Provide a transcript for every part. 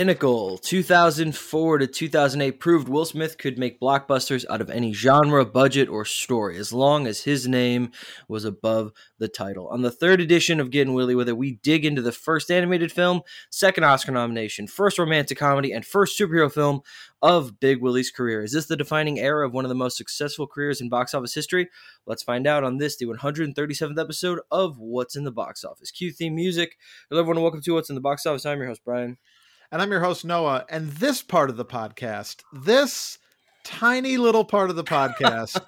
Pinnacle, 2004 to 2008, proved Will Smith could make blockbusters out of any genre, budget, or story, as long as his name was above the title. On the third edition of Getting Willy with It, we dig into the first animated film, second Oscar nomination, first romantic comedy, and first superhero film of Big Willie's career. Is this the defining era of one of the most successful careers in box office history? Let's find out on this, the 137th episode of What's in the Box Office. Cue theme music. Hello, everyone, welcome to What's in the Box Office. I'm your host, Brian. And I'm your host, Noah. And this part of the podcast, this tiny little part of the podcast,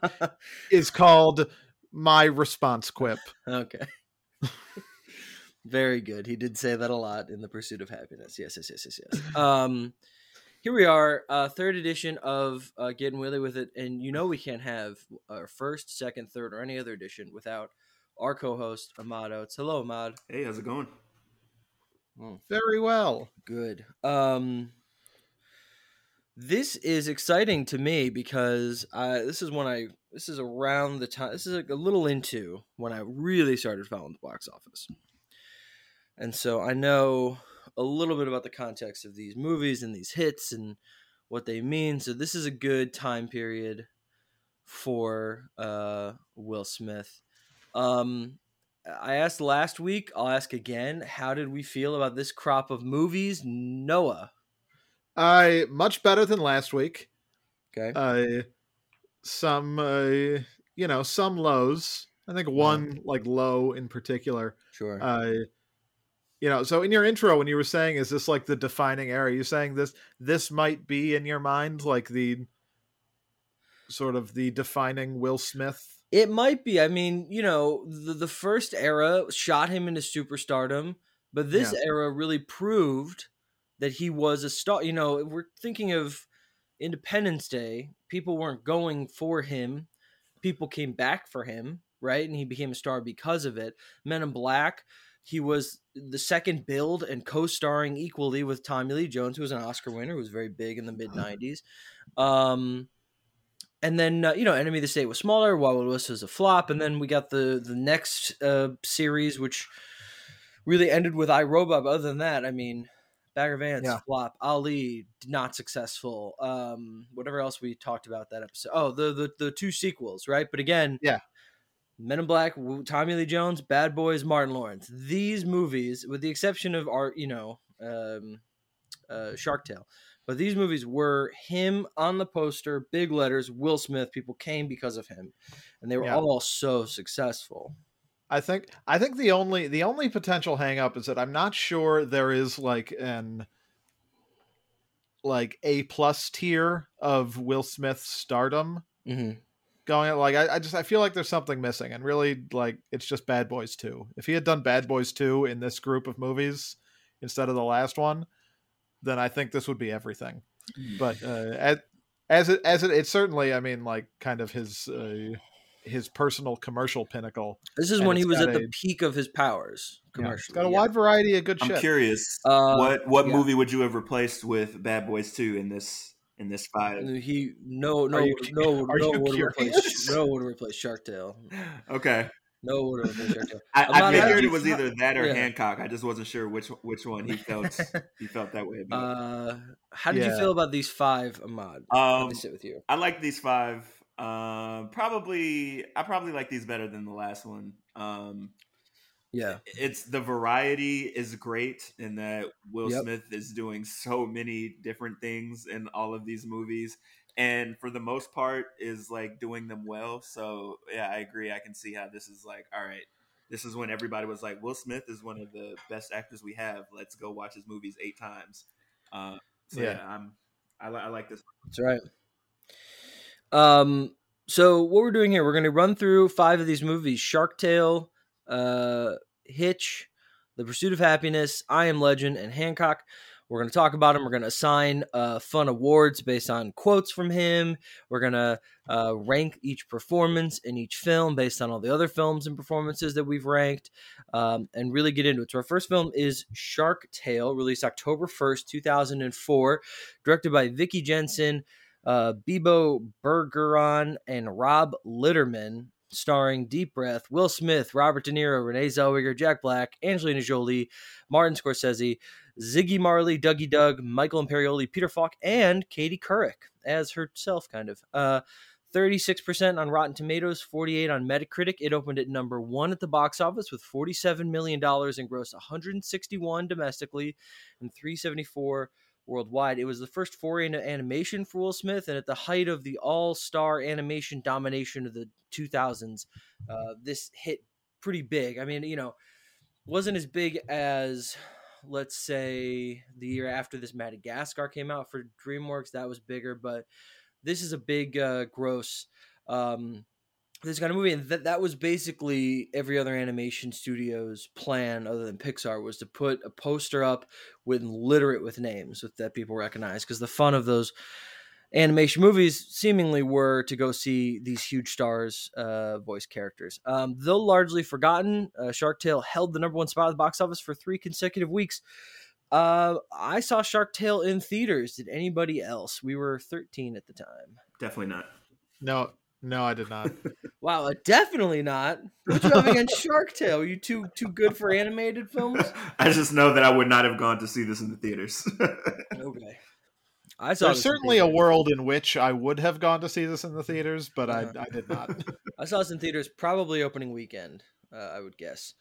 is called My Response Quip. Okay. Very good. He did say that a lot in The Pursuit of Happiness. Yes, yes, yes, yes, yes. Um, here we are, uh, third edition of uh, Getting Willy with It. And you know we can't have our first, second, third, or any other edition without our co host, Ahmad Oates. Hello, Ahmad. Hey, how's it going? Very well. Good. Um, this is exciting to me because I, this is when I this is around the time this is like a little into when I really started following the box office, and so I know a little bit about the context of these movies and these hits and what they mean. So this is a good time period for uh, Will Smith. Um, I asked last week. I'll ask again. How did we feel about this crop of movies, Noah? I much better than last week. Okay. Uh, some, uh, you know, some lows. I think one like low in particular. sure. Uh, you know, so in your intro, when you were saying, "Is this like the defining era?" You saying this this might be in your mind like the sort of the defining Will Smith. It might be. I mean, you know, the, the first era shot him into superstardom, but this Yeah. era really proved that he was a star. You know, we're thinking of Independence Day. People weren't going for him. People came back for him, right? And he became a star because of it. Men in Black, he was the second build and co-starring equally with Tommy Lee Jones, who was an Oscar winner, who was very big in the mid '90s. Um, and then uh, you know, Enemy of the State was smaller. Wild West was a flop, and then we got the the next uh, series, which really ended with I, Robot. But other than that, I mean, Bagger Vance Yeah. flop, Ali not successful. Um, whatever else we talked about that episode. Oh, the the the two sequels, right? But again, Yeah. Men in Black, Tommy Lee Jones, Bad Boys, Martin Lawrence. These movies, with the exception of our, you know, um, uh, Shark Tale, but these movies were him on the poster, big letters, Will Smith. People came because of him, and they were Yeah. all so successful. I think I think the only the only potential hang up is that I'm not sure there is like an like A plus tier of Will Smith stardom. hmm going like I, I just I feel like there's something missing, and really like it's just Bad Boys Two. If he had done Bad Boys Two in this group of movies instead of the last one, then I think this would be everything. But uh, as as it as it it's certainly I mean like kind of his uh, his personal commercial pinnacle. This is And when he was got at the peak of his powers Yeah, commercially. it's got a yeah. wide variety of good I'm shit. curious. Uh, what what yeah. movie would you have replaced with Bad Boys Two in this in this five? He no no you- no no you would replace no would replace Shark Tale. Okay, No would replace Shark Tale. I, I figured it was either that or Yeah. Hancock. I just wasn't sure which which one he felt he felt that way about. Uh, how did you feel about these five, Ahmad? Let Um, me sit with you. I like these five. Um, probably I probably like these better than the last one. Um, Yeah, it's the variety is great in that Will Yep. Smith is doing so many different things in all of these movies and for the most part is like doing them well so yeah I agree I can see how this is like all right this is when everybody was like Will Smith is one of the best actors we have let's go watch his movies eight times uh, so yeah, Yeah. I'm I, li- I like this that's right. Um, so what we're doing here, we're going to run through five of these movies: Shark Tale, uh, Hitch, The Pursuit of Happiness, I Am Legend, and Hancock. We're going to talk about him. We're going to assign uh, fun awards based on quotes from him. We're going to uh, rank each performance in each film based on all the other films and performances that we've ranked um, and really get into it. So, our first film is Shark Tale, released October 1st, 2004, directed by Vicky Jenson, uh, Bibo Bergeron, and Rob Letterman. Starring Deep Breath, Will Smith, Robert De Niro, Renee Zellweger, Jack Black, Angelina Jolie, Martin Scorsese, Ziggy Marley, Dougie Doug, Michael Imperioli, Peter Falk, and Katie Couric as herself, kind of. Uh, 36% on Rotten Tomatoes, 48 on Metacritic. It opened at number one at the box office with $47 million and grossed 161 domestically and 374 worldwide. It was the first foray into animation for Will Smith, and at the height of the all-star animation domination of the 2000s, uh, this hit pretty big. I mean, you know, wasn't as big as let's say the year after this Madagascar came out for DreamWorks. That was bigger, but this is a big uh, gross um, this kind of movie, and that that was basically every other animation studio's plan, other than Pixar, was to put a poster up with litter it with names with that people recognize, because the fun of those animation movies seemingly were to go see these huge stars uh, voice characters. Um, though largely forgotten, uh, Shark Tale held the number one spot at the box office for three consecutive weeks. Uh, I saw Shark Tale in theaters. Did anybody else? We were 13 at the time. definitely not No, no, I did not. Wow, uh, definitely not. What you have against Shark Tale? Are you too too good for animated films? I just know that I would not have gone to see this in the theaters Okay, I saw. There's this in certainly a world in which I would have gone to see this in the theaters, but I, Uh-huh. I did not. I saw this in theaters probably opening weekend. Uh, I would guess.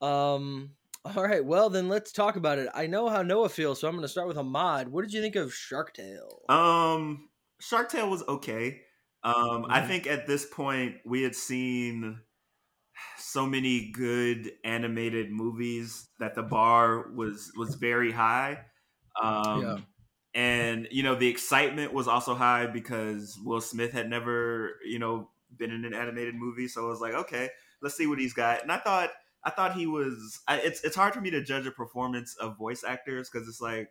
Um. All right. Well, then let's talk about it. I know how Noah feels, so I'm going to start with Ahmad. What did you think of Shark Tale? Um, Shark Tale was okay. Um, I Mhm. think at this point we had seen so many good animated movies that the bar was was very high. Um, Yeah. And you know the excitement was also high because Will Smith had never you know been in an animated movie, so I was like okay, let's see what he's got. And I thought I thought he was. I, it's it's hard for me to judge a performance of voice actors because it's like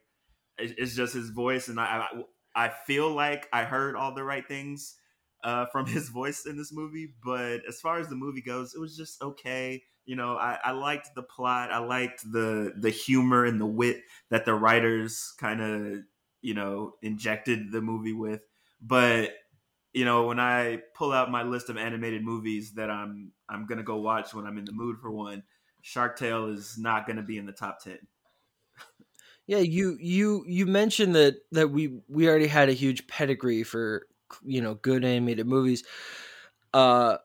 it's just his voice, and I I, feel like I heard all the right things uh, from his voice in this movie. But as far as the movie goes, it was just okay. You know, I, I liked the plot. I liked the the humor and the wit that the writers kind of you know injected the movie with. But you know, when I pull out my list of animated movies that I'm I'm gonna go watch when I'm in the mood for one, Shark Tale is not gonna be in the top ten. Yeah, you you you mentioned that that we we already had a huge pedigree for you know good animated movies. Uh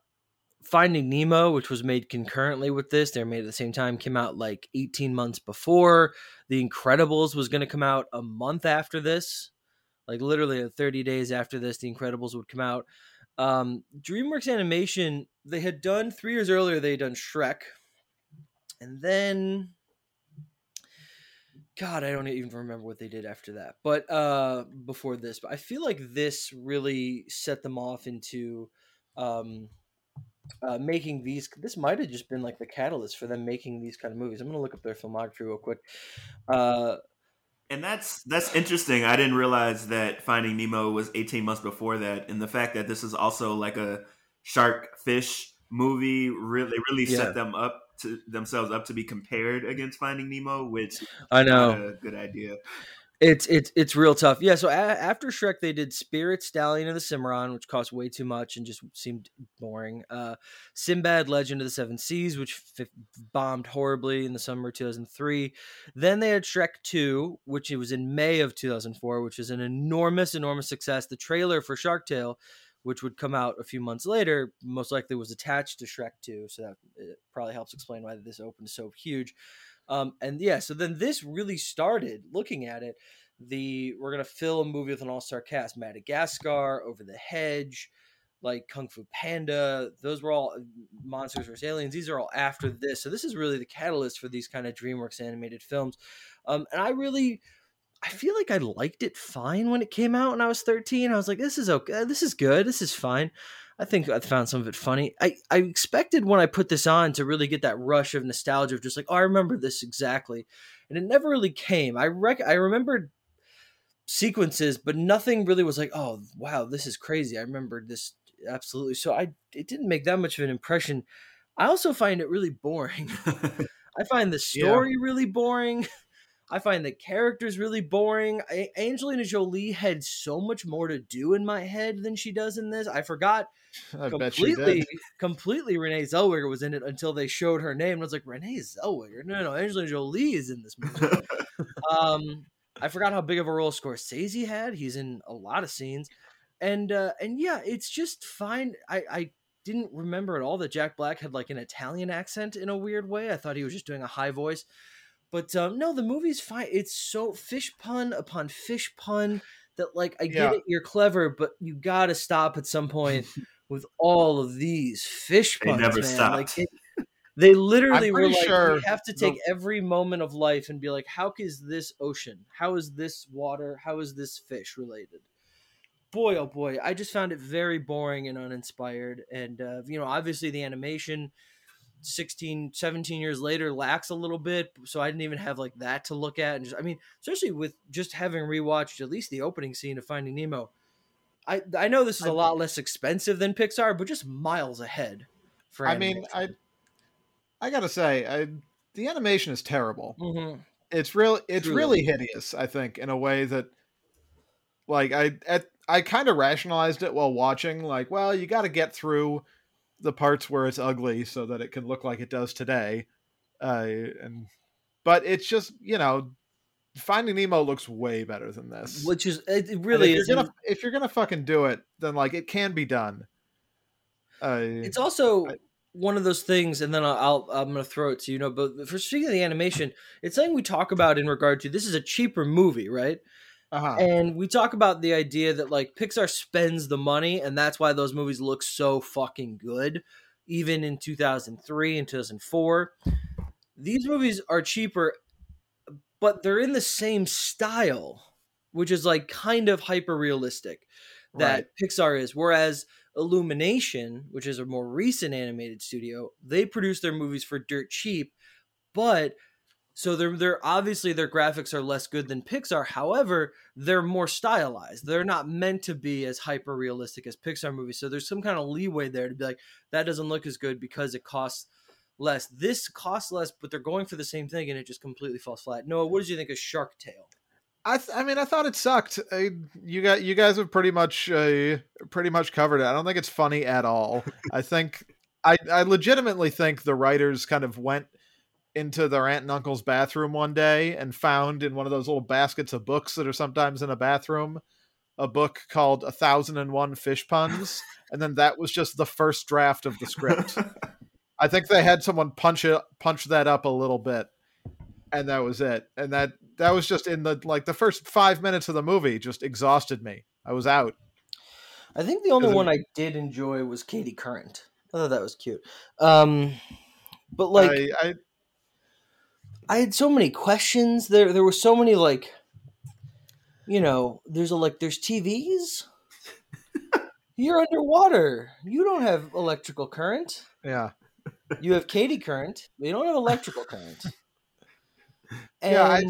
Finding Nemo, which was made concurrently with this, they're made at the same time, came out like 18 months before. The Incredibles was going to come out a month after this. Like literally 30 days after this, The Incredibles would come out. Um, DreamWorks Animation, they had done three years earlier, they had done Shrek. And then God, I don't even remember what they did after that. But uh before this, but I feel like this really set them off into um, uh, making these. This might have just been like the catalyst for them making these kind of movies. I'm gonna look up their filmography real quick. Uh, and that's that's interesting. I didn't realize that Finding Nemo was 18 months before that, and the fact that this is also like a shark fish movie really really Yeah. set them up to themselves up to be compared against Finding Nemo, which I know a good idea. It's it's it's real tough. Yeah. So a- after Shrek, they did Spirit, Stallion, of the Cimarron, which cost way too much and just seemed boring. Uh, Sinbad, Legend of the Seven Seas, which f- bombed horribly in the summer of 2003. Then they had Shrek 2, which it was in May of 2004, which was an enormous, enormous success. The trailer for Shark Tale, which would come out a few months later, most likely was attached to Shrek 2. So that probably helps explain why this opened so huge. Um, and yeah, so then this really started looking at it. The we're gonna fill a movie with an all-star cast: Madagascar, Over the Hedge, like Kung Fu Panda. Those were all uh, Monsters vs Aliens. These are all after this, so this is really the catalyst for these kind of DreamWorks animated films. Um, and I really, I feel like I liked it fine when it came out when I was 13. I was like, this is okay, this is good, this is fine. I think I found some of it funny. I, I expected when I put this on to really get that rush of nostalgia of just like, oh, I remember this exactly. And it never really came. I rec- I remembered sequences, but nothing really was like, oh, wow, this is crazy. I remembered this absolutely. So I it didn't make that much of an impression. I also find it really boring. I find the Yeah. story really boring. I find the characters really boring. Angelina Jolie had so much more to do in my head than she does in this. I forgot I completely, completely Renee Zellweger was in it until they showed her name. And I was like, Renee Zellweger? No, no, Angelina Jolie is in this movie. um, I forgot how big of a role Scorsese had. He's in a lot of scenes, and uh, and yeah, it's just fine. I I didn't remember at all that Jack Black had like an Italian accent in a weird way. I thought he was just doing a high voice. But um, no, the movie's fine. It's so fish pun upon fish pun that like I get Yeah. it, you're clever, but you got to stop at some point with all of these fish puns. They never man. stopped. Like it, they literally were like, sure we have to the- take every moment of life and be like, how is this ocean? How is this water? How is this fish related? Boy, oh boy, I just found it very boring and uninspired. And, uh, you know, obviously the animation 16, 17 years later lacks a little bit. So I didn't even have like that to look at. And just, I mean, especially with just having rewatched at least the opening scene of Finding Nemo. I, I know this is a lot less expensive than Pixar, but just miles ahead. For I mean, I I gotta say, I, the animation is terrible. hmm It's real. It's Truly. really hideous. I think in a way that, like, I at I kind of rationalized it while watching. Like, well, you got to get through the parts where it's ugly so that it can look like it does today. Uh, and but it's just you know, Finding Nemo looks way better than this. which is it And really if is. you're gonna if you're gonna fucking do it, then like it can be done. Uh, It's also I- one of those things, and then I'll, I'll I'm gonna throw it to you know. But for speaking of the animation, it's something we talk about in regard to this is a cheaper movie, right? Uh-huh. And we talk about the idea that like Pixar spends the money, and that's why those movies look so fucking good, even in 2003 and 2004. These movies are cheaper, but they're in the same style, which is like kind of hyper realistic that Pixar is. Whereas Illumination, which is a more recent animated studio, they produce their movies for dirt cheap, but so they're they're obviously their graphics are less good than Pixar. However, they're more stylized. They're not meant to be as hyper realistic as Pixar movies. So there's some kind of leeway there to be like that doesn't look as good because it costs less. This costs less, but they're going for the same thing, and it just completely falls flat. Noah, what did you think of Shark Tale? I th- I mean I thought it sucked. I, you got you guys have pretty much uh, pretty much covered it. I don't think it's funny at all. I think I I legitimately think the writers kind of went into their aunt and uncle's bathroom one day and found in one of those little baskets of books that are sometimes in a bathroom a book called A Thousand and One Fish Puns, and then that was just the first draft of the script. I think they had someone punch it punch that up a little bit, and that was it. And that that was just in the like the first five minutes of the movie just exhausted me. I was out. I think the only one I did enjoy was Katie Current. I thought that was cute. Um, but like I, I I had so many questions. There there were so many like you know, there's a like there's TVs. You're underwater. You don't have electrical current. Yeah. You have Katie current, but you don't have electrical current. And Yeah, I-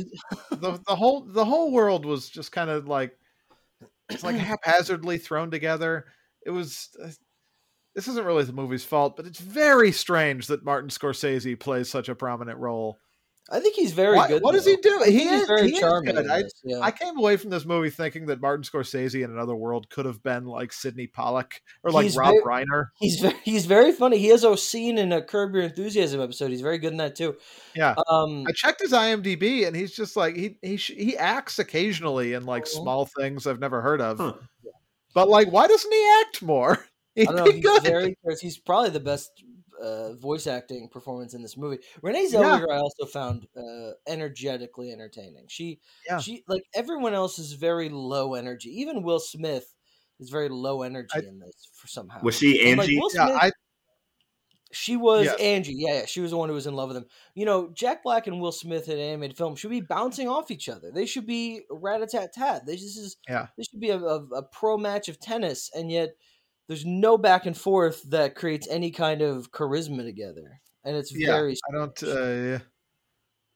the the whole the whole world was just kind of like it's like haphazardly thrown together. It was uh, this isn't really the movie's fault, but it's very strange that Martin Scorsese plays such a prominent role. I think he's very What- good. what does he do? He he's is- very he is charming. good. I- yeah. I came away from this movie thinking that Martin Scorsese in another world could have been like Sydney Pollack or like He's Rob very- Reiner. He's very, he's very funny. He has a scene in a Curb Your Enthusiasm episode. He's very good in that too. Yeah. Um, I checked his IMDb and he's just like he he he acts occasionally in like Mhm. small things I've never heard of. Huh. But like, why doesn't he act more? He'd I don't know. He's good. very. He's probably the best uh, voice acting performance in this movie. Renee Yeah. Zellweger, I also found uh, energetically entertaining. She, Yeah. she like everyone else is very low energy. Even Will Smith is very low energy I- in this for somehow. Was she And, like, Angie? Will yeah, Smith- I She was Yes. Angie. Yeah, yeah, she was the one who was in love with him. You know, Jack Black and Will Smith in an animated film should be bouncing off each other. They should be rat a tat tat. This is Yeah. This should be a, a, a pro match of tennis, and yet there's no back and forth that creates any kind of charisma together, and it's yeah, very I don't. Uh,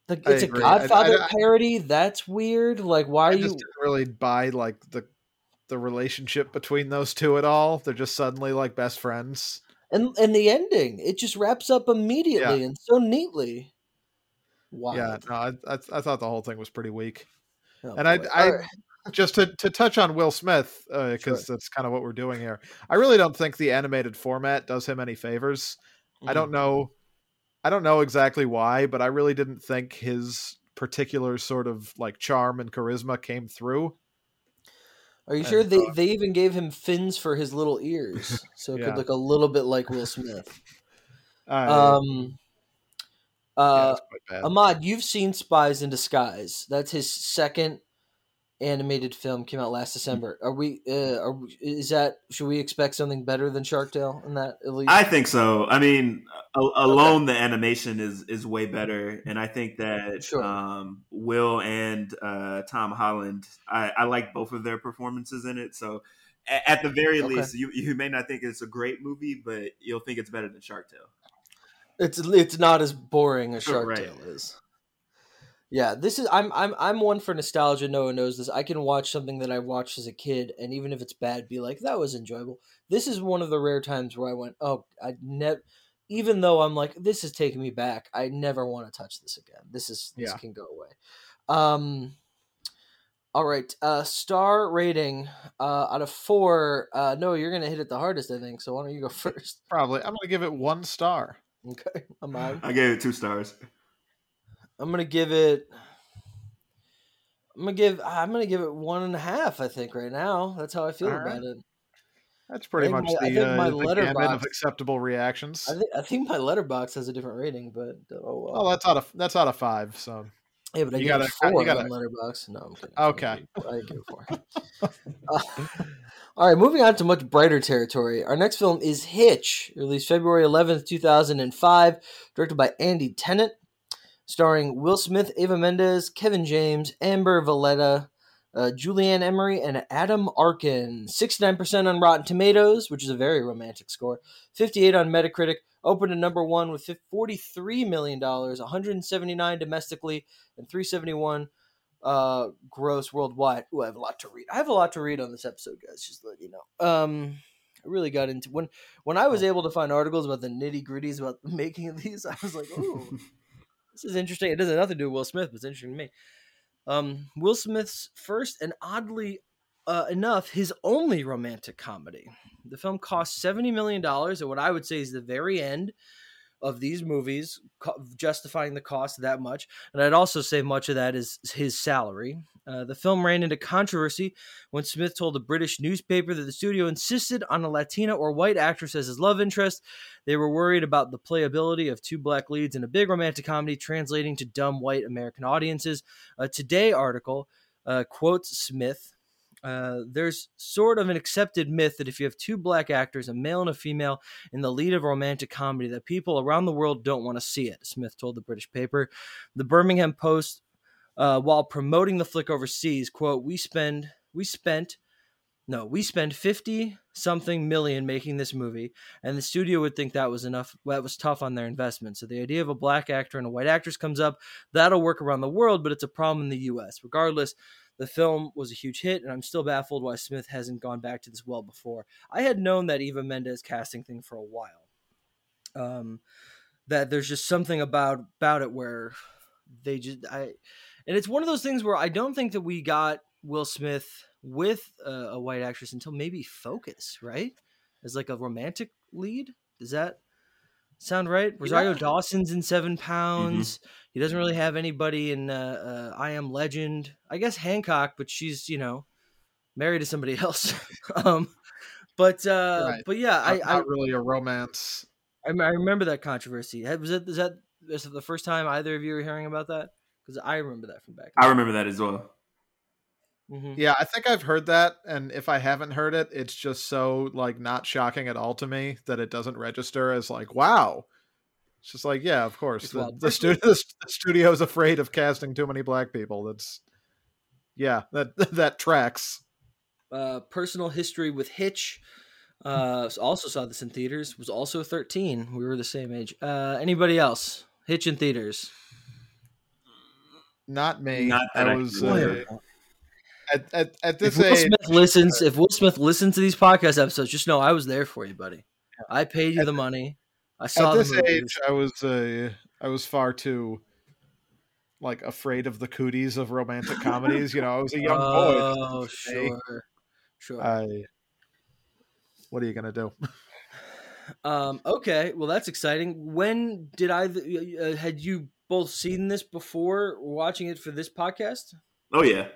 like I it's a agree. I- I- Godfather I- parody. That's weird. Like, why are you? just didn't really buy like the the relationship between those two at all. They're just suddenly like best friends. And and the ending, it just wraps up immediately and so neatly. Wow. Yeah, no, I, I I thought the whole thing was pretty weak. Oh, and I, boy. I All right. Just to, to touch on Will Smith because Sure. that's kind of what we're doing here. I really don't think the animated format does him any favors. I Mhm. don't know. I don't know exactly why, but I really didn't think his particular sort of like charm and charisma came through. Are you and, sure they, uh, they even gave him fins for his little ears, so it Yeah. could look a little bit like Will Smith? Uh, Um, uh, bad. Ahmad, you've seen Spies in Disguise. That's his second animated film. Came out last December. Are we? Uh, are we, is that? Should we expect something better than Shark Tale in that? At least. I think so. I mean, a- alone the animation is is way better, and I think that Sure. um, Will and uh, Tom Holland, I, I like both of their performances in it. So, a- at the very Okay. least, you you may not think it's a great movie, but you'll think it's better than Shark Tale. It's it's not as boring as Shark Right. Tale is. Yeah, this is I'm I'm I'm one for nostalgia. No one knows this. I can watch something that I watched as a kid, and even if it's bad, be like that was enjoyable. This is one of the rare times where I went, oh, I never. Even though I'm like, this is taking me back. I never want to touch this again. This is this Yeah. can go away. Um. All right, uh, star rating uh, out of four. Uh, no, you're gonna hit it the hardest, I think. So why don't you go first? Probably. I'm gonna give it one star. Okay, I'm on. I gave it two stars. I'm gonna give it. I'm gonna give. I'm gonna give it one and a half. I think right now. That's how I feel All about right. it. That's pretty much my- the, uh, my gamut of acceptable reactions. I think. I think my Letterboxd has a different rating, but oh well. Oh, that's out of that's out of five. So yeah, but I you got a four you gotta- on Letterboxd. No, I'm kidding. Okay. I give it four. Uh, all right, moving on to much brighter territory. Our next film is Hitch, released February 11th, 2005, directed by Andy Tennant, starring Will Smith, Eva Mendes, Kevin James, Amber Valletta, uh, Julie Ann Emery, and Adam Arkin. 69% on Rotten Tomatoes, which is a very romantic score. 58 on Metacritic. Opened at number one with $43 million, 179 domestically, and 371 uh gross worldwide. Ooh, I have a lot to read. I have a lot to read on this episode, guys. Just let you know. Um, I really got into when when I was able to find articles about the nitty gritties about the making of these. I was like, ooh, this is interesting. It doesn't have nothing to do with Will Smith, but it's interesting to me. Um, Will Smith's first and oddly uh, enough his only romantic comedy. The film cost seventy million dollars at what I would say is the very end of these movies, co- justifying the cost that much. And I'd also say much of that is his salary. Uh, the film ran into controversy when Smith told a British newspaper that the studio insisted on a Latina or white actress as his love interest. They were worried about the playability of two black leads in a big romantic comedy translating to dumb white American audiences. A Today article uh, quotes Smith. Uh, there's sort of an accepted myth that if you have two black actors, a male and a female, in the lead of a romantic comedy, that people around the world don't want to see it, Smith told the British paper. The Birmingham Post uh, while promoting the flick overseas. Quote: We spend we spent No, we spend 50 something million making this movie, and the studio would think that was enough. That was tough on their investment. So the idea of a black actor and a white actress comes up. That'll work around the world, but it's a problem in the US. Regardless, the film was a huge hit, and I'm still baffled why Smith hasn't gone back to this well before. I had known that Eva Mendes casting thing for a while. Um, that there's just something about about it where they just I, and it's one of those things where I don't think that we got Will Smith with a, a white actress until maybe Focus, right? As like a romantic lead. Does that sound right? Rosario Yeah. Dawson's in Seven Pounds. He doesn't really have anybody in uh, uh, I Am Legend. I guess Hancock, but she's you know married to somebody else. um, but uh, Right. but yeah, I, Not, I really a romance. I, I remember that controversy. Had- Was it is that is it the first time either of you were hearing about that? Because I remember that from back. I remember that as well. Mhm. Yeah, I think I've heard that, and if I haven't heard it, it's just so like not shocking at all to me that it doesn't register as like wow. It's just like yeah, of course. It's The, wild. the, studio, the studio's afraid of casting too many black people. That's yeah, that that tracks. Uh, personal history with Hitch. Uh, also saw this in theaters. Was also thirteen. We were the same age. Uh, anybody else? Hitch in theaters. Not me. Not that I I was can remember. at, at at If this Will age. Smith listens, if Will Smith listens to these podcast episodes, just know I was there for you, buddy. I paid you the money. I saw At the this movies. age, I was uh, I was far too like afraid of the cooties of romantic comedies. You know, I was a young boy. Oh, Hey. sure, sure. I. What are you gonna do? Um, okay, well that's exciting. When did I? Uh, had you both seen this before watching it for this podcast? Oh yeah.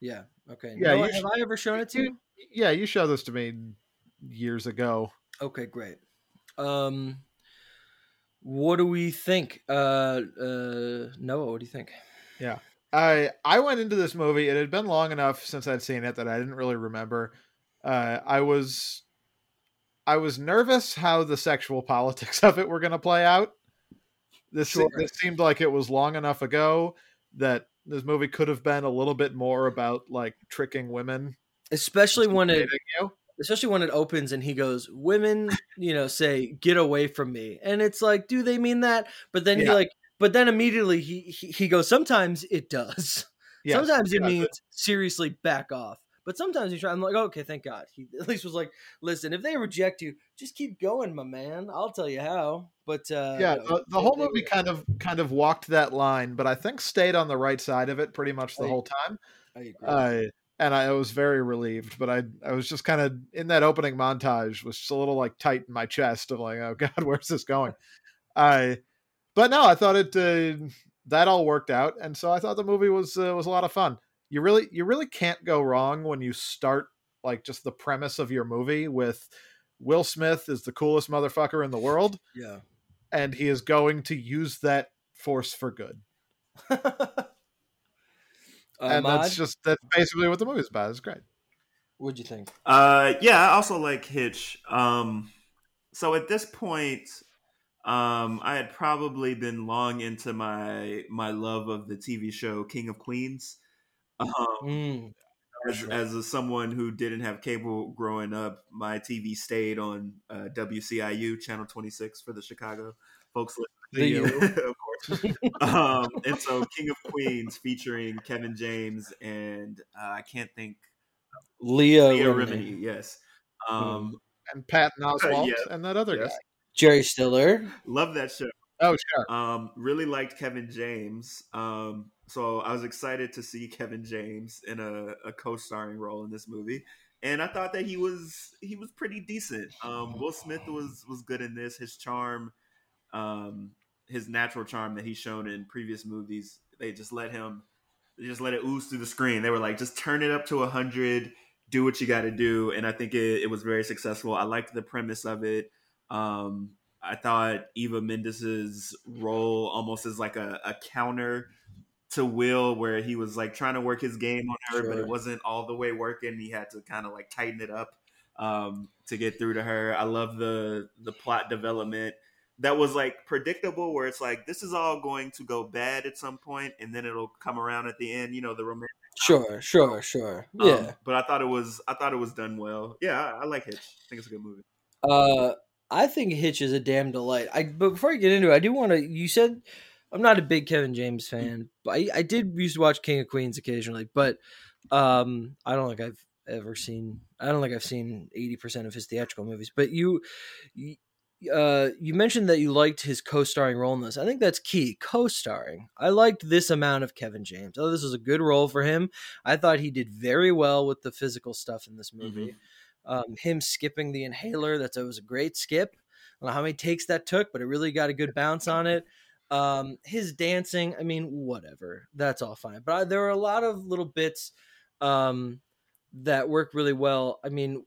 Yeah. Okay. Yeah, you have I ever shown it to you? Yeah, you showed this to me years ago. Okay, great. Um, what do we think? Uh, uh, Noah, what do you think? Yeah, I I went into this movie. It had been long enough since I'd seen it that I didn't really remember. Uh, I was I was nervous how the sexual politics of it were going to play out. This Sure. this seemed like it was long enough ago that this movie could have been a little bit more about like tricking women. Especially when it, you. especially when it opens and he goes, "Women, you know, say get away from me," and it's like, do they mean that? But then he Yeah. like, but then immediately he he, he goes, sometimes it does. Yes, sometimes it yeah, means seriously back off. But sometimes you try. I'm like, okay, thank God. He at least was like, listen, if they reject you, just keep going, my man. I'll tell you how. But uh, yeah, the, the whole movie kind of kind of walked that line, but I think stayed on the right side of it pretty much the I- whole time. I agree. Uh, and I was very relieved, but I I was just kind of in that opening montage was just a little like tight in my chest of like, oh god, where's this going? I, but no, I thought it uh, that all worked out, and so I thought the movie was uh, was a lot of fun. You really you really can't go wrong when you start like just the premise of your movie with Will Smith is the coolest motherfucker in the world, yeah. and he is going to use that force for good. and Ahmad, that's just that's basically what the movie's about. It's great. what'd you think? Uh, yeah, I also like Hitch. Um, so at this point, um, I had probably been long into my my love of the TV show King of Queens. Um, Mm, as, as a, someone who didn't have cable growing up, my TV stayed on uh, WCIU channel 26 for the Chicago folks. The U. of course. um, and so King of Queens featuring Kevin James and uh, I can't think Leah, Leah Remini, Remini. Yes. Um, and Patton Oswalt yes, and that other yes. guy. Jerry Stiller. Love that show. Oh, sure. Um, really liked Kevin James. Um, so I was excited to see Kevin James in a, a co-starring role in this movie, and I thought that he was he was pretty decent. Um, Will Smith was was good in this. His charm, um, his natural charm that he's shown in previous movies, they just let him they just let it ooze through the screen. They were like, just turn it up to a hundred, do what you got to do, and I think it, it was very successful. I liked the premise of it. Um, I thought Eva Mendes's role almost as like a, a counter to Will, where he was like trying to work his game on her, but it wasn't all the way working. He had to kind of like tighten it up um, to get through to her. I love the the plot development that was like predictable, where it's like this is all going to go bad at some point, and then it'll come around at the end. You know, the romantic Sure, sure, sure. Um, Yeah. but I thought it was I thought it was done well. Yeah, I, I like Hitch. I think it's a good movie. Uh, I think Hitch is a damn delight. I but before I get into it, I do want to. You said I'm not a big Kevin James fan, but I, I did used to watch King of Queens occasionally. But um, I don't think I've ever seen. I don't think I've seen eighty percent of his theatrical movies. But you, uh, you mentioned that you liked his co-starring role in this. I think that's key. Co-starring. I liked this amount of Kevin James. Oh, this was a good role for him. I thought he did very well with the physical stuff in this movie um, him skipping the inhaler. That's it was a great skip. I don't know how many takes that took, but it really got a good bounce on it. Um, his dancing, I mean, whatever, that's all fine. But I, there are a lot of little bits um, that work really well. I mean,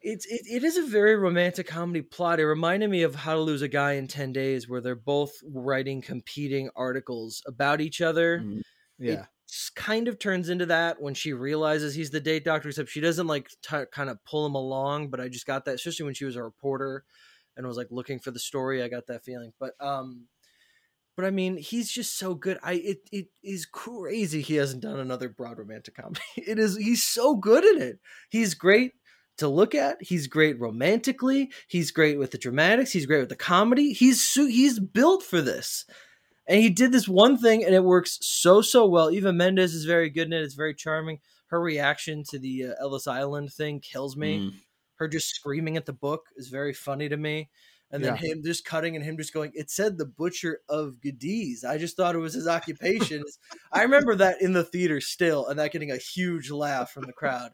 it's it, it is a very romantic comedy plot. It reminded me of How to Lose a Guy in Ten Days, where they're both writing competing articles about each other Mhm. Yeah. s- kind of turns into that when she realizes he's the date doctor except she doesn't like t- kind of pull him along but i just got that especially when she was a reporter and was like looking for the story i got that feeling but um but i mean he's just so good. I it, it is crazy he hasn't done another broad romantic comedy. It is he's so good in it. He's great to look at. He's great romantically. He's great with the dramatics. He's great with the comedy. He's he's built for this. And he did this one thing and it works so so well. Eva mendes is very good in it. It's very charming. Her reaction to the uh, ellis island thing kills me. Mm. her just screaming at the book is very funny to me and then him just cutting and him just going it said the butcher of gadiz i just thought it was his occupation i remember that in the theater still and that getting a huge laugh from the crowd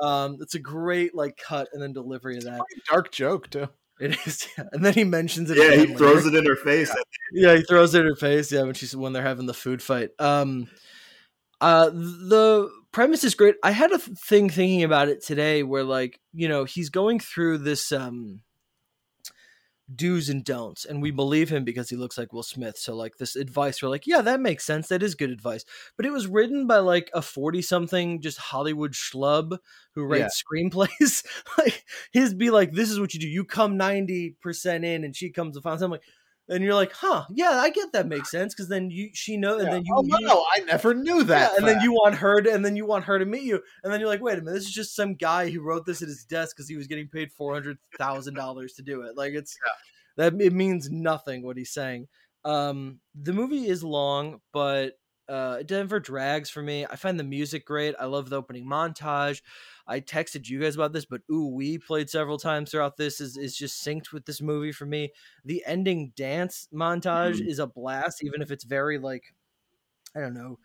um it's a great like cut and then delivery of that Pretty dark joke too. it is yeah. and then he mentions it Yeah, again he later. throws it in her face. Yeah, he throws it in her face. Yeah, when she's when they're having the food fight. Um, uh, the premise is great. I had a thing thinking about it today, where like you know he's going through this um do's and don'ts, and we believe him because he looks like Will Smith. So like this advice, we're like, yeah, that makes sense. That is good advice. But it was written by like a forty something just Hollywood schlub who writes screenplays. like his be like, this is what you do. You come ninety percent in, and she comes to find something. And you're like, huh? Yeah, I get that makes sense because then you she know, and Yeah. then you, oh, you no, I never knew that. yeah, and then you want her to, and then you want her to meet you, and then you're like, wait a minute, this is just some guy who wrote this at his desk because he was getting paid four hundred thousand dollars to do it. Like it's that it means nothing what he's saying. Um, the movie is long, but uh, it never drags for me. I find the music great. I love the opening montage. I texted you guys about this, but ooh, we played several times throughout this. is is just synced with this movie for me. The ending dance montage is a blast, even if it's very like I don't know,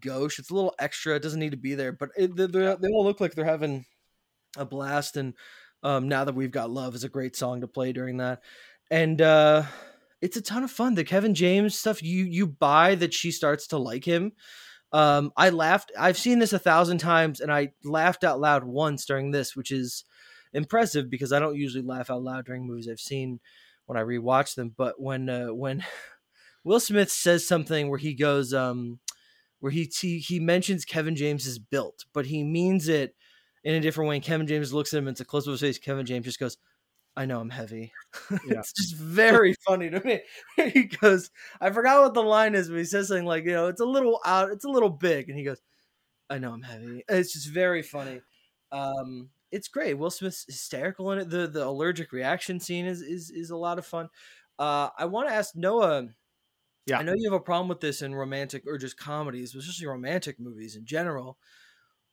gauche. It's a little extra. It doesn't need to be there, but it, they, they they all look like they're having a blast. And um, now that we've got love is a great song to play during that, and uh, it's a ton of fun. The Kevin James stuff, you you buy that she starts to like him. Um, I laughed. I've seen this a thousand times, and I laughed out loud once during this, which is impressive because I don't usually laugh out loud during movies I've seen when I rewatch them. But when uh, when Will Smith says something where he goes, um, where he, he he mentions Kevin James is built, but he means it in a different way. And Kevin James looks at him, and it's a close up of his face. Kevin James just goes, "I know I'm heavy." Yeah. it's just very funny to me. he goes, "I forgot what the line is," but he says something like, "You know, it's a little out, it's a little big," and he goes, "I know I'm heavy." It's just very funny. Um, it's great. Will Smith's hysterical in it. The the allergic reaction scene is is is a lot of fun. Uh, I want to ask Noah. Yeah. I know you have a problem with this in romantic or just comedies, but especially romantic movies in general.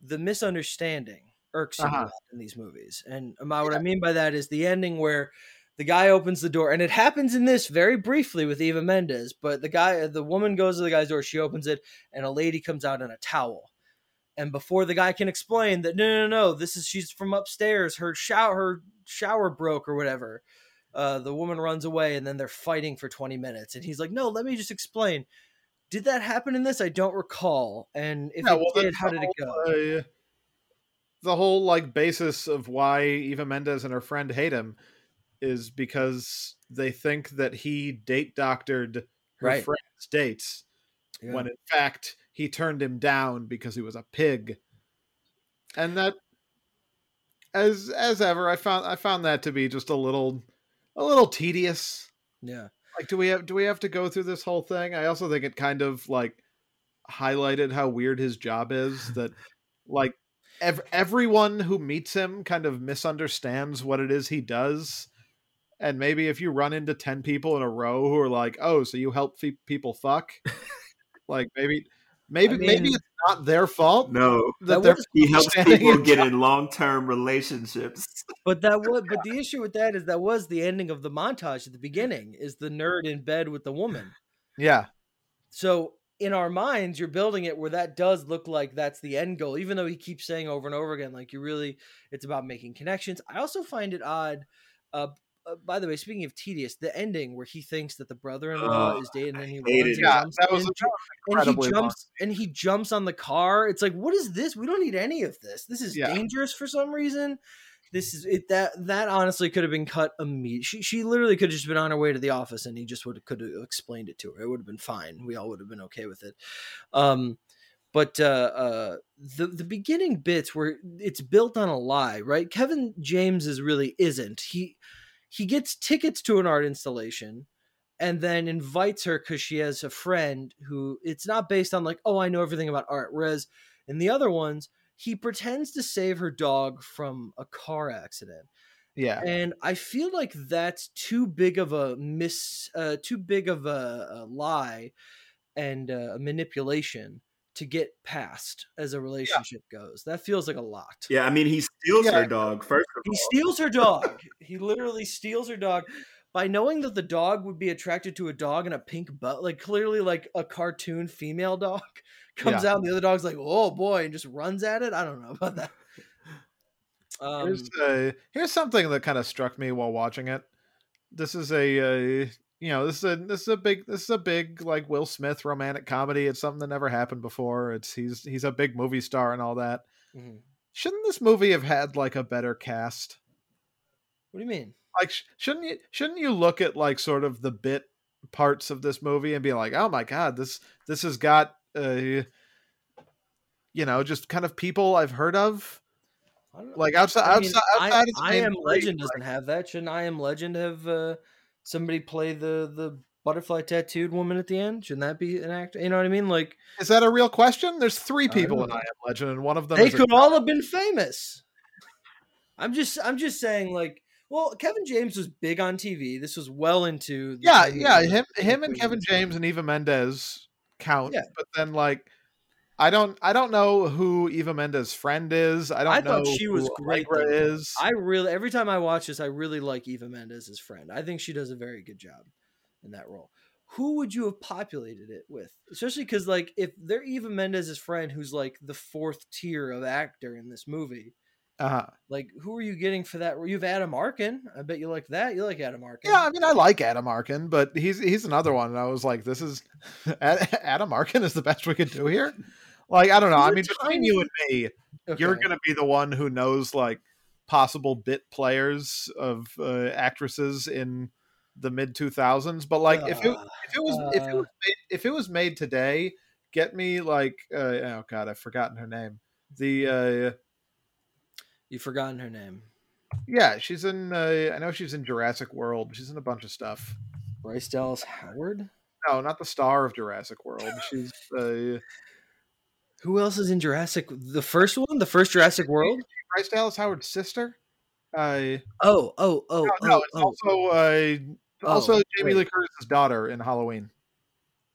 The misunderstanding irks me Uh-huh. in these movies, and my, what I mean by that is the ending where the guy opens the door, and it happens in this very briefly with Eva Mendes. But the guy, the woman goes to the guy's door, she opens it, and a lady comes out in a towel. And before the guy can explain that, no, no, no, this is she's from upstairs. Her shower, her shower broke or whatever. Uh, the woman runs away, and then they're fighting for twenty minutes. And he's like, "No, let me just explain. Did that happen in this? I don't recall. And if Yeah, it well, did, how did it go? uh, the whole like basis of why Eva Mendes and her friend hate him is because they think that he date doctored her Right. friend's dates Yeah. when in fact he turned him down because he was a pig. And that as as ever I found I found that to be just a little a little tedious. yeah, Like do we have do we have to go through this whole thing? I also think it kind of like highlighted how weird his job is. That like ev- everyone who meets him kind of misunderstands what it is he does. And maybe if you run into ten people in a row who are like, "Oh, so you help fe- people fuck," like maybe, maybe, I maybe it's not their fault No, that That they're was- he helps people get in long term relationships. But that was but the issue with that is that was the ending of the montage at the beginning is the nerd in bed with the woman. Yeah, So in our minds, you're building it where that does look like that's the end goal, even though he keeps saying over and over again, like you really, it's about making connections. I also find it odd. Uh, uh, by the way, speaking of tedious, the ending where he thinks that the brother-in-law Oh, is dead, and then he runs and yeah, jumps that was, into- and he incredibly long. jumps and he jumps on the car. It's like, what is this? We don't need any of this. This is Yeah. dangerous for some reason. This is it. That that honestly could have been cut immediately. She she literally could have just been on her way to the office, and he just would have could have explained it to her. It would have been fine. We all would have been okay with it. Um, but uh, uh, the the beginning bits where it's built on a lie, right? Kevin James is really isn't. He he gets tickets to an art installation and then invites her because she has a friend who it's not based on like oh i know everything about art whereas in the other ones he pretends to save her dog from a car accident Yeah, and i feel like that's too big of a miss uh, too big of a, a lie and uh, a manipulation to get past as a relationship goes. That feels like a lot. Yeah, I mean, he steals Yeah. her dog first of he steals her dog. he literally steals her dog. By knowing that the dog would be attracted to a dog in a pink butt, like clearly like a cartoon female dog comes out and the other dog's like, "Oh boy," and just runs at it. I don't know about that. Um, here's, uh, here's something that kind of struck me while watching it. This is a uh, you know this is a this is a big this is a big like Will Smith romantic comedy. It's something that never happened before. It's he's he's a big movie star and all that. mhm. Shouldn't this movie have had like a better cast? What do you mean? Like sh- shouldn't you shouldn't you look at like sort of the bit parts of this movie and be like, "Oh my god, this this has got uh you know, just kind of people I've heard of." I. Like outside I mean, outside outside I, I am Legend like- doesn't have that. Shouldn't I am Legend have uh, somebody play the the butterfly tattooed woman at the end? Shouldn't that be an actor? You know what I mean? Like Is that a real question? There's three people don't in I Am Legend, and one of them they is a- could all have been famous. I'm just I'm just saying like well Kevin James was big on TV. This was well into yeah, yeah. Him, him, and Kevin. James and Eva Mendes count. Yeah. But then, like, I don't, I don't know who Eva Mendes' friend is. I don't I know thought she was who great, is. I really every time I watch this, I really like Eva Mendes' friend. I think she does a very good job in that role. Who would you have populated it with? Especially because like if they're Eva Mendes' friend, who's like the fourth tier of actor in this movie, uh-huh. like who are you getting for that? You have Adam Arkin. I bet you like that. You like Adam Arkin. Yeah, I mean, I like Adam Arkin, but he's he's another one. And I was like, this is Adam Arkin is the best we could do here. Like, I don't know. He's I mean, between you and me, you're gonna be the one who knows like possible bit players of uh, actresses in the mid 2000s. But like, if it Uh, if it was if it uh, was made, if it was made today, get me like uh, oh god, I've forgotten her name. The uh, You've forgotten her name. yeah, she's in. Uh, I know she's in Jurassic World. She's in a bunch of stuff. Bryce Dallas Howard. No, not the star of Jurassic World. She's uh, Who else is in Jurassic? The first one, the first Jurassic World. Bryce Dallas Howard's sister. Uh, Oh, oh, oh, no, oh, it's oh. also uh, also Oh, Jamie wait. Lee Curtis's daughter in Halloween.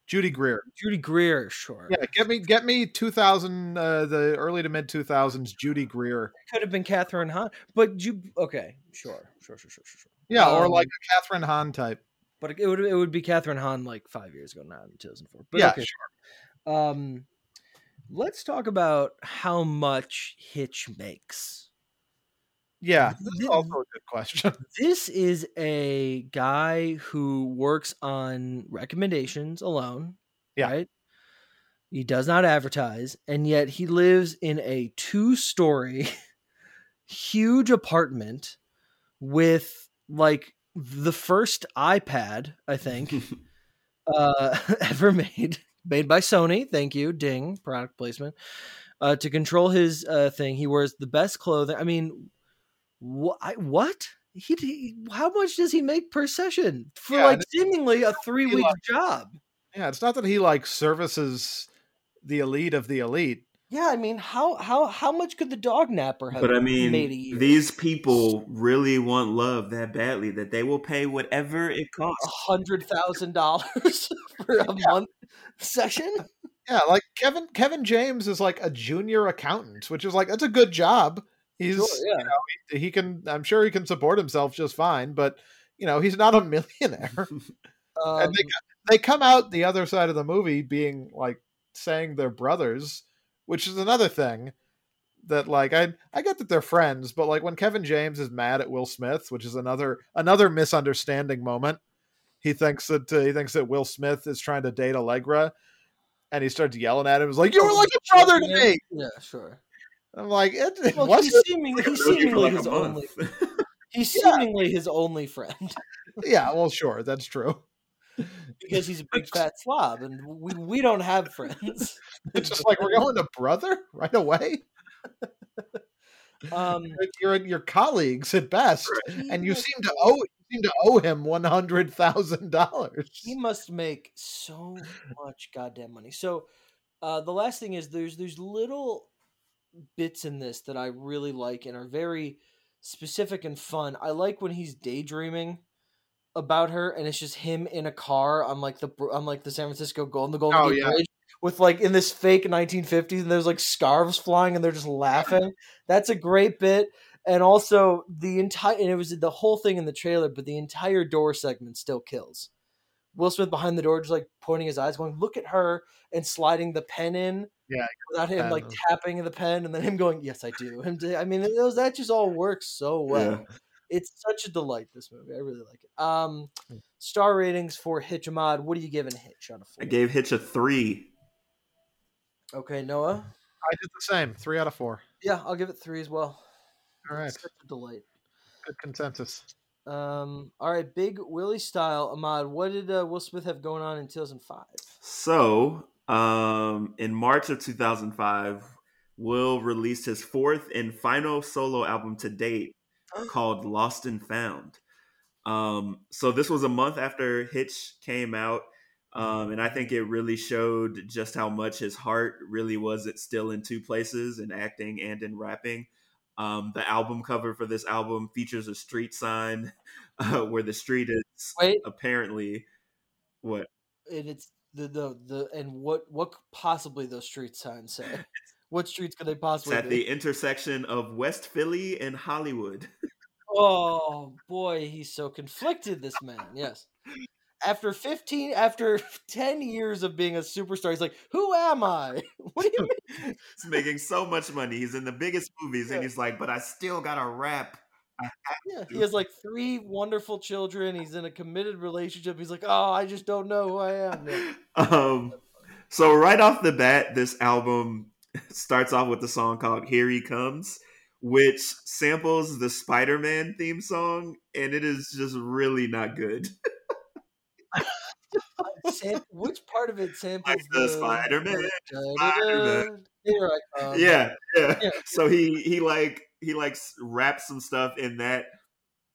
Judy Greer. Judy Greer. Sure. Yeah, get me get me 2000 uh, the early to mid 2000s Judy Greer. could have been Kathryn Hahn, but you okay? Sure, sure, sure, sure, sure. sure. Yeah, or Um, like a Kathryn Hahn type. but it would it would be Kathryn Hahn like five years ago, not in two thousand four. But yeah, okay. sure. Um, let's talk about how much Hitch makes. Yeah, that's Th- also a good question. This is a guy who works on recommendations alone. Yeah. Right. He does not advertise, and yet he lives in a two-story, huge apartment with like the first iPad, I think, uh, ever made, made by Sony. Thank you, Ding, product placement. Uh, to control his uh, thing, he wears the best clothing. I mean, wh- I, what? He, he how much does he make per session for Yeah, like seemingly a three week like- job? Yeah, it's not that he like services the elite of the elite. Yeah, I mean, how how how much could the dog napper have But I mean, year? these people really want love that badly that they will pay whatever it costs. a hundred thousand dollars for a month session. Yeah, like Kevin Kevin James is like a junior accountant, which is like that's a good job. He's Sure, yeah. you know he, he can I'm sure he can support himself just fine, but you know he's not a millionaire. Um, and they they come out the other side of the movie being like saying they're brothers, which is another thing that like I I get that they're friends, but like when Kevin James is mad at Will Smith, which is another another misunderstanding moment. He thinks that uh, he thinks that Will Smith is trying to date Allegra, and he starts yelling at him. He's like, "You were like a brother to me." Yeah, sure. I'm like, "It, it Well, wasn't." he's seemingly he's seemingly like his only he's Yeah. seemingly his only friend Yeah, well, sure, that's true. because he's a big fat slob, and we we don't have friends. It's just like we're going to brother right away. Um, You're your colleagues at best, and you seem to owe you seem to owe him one hundred thousand dollars. he must make so much goddamn money. So, uh, the last thing is there's there's little bits in this that I really like and are very specific and fun. I like when he's daydreaming about her, and it's just him in a car on like the on like the San Francisco Golden the Golden Oh, Gate yeah. Bridge with like in this fake 1950s, and there's like scarves flying, and they're just laughing. That's a great bit. And also the entire and it was the whole thing in the trailer, but the entire door segment still kills. Will Smith behind the door, just like pointing his eyes, going, "Look at her," and sliding the pen in. Yeah, without him like is- tapping the pen, and then him going, "Yes, I do." Him, I mean, it was, that just all works so well. Yeah. It's such a delight. This movie, I really like it. Um, Hmm. star ratings for Hitch Ahmad. What are you giving Hitch on a I four? gave Hitch a three. Okay, Noah. I did the same, three out of four. Yeah, I'll give it three as well. All right, It's such a delight. good consensus. Um, all right, big Willie style. Ahmad, what did uh, Will Smith have going on in 2005? So, um, in March of 2005, Will released his fourth and final solo album to date called Lost and Found. Um, so, this was a month after Hitch came out. Um, and I think it really showed just how much his heart really was it still in two places in acting and in rapping. Um, the album cover for this album features a street sign uh, where the street is Wait, apparently what and it's the the the and what what possibly those street signs say? what streets could they It's possibly at be? the intersection of West Philly and Hollywood. Oh boy, he's so conflicted. This man, yes. After fifteen, after ten years of being a superstar, he's like, "Who am I? What do you mean?" He's making so much money. He's in the biggest movies, and he's like, "But I still gotta rap." Yeah, he has like three wonderful children. He's in a committed relationship. He's like, "Oh, I just don't know who I am." Yeah. Um, so right off the bat, this album starts off with the song called "Here He Comes," which samples the Spider-Man theme song, and it is just really not good. Sam- which part of it samples Like the. Here I come. yeah, yeah. yeah. So he he like he like s- raps some stuff in that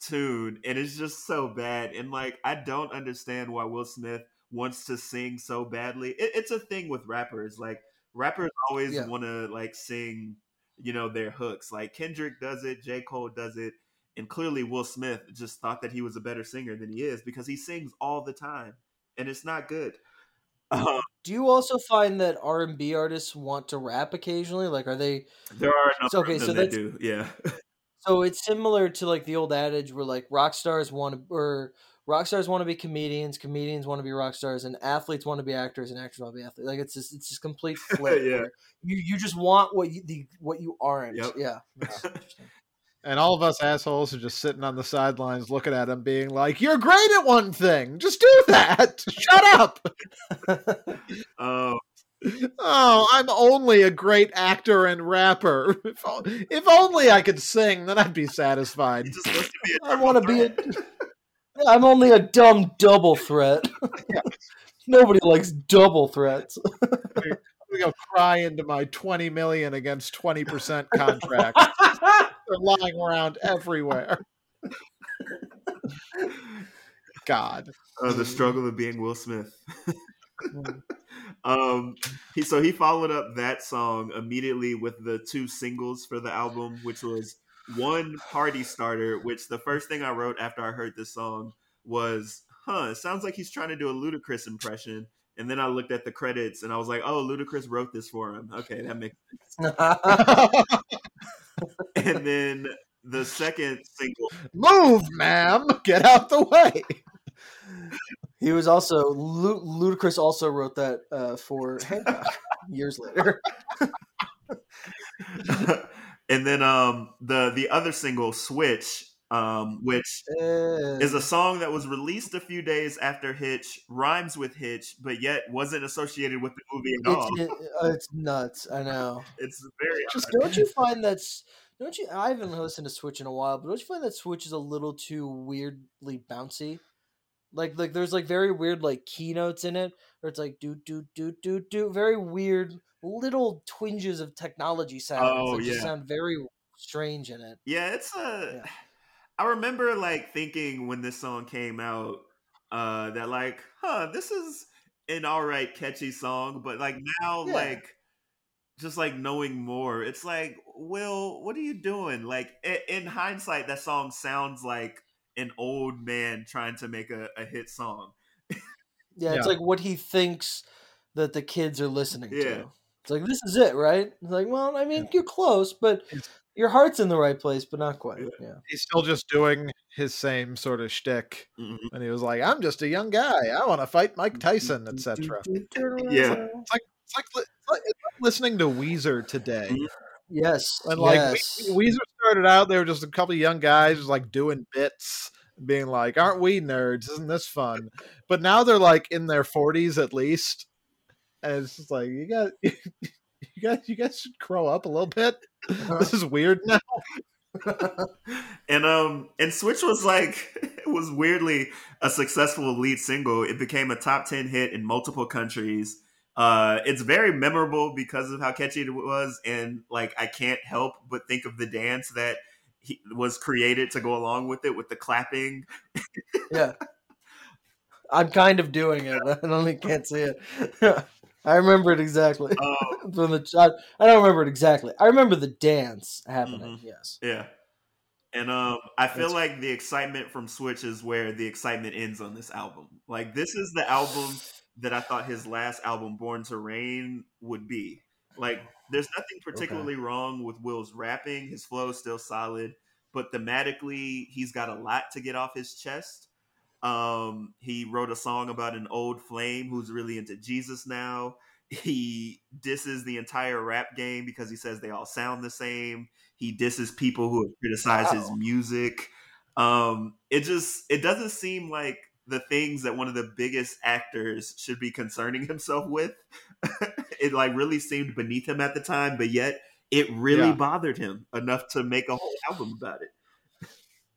tune, and it's just so bad. And like I don't understand why Will Smith wants to sing so badly. It, it's a thing with rappers. Like rappers always Yeah. want to like sing, you know, their hooks. Like Kendrick does it, J Cole does it. And clearly, Will Smith just thought that he was a better singer than he is because he sings all the time, and it's not good. Um, Do you also find that R and B artists want to rap occasionally? Like, are they? there are okay, so that's- do, yeah. So it's similar to like the old adage where like rock stars want to, or rock stars want to be comedians, comedians want to be rock stars, and athletes want to be actors, and actors want to be athletes. Like it's just it's just complete flip. Yeah. You you just want what you the what you aren't. Yep. Yeah. And all of us assholes are just sitting on the sidelines looking at him, being like, "You're great at one thing. Just do that. Shut up." Um, Oh, I'm only a great actor and rapper. If, if only I could sing, then I'd be satisfied. He just wants to be a I want to be a. I'm only a dumb double threat. Nobody likes double threats. I'm gonna go cry into my 20 million against 20% contracts. They're lying around everywhere. God. uh, the struggle of being Will Smith. um, he so he followed up that song immediately with the two singles for the album, which was one party starter. Which the first thing I wrote after I heard this song was, "Huh, it sounds like he's trying to do a Ludacris impression." And then I looked at the credits and I was like, "Oh, Ludacris wrote this for him. Okay, that makes." sense. and then the second single, Move, ma'am. Get out the way. he was also Lu- Ludacris also wrote that uh, for Hancock years later. and then um the the other single, "Switch," um, which is a song that was released a few days after Hitch, rhymes with Hitch, but yet wasn't associated with the movie at all. it's, it- uh, it's nuts. I know. It's very Just don't you find that's don't you? I haven't listened to Switch in a while, but don't you find that Switch is a little too weirdly bouncy? Like like there's like very weird like keynotes in it, where it's like do do do do do very weird little twinges of technology sounds. Oh, that just yeah. sound very strange in it. Yeah, it's a. Yeah. I remember like thinking when this song came out uh that like, huh, this is an all right catchy song, but like now Yeah. like just like knowing more, it's like, Will, what are you doing? Like in hindsight, that song sounds like an old man trying to make a, a hit song. Yeah, it's Yeah. like what he thinks that the kids are listening Yeah. to. It's like this is it, right? It's like, well, I mean, you're close, but It's- your heart's in the right place, but not quite. Yeah. Yeah. He's still just doing his same sort of shtick. Mhm. And he was like, I'm just a young guy. I want to fight Mike Tyson, etc. Yeah. It's like, it's like, it's like, listening to Weezer today. Mhm. Yes. And like yes. We- Weezer started out, they were just a couple of young guys just like doing bits, being like, "Aren't we nerds? Isn't this fun?" But now they're like in their forties at least, and it's just like you got, you guys, you guys should grow up a little bit. This is weird now. and um and Switch was like it was weirdly a successful lead single. It became a top 10 hit in multiple countries. Uh it's very memorable because of how catchy it was and like I can't help but think of the dance that he, was created to go along with it with the clapping. yeah. I'm kind of doing it. I only can't see it. I remember it exactly. Um, From the I, I don't remember it exactly. I remember the dance happening. Mhm. Yes. yeah. And um I feel That's- like the excitement from Switch is where the excitement ends on this album. Like this is the album that I thought his last album, Born to Reign, would be. Like, there's nothing particularly wrong with Will's rapping. His flow is still solid, but thematically, he's got a lot to get off his chest. Um, he wrote a song about an old flame who's really into Jesus now. He disses the entire rap game because he says they all sound the same. He disses people who have criticized his music. Um, it just it doesn't seem like the things that one of the biggest actors should be concerning himself with. it like really seemed beneath him at the time, but yet it really Yeah. bothered him enough to make a whole album about it.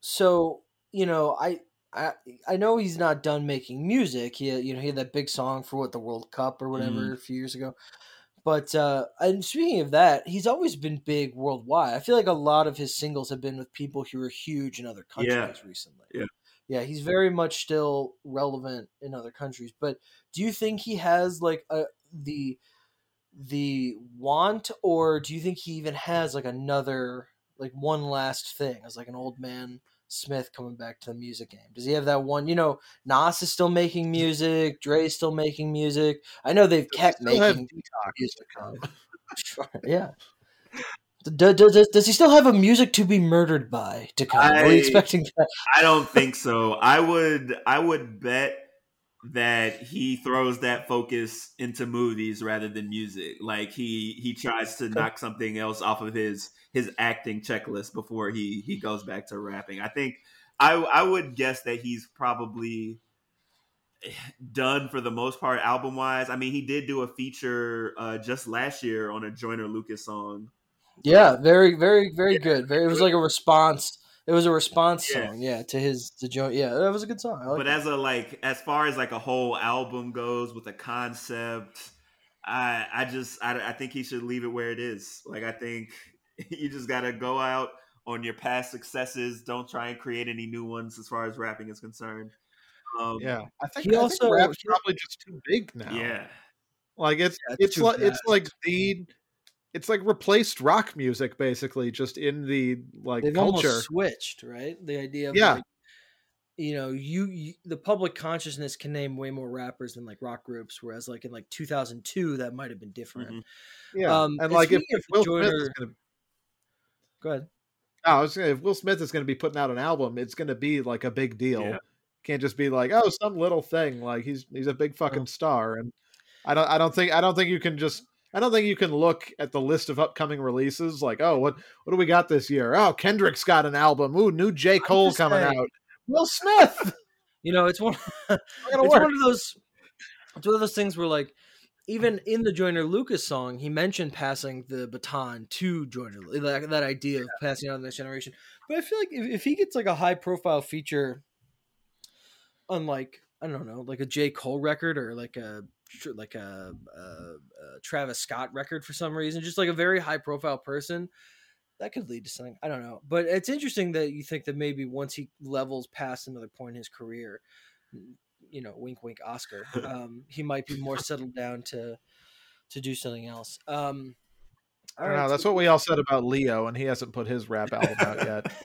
So you know, I I I know he's not done making music. He you know he had that big song for what the World Cup or whatever Mhm. a few years ago. But uh, and speaking of that, he's always been big worldwide. I feel like a lot of his singles have been with people who are huge in other countries Yeah. recently. Yeah. yeah, he's very much still relevant in other countries. But do you think he has like a the the want, or do you think he even has like another like one last thing as like an old man Smith coming back to the music game? Does he have that one? You know, Nas is still making music, Dre's still making music. I know they've kept making music. Sure, yeah. Does, does, does he still have a music to be murdered by to come? Are we expecting that? I don't think so. I would I would bet that he throws that focus into movies rather than music. Like he he tries to knock something else off of his his acting checklist before he he goes back to rapping. I think I I would guess that he's probably done for the most part album wise. I mean, he did do a feature uh just last year on a Joyner Lucas song. Yeah, very, very, very good. Very, it was like a response. It was a response Yeah. song, yeah, to his to Joe. Yeah, that was a good song. I but that. as a like as far as like a whole album goes with a concept i i just I, I think he should leave it where it is like i think you just gotta go out on your past successes don't try and create any new ones as far as rapping is concerned um Yeah, I think, He I also- think rap's probably just too big now. yeah Like it's Yeah, it's it's too like it's like the it's like replaced rock music basically just in the like They've culture. switched, right? The idea of Yeah. like, you know, you, you the public consciousness can name way more rappers than like rock groups, whereas like in like 2002 that might have been different. Mhm. Yeah, Um, and and like if, if of Will Smith is gonna, Go ahead. oh, I was gonna, if Will Smith is going to be putting out an album, it's going to be like a big deal. Yeah. Can't just be like, oh, some little thing. Like he's he's a big fucking No. star, and I don't I don't think I don't think you can just I don't think you can look at the list of upcoming releases like, oh, what what do we got this year? Oh, Kendrick's got an album. Ooh, new J Cole coming saying. out. Will Smith. You know, it's one. It's work. one of those. It's one of those things where like. Even in the Joyner Lucas song, he mentioned passing the baton to Joyner, like that idea of passing on the next generation. But I feel like if, if he gets like a high profile feature unlike I don't know, like a J Cole record or like a like a, a, a Travis Scott record for some reason, just like a very high profile person, that could lead to something. I don't know, but it's interesting that you think that maybe once he levels past another point in his career, you know, wink, wink, Oscar, um, he might be more settled down to to do something else. Um, I don't know. That's what we all said about Leo, and he hasn't put his rap album out yet.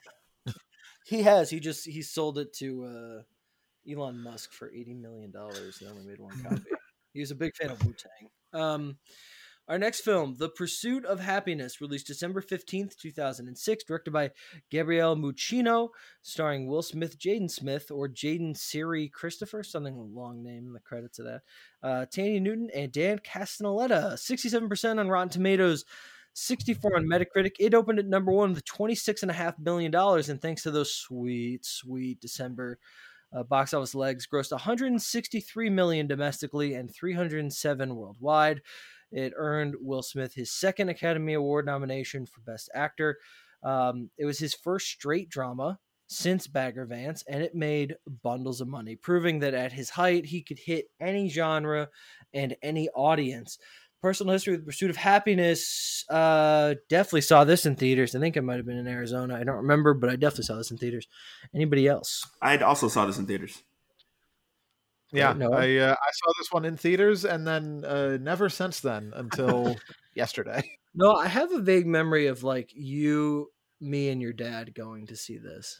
He has. He just he sold it to uh, Elon Musk for eighty million dollars. He only made one copy. he was a big fan of Wu Tang. Um, our next film, The Pursuit of Happyness, released December fifteenth, two thousand and six, directed by Gabriele Muccino, starring Will Smith, Jaden Smith, or Jaden Siri Christopher, something long name in the credits of that. Uh, Thandie Newton and Dan sixty-seven percent on Rotten Tomatoes. 64 on Metacritic. It opened at number one with $26.5 million. And thanks to those sweet, sweet December uh, box office legs, grossed 163 million domestically and 307 worldwide. It earned Will Smith his second Academy Award nomination for Best Actor. Um, it was his first straight drama since Bagger Vance, and it made bundles of money, proving that at his height, he could hit any genre and any audience. Personal history with the pursuit of happyness uh definitely saw this in theaters. I think it might have been in arizona. I don't remember but i definitely saw this in theaters. Anybody else? I also saw this in theaters. Yeah? I uh, I saw this one in theaters, and then uh, never since then until yesterday. no i have a vague memory of like you me and your dad going to see this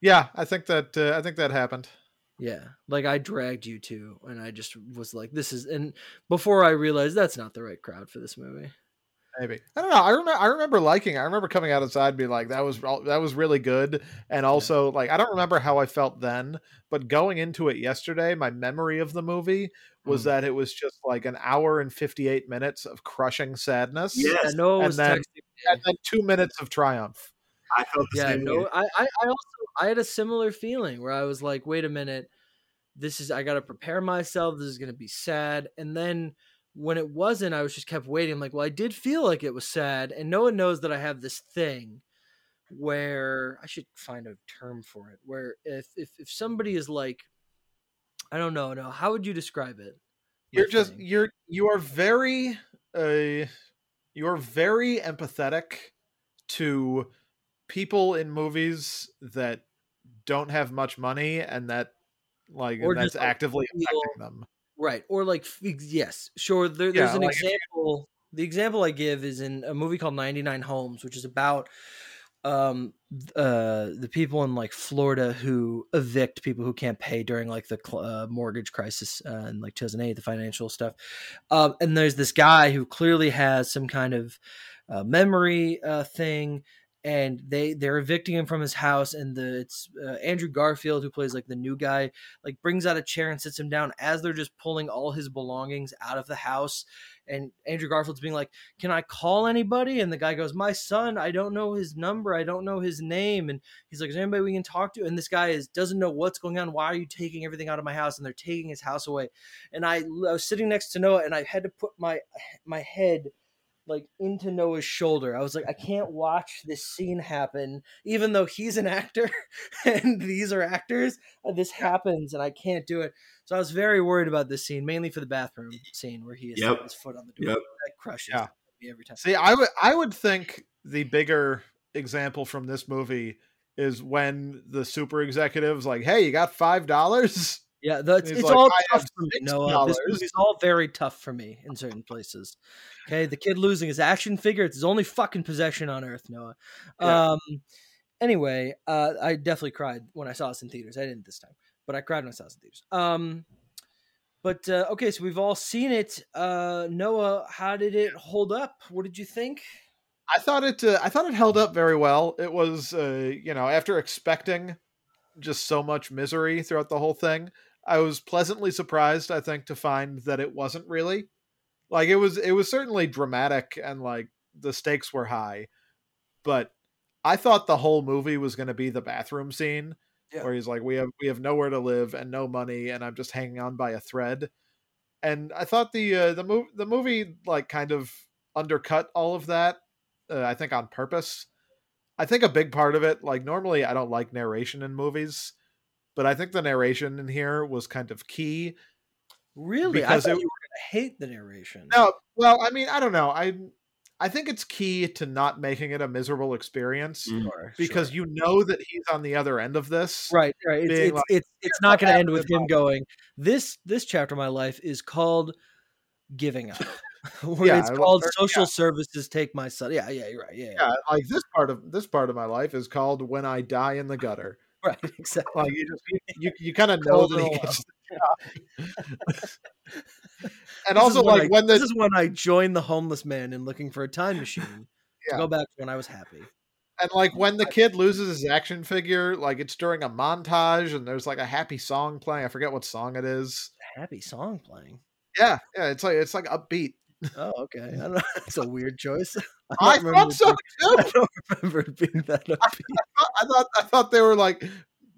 Yeah, I think that uh, I think that happened. yeah like i dragged you to and i just was like this is and before i realized that's not the right crowd for this movie Maybe I don't know. I remember. I remember liking. it. I remember coming out inside and being like, "That was that was really good." And also, like, I don't remember how I felt then, but going into it yesterday, my memory of the movie was Mm. that it was just like an hour and fifty eight minutes of crushing sadness, Yes, yeah Noah and was then- and then two minutes of triumph. I felt the yeah same no way. I, I i also i had a similar feeling where i was like wait a minute this is i gotta prepare myself this is gonna be sad and then when it wasn't i was just kept waiting i'm like well i did feel like it was sad and no one knows that i have this thing where i should find a term for it where if if, if somebody is like i don't know no how would you describe it You're just thing. you're you are very uh you're very empathetic to people in movies that don't have much money and that like and that's actively feel- affecting them. Right. Or like yes, sure. There, there's Yeah, an like example. The example I give is in a movie called 99 Homes, which is about um uh the people in like Florida who evict people who can't pay during like the cl- uh, mortgage crisis uh, in like 2008 the financial stuff um and there's this guy who clearly has some kind of uh, memory uh thing and they they're evicting him from his house and the it's uh, Andrew Garfield who plays like the new guy like brings out a chair and sits him down as they're just pulling all his belongings out of the house. And Andrew Garfield's being like can I call anybody? And the guy goes my son I don't know his number I don't know his name. And he's like is there anybody we can talk to? And this guy is doesn't know what's going on. Why are you taking everything out of my house? And they're taking his house away. And I, I was sitting next to Noah and I had to put my my head like into Noah's shoulder. I was like, I can't watch this scene happen, even though he's an actor and these are actors. uh, This happens and I can't do it. So I was very worried about this scene, mainly for the bathroom scene where he has Yep. his foot on the door. Yep. That crushes Yeah. me every time. See, I would I would think the bigger example from this movie is when the super executives like, "Hey, you got five dollars?" Yeah, that's it's like, all tough for me. Noah, this movie's all very tough for me in certain places. Okay, the kid losing his action figure, it's his only fucking possession on earth, Noah. Yeah. Um anyway, uh I definitely cried when I saw this in theaters. I didn't this time, but I cried when I saw this in theaters. Um but uh, okay, so we've all seen it. Uh Noah, how did it hold up? What did you think? I thought it. Uh, I thought it held up very well. It was, uh, you know, after expecting just so much misery throughout the whole thing, I was pleasantly surprised. I think to find that it wasn't really like it was. It was certainly dramatic and like the stakes were high, but I thought the whole movie was going to be the bathroom scene Yeah. where he's like, "We have we have nowhere to live and no money, and I'm just hanging on by a thread." And I thought the uh, the movie the movie like kind of undercut all of that. Uh, I think on purpose. I think a big part of it, like normally I don't like narration in movies, but I think the narration in here was kind of key. Really? Because I thought it- you were gonna hate the narration. No, well, I mean, I don't know. I I think it's key to not making it a miserable experience mm-hmm. Sure, because sure. you know that he's on the other end of this. right right it's it's, like, it's, it's not going to end with him going this this chapter of my life is called giving up Where Yeah, it's called or- social yeah. services take my son yeah yeah you're right yeah, yeah. Yeah, like this part of this part of my life is called "When I Die in the Gutter." right exactly Like you just you, you, kind of know that he and gets the job. and This also, like I, when this is when i joined the homeless man in looking for a time machine Yeah. to go back to when i was happy and like when the kid loses his action figure, like it's during a montage and there's like a happy song playing. I forget what song it is. happy song playing Yeah, yeah, it's like it's like upbeat. oh okay i don't know it's a weird choice I remember thought so too. i don't remember it being that upbeat. I thought I thought they were like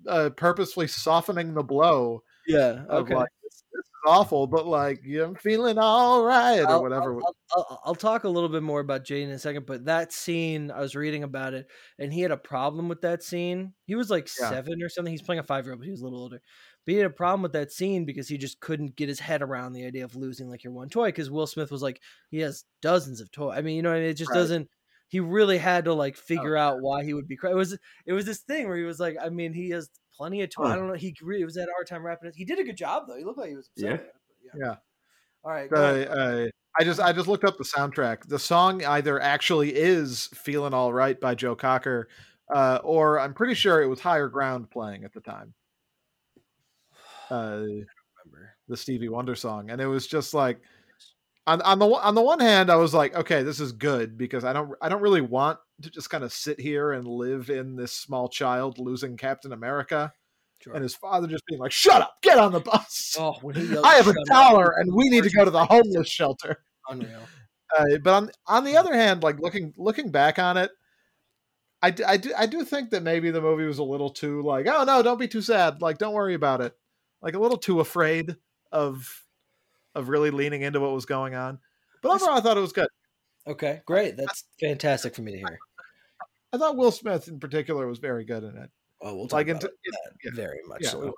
uh, purposefully softening the blow yeah okay like this, this is awful, but like yeah, I'm feeling all right or I'll- whatever. I'll, I'll, I'll talk a little bit more about Jaden in a second, but that scene, I was reading about it, and he had a problem with that scene. He was like Yeah. seven or something. He's playing a five year old, but he was a little older. But he had a problem with that scene because he just couldn't get his head around the idea of losing like your one toy. Because Will Smith was like, he has dozens of toys. I mean, you know, what I mean? it just Right. doesn't. He really had to like figure out why he would be. Cry- it was it was this thing where he was like, I mean, he has plenty of toys. I don't know. He really was at hard time wrapping it. He did a good job though. He looked like he was upset. Yeah. it, but Yeah. All right. Uh, I just I just looked up the soundtrack. The song either actually is "Feeling All Right" by Joe Cocker, uh, or I'm pretty sure it was Higher Ground playing at the time. Uh, remember. the Stevie Wonder song, and it was just like on on the one- on the one hand, I was like, okay, this is good because I don't I don't really want to just kind of sit here and live in this small child losing Captain America Sure. and his father just being like, shut up, get on the bus. Oh, when he yelled, I have a "Shut up," dollar, and we need to go to the homeless shelter. Unreal. Uh, but on on the other hand, like looking looking back on it, I, d- I do I do think that maybe the movie was a little too like oh no don't be too sad like don't worry about it like a little too afraid of of really leaning into what was going on. But overall, I thought it was good. Okay, great. That's fantastic for me to hear. I thought Will Smith in particular was very good in it. Oh, we'll talk Like about into, that yeah. very much Yeah, so.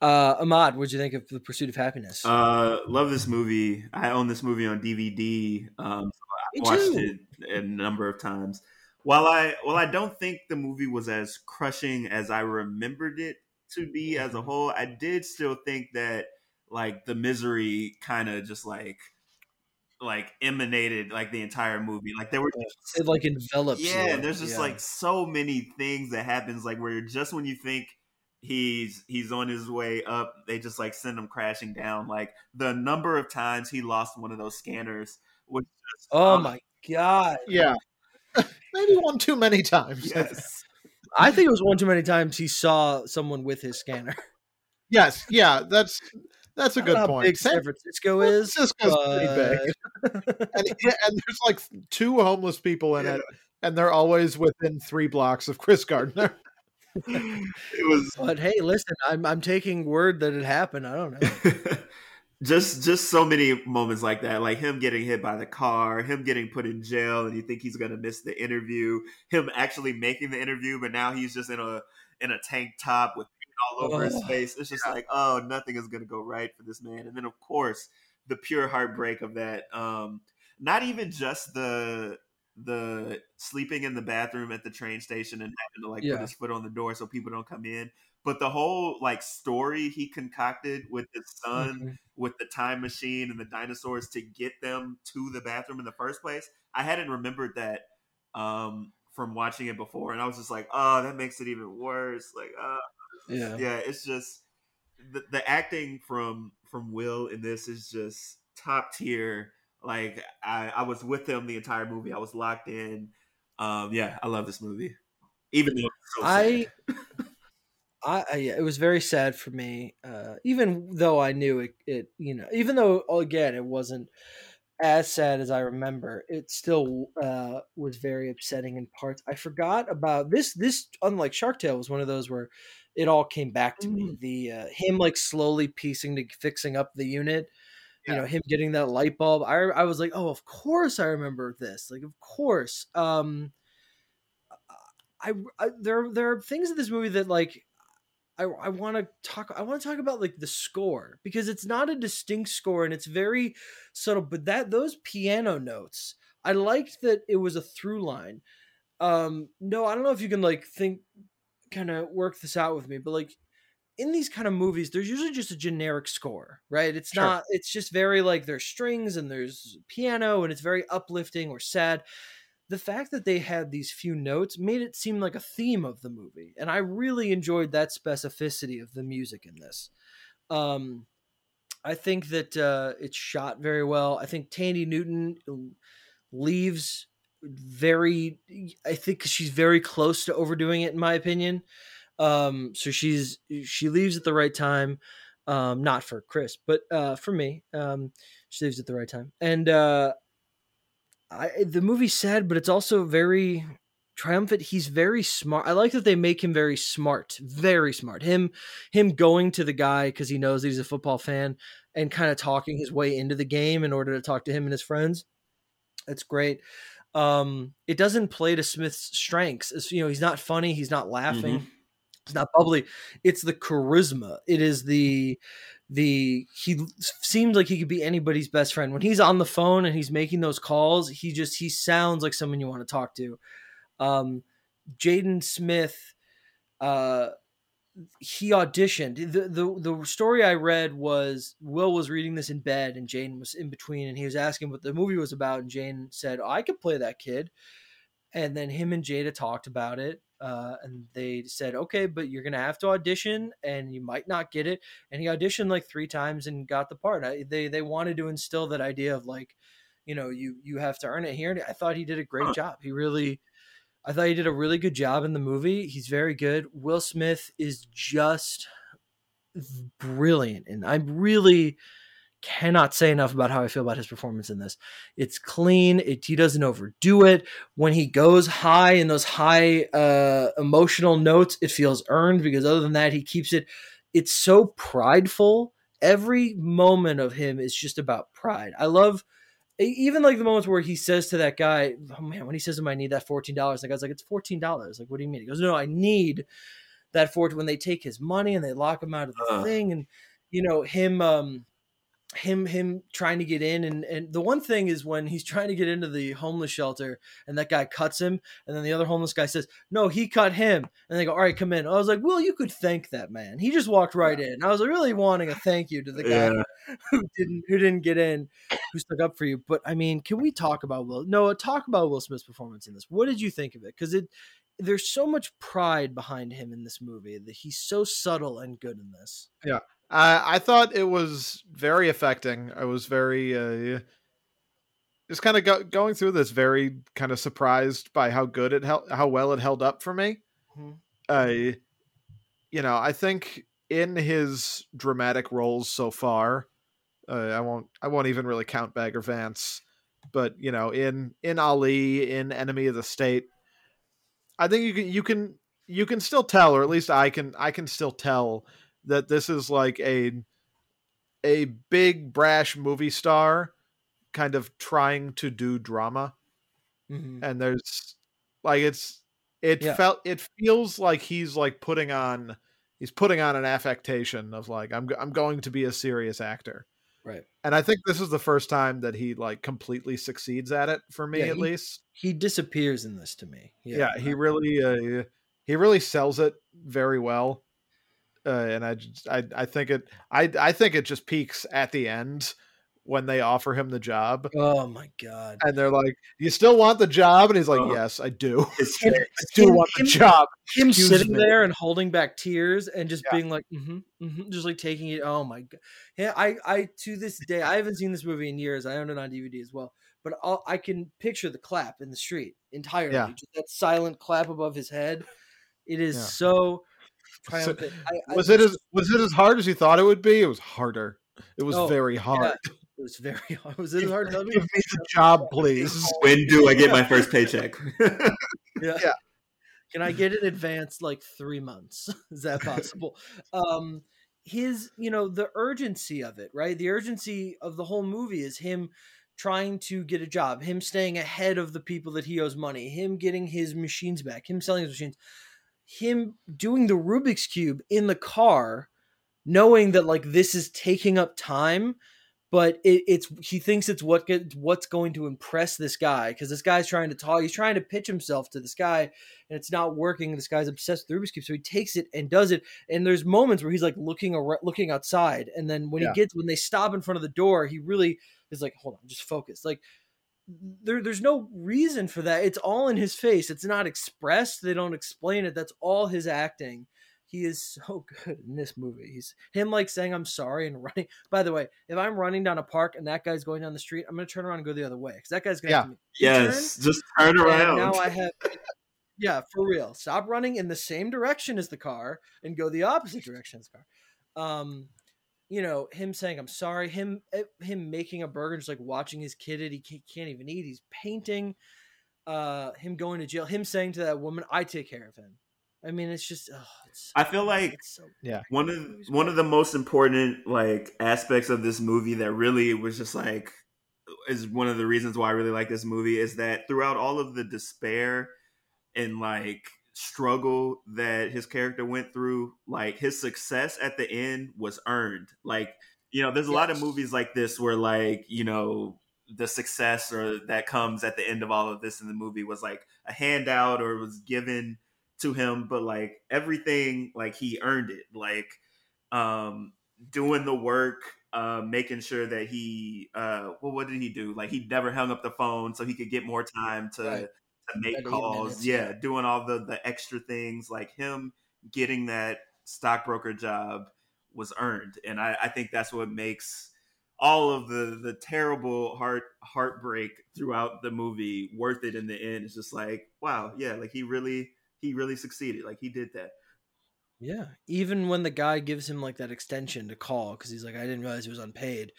Uh, Ahmad, what'd you think of The Pursuit of Happyness? Uh, love this movie. I own this movie on DVD. Um, Me I watched it a number of times. While I while I don't think the movie was as crushing as I remembered it to be as a whole, I did still think that like the misery kind of just like like emanated like the entire movie. Like there were just It like envelops. yeah, you. there's just Yeah. like so many things that happens like where just when you think he's he's on his way up, they just like send him crashing down. Like the number of times he lost one of those scanners was just Oh um, my god! yeah, maybe one too many times. yes. I think it was one too many times he saw someone with his scanner. yes, yeah, that's that's a good point. Big San Francisco is. Francisco's pretty big. and, and there's like two homeless people in it, and they're always within three blocks of Chris Gardner. it was But hey, listen, I'm I'm taking word that it happened. I don't know. just just so many moments like that like him getting hit by the car him getting put in jail and you think he's gonna miss the interview him actually making the interview but now he's just in a in a tank top with all over his face it's just like oh nothing is gonna go right for this man and then of course the pure heartbreak of that um not even just the the sleeping in the bathroom at the train station and having to like Yeah. put his foot on the door so people don't come in but the whole like story he concocted with his son, Mhm. with the time machine and the dinosaurs to get them to the bathroom in the first place, I hadn't remembered that um, from watching it before, and I was just like, oh, that makes it even worse. Like, uh, Yeah. yeah, it's just the, the acting from from Will in this is just top tier. Like I, I was with him the entire movie. I was locked in. Um, yeah, I love this movie. Even though it's so I. I, I, yeah, it was very sad for me. Uh, even though I knew it, it, you know, even though again it wasn't as sad as I remember, it still uh, was very upsetting in parts. I forgot about this. This, unlike Shark Tale, was one of those where it all came back to me. The uh, him like slowly piecing to fixing up the unit. You know, him getting that light bulb. I I was like, oh, of course I remember this. Like, of course. Um, I, I there there are things in this movie that like I, I want to talk I want to talk about like the score because it's not a distinct score and it's very subtle but that those piano notes I liked that it was a through line um no I don't know if you can like think kind of work this out with me but like in these kind of movies there's usually just a generic score right? It's Sure. not it's just very like there's strings and there's piano and it's very uplifting or sad. The fact that they had these few notes made it seem like a theme of the movie and i really enjoyed that specificity of the music in this. Um i think that uh it's shot very well. I think Thandie Newton leaves very i think she's very close to overdoing it in my opinion um so she's she leaves at the right time um not for chris but uh for me um she leaves at the right time and uh I, the movie's sad, but it's also very triumphant. He's very smart. I like that they make him very smart, very smart. Him, him going to the guy because he knows that he's a football fan and kind of talking his way into the game in order to talk to him and his friends. that's great. Um, it doesn't play to Smith's strengths. It's, you know, he's not funny. He's not laughing. It's not bubbly. It's the charisma. It is the the he seems like he could be anybody's best friend when he's on the phone and he's making those calls he just he sounds like someone you want to talk to um jaden smith uh he auditioned. The, the the story i read was will was reading this in bed and Jaden was in between and he was asking what the movie was about and Jaden said oh, i could play that kid. And then him and jada talked about it uh, and they said okay but you're gonna have to audition and you might not get it. And he auditioned like three times and got the part. I, they they wanted to instill that idea of like you know you you have to earn it here and i thought he did a great job. He really i thought he did a really good job in the movie he's very good will smith is just brilliant and i'm really cannot say enough about how I feel about his performance in this. It's clean. It, he doesn't overdo it. When he goes high in those high uh, emotional notes, it feels earned because other than that, he keeps it. It's so prideful. Every moment of him is just about pride. I love even like the moments where he says to that guy, "Oh man," when he says to him, "I need that fourteen dollars," the guy's like, "It's fourteen dollars." Like, what do you mean? He goes, "No, I need that fourteen." When they take his money and they lock him out of the Ugh. thing, and you know him. um him him trying to get in and and the one thing is when he's trying to get into the homeless shelter and that guy cuts him and then the other homeless guy says no he cut him. And they go all right come in. I was like well you could thank that man. He just walked right in. I was really wanting a thank you to the guy Yeah. who didn't who didn't get in who stuck up for you. But i mean can we talk about will no talk about will smith's performance in this. What did you think of it? Because it there's so much pride behind him in this movie that he's so subtle and good in this Uh, I thought it was very affecting. I was very uh, just kind of go- going through this, very kind of surprised by how good it held, how well it held up for me. Mhm. Uh, you know, I think in his dramatic roles so far, uh, I won't I won't even really count Bagger Vance, but you know, in in Ali, in Enemy of the State, I think you can you can you can still tell, or at least I can I can still tell that this is like a a big brash movie star kind of trying to do drama. And there's like it's it Yeah. felt it feels like he's like putting on he's putting on an affectation of like I'm I'm going to be a serious actor. Right. And I think this is the first time that he like completely succeeds at it for me Yeah, at he- least. he disappears in this to me. Yeah, he really uh, he really sells it very well uh, and I just I I think it I I think it just peaks at the end when they offer him the job Oh my god. and they're like, "You still want the job?" and he's like, Oh. "Yes, I do. It's, Him- I do him- want the him- job." him Excuse sitting me. there and holding back tears and just Yeah. being like mm-hmm, mm-hmm, just like taking it oh my god yeah i i to this day i haven't seen this movie in years i own it on dvd as well but I'll, i can picture the clap in the street entirely Yeah. just that silent clap above his head it is Yeah. so triumphant I, I Was it as was it as hard as you thought it would be? It was harder. It was Oh, very hard. it was very hard was it as hard as Give me the job, please. when do I get my first paycheck? yeah. Yeah. Can I get in advance like three months? Is that possible? um his, you know, the urgency of it, right? The urgency of the whole movie is him trying to get a job, him staying ahead of the people that he owes money, him getting his machines back, him selling his machines, him doing the Rubik's Cube in the car, knowing that like this is taking up time but it, it's he thinks it's what get, what's going to impress this guy because this guy's trying to talk. He's trying to pitch himself to this guy, and it's not working. This guy's obsessed with Rubik's cube, so he takes it and does it. And there's moments where he's like looking ar- looking outside, and then when Yeah. he gets when they stop in front of the door, he really is like, "Hold on, just focus." Like there, there's no reason for that. It's all in his face. It's not expressed. They don't explain it. That's all his acting. He is so good in this movie. He's him like saying I'm sorry and running. By the way, if I'm running down a park and that guy's going down the street, I'm gonna turn around and go the other way because that guy's gonna Yeah. have to U-turn, just turn around. now I have yeah, for real. Stop running in the same direction as the car and go the opposite direction as the car. Um, you know, him saying I'm sorry, him eh, him making a burger, just like watching his kid it, he can't even eat. He's painting. Uh, him going to jail, him saying to that woman, "I take care of him." I mean, it's just. Oh, it's, I feel like it's so one of one of the most important like aspects of this movie that really was just like is one of the reasons why I really like this movie is that throughout all of the despair and like struggle that his character went through, like his success at the end was earned. Like, you know, there's a lot of movies like this where like, you know, the success or that comes at the end of all of this in the movie was like a handout or was given to him, but like everything like he earned it. Like um doing the work, uh making sure that he uh well what did he do? Like he never hung up the phone so he could get more time to Right. To make calls. minutes, yeah, yeah. doing all the the extra things like him getting that stockbroker job was earned. And I, I think that's what makes all of the the terrible heart heartbreak throughout the movie worth it in the end. It's just like, wow, yeah, like he really he really succeeded. Like he did that. Yeah, even when the guy gives him like that extension to call because he's like, I didn't realize he was unpaid.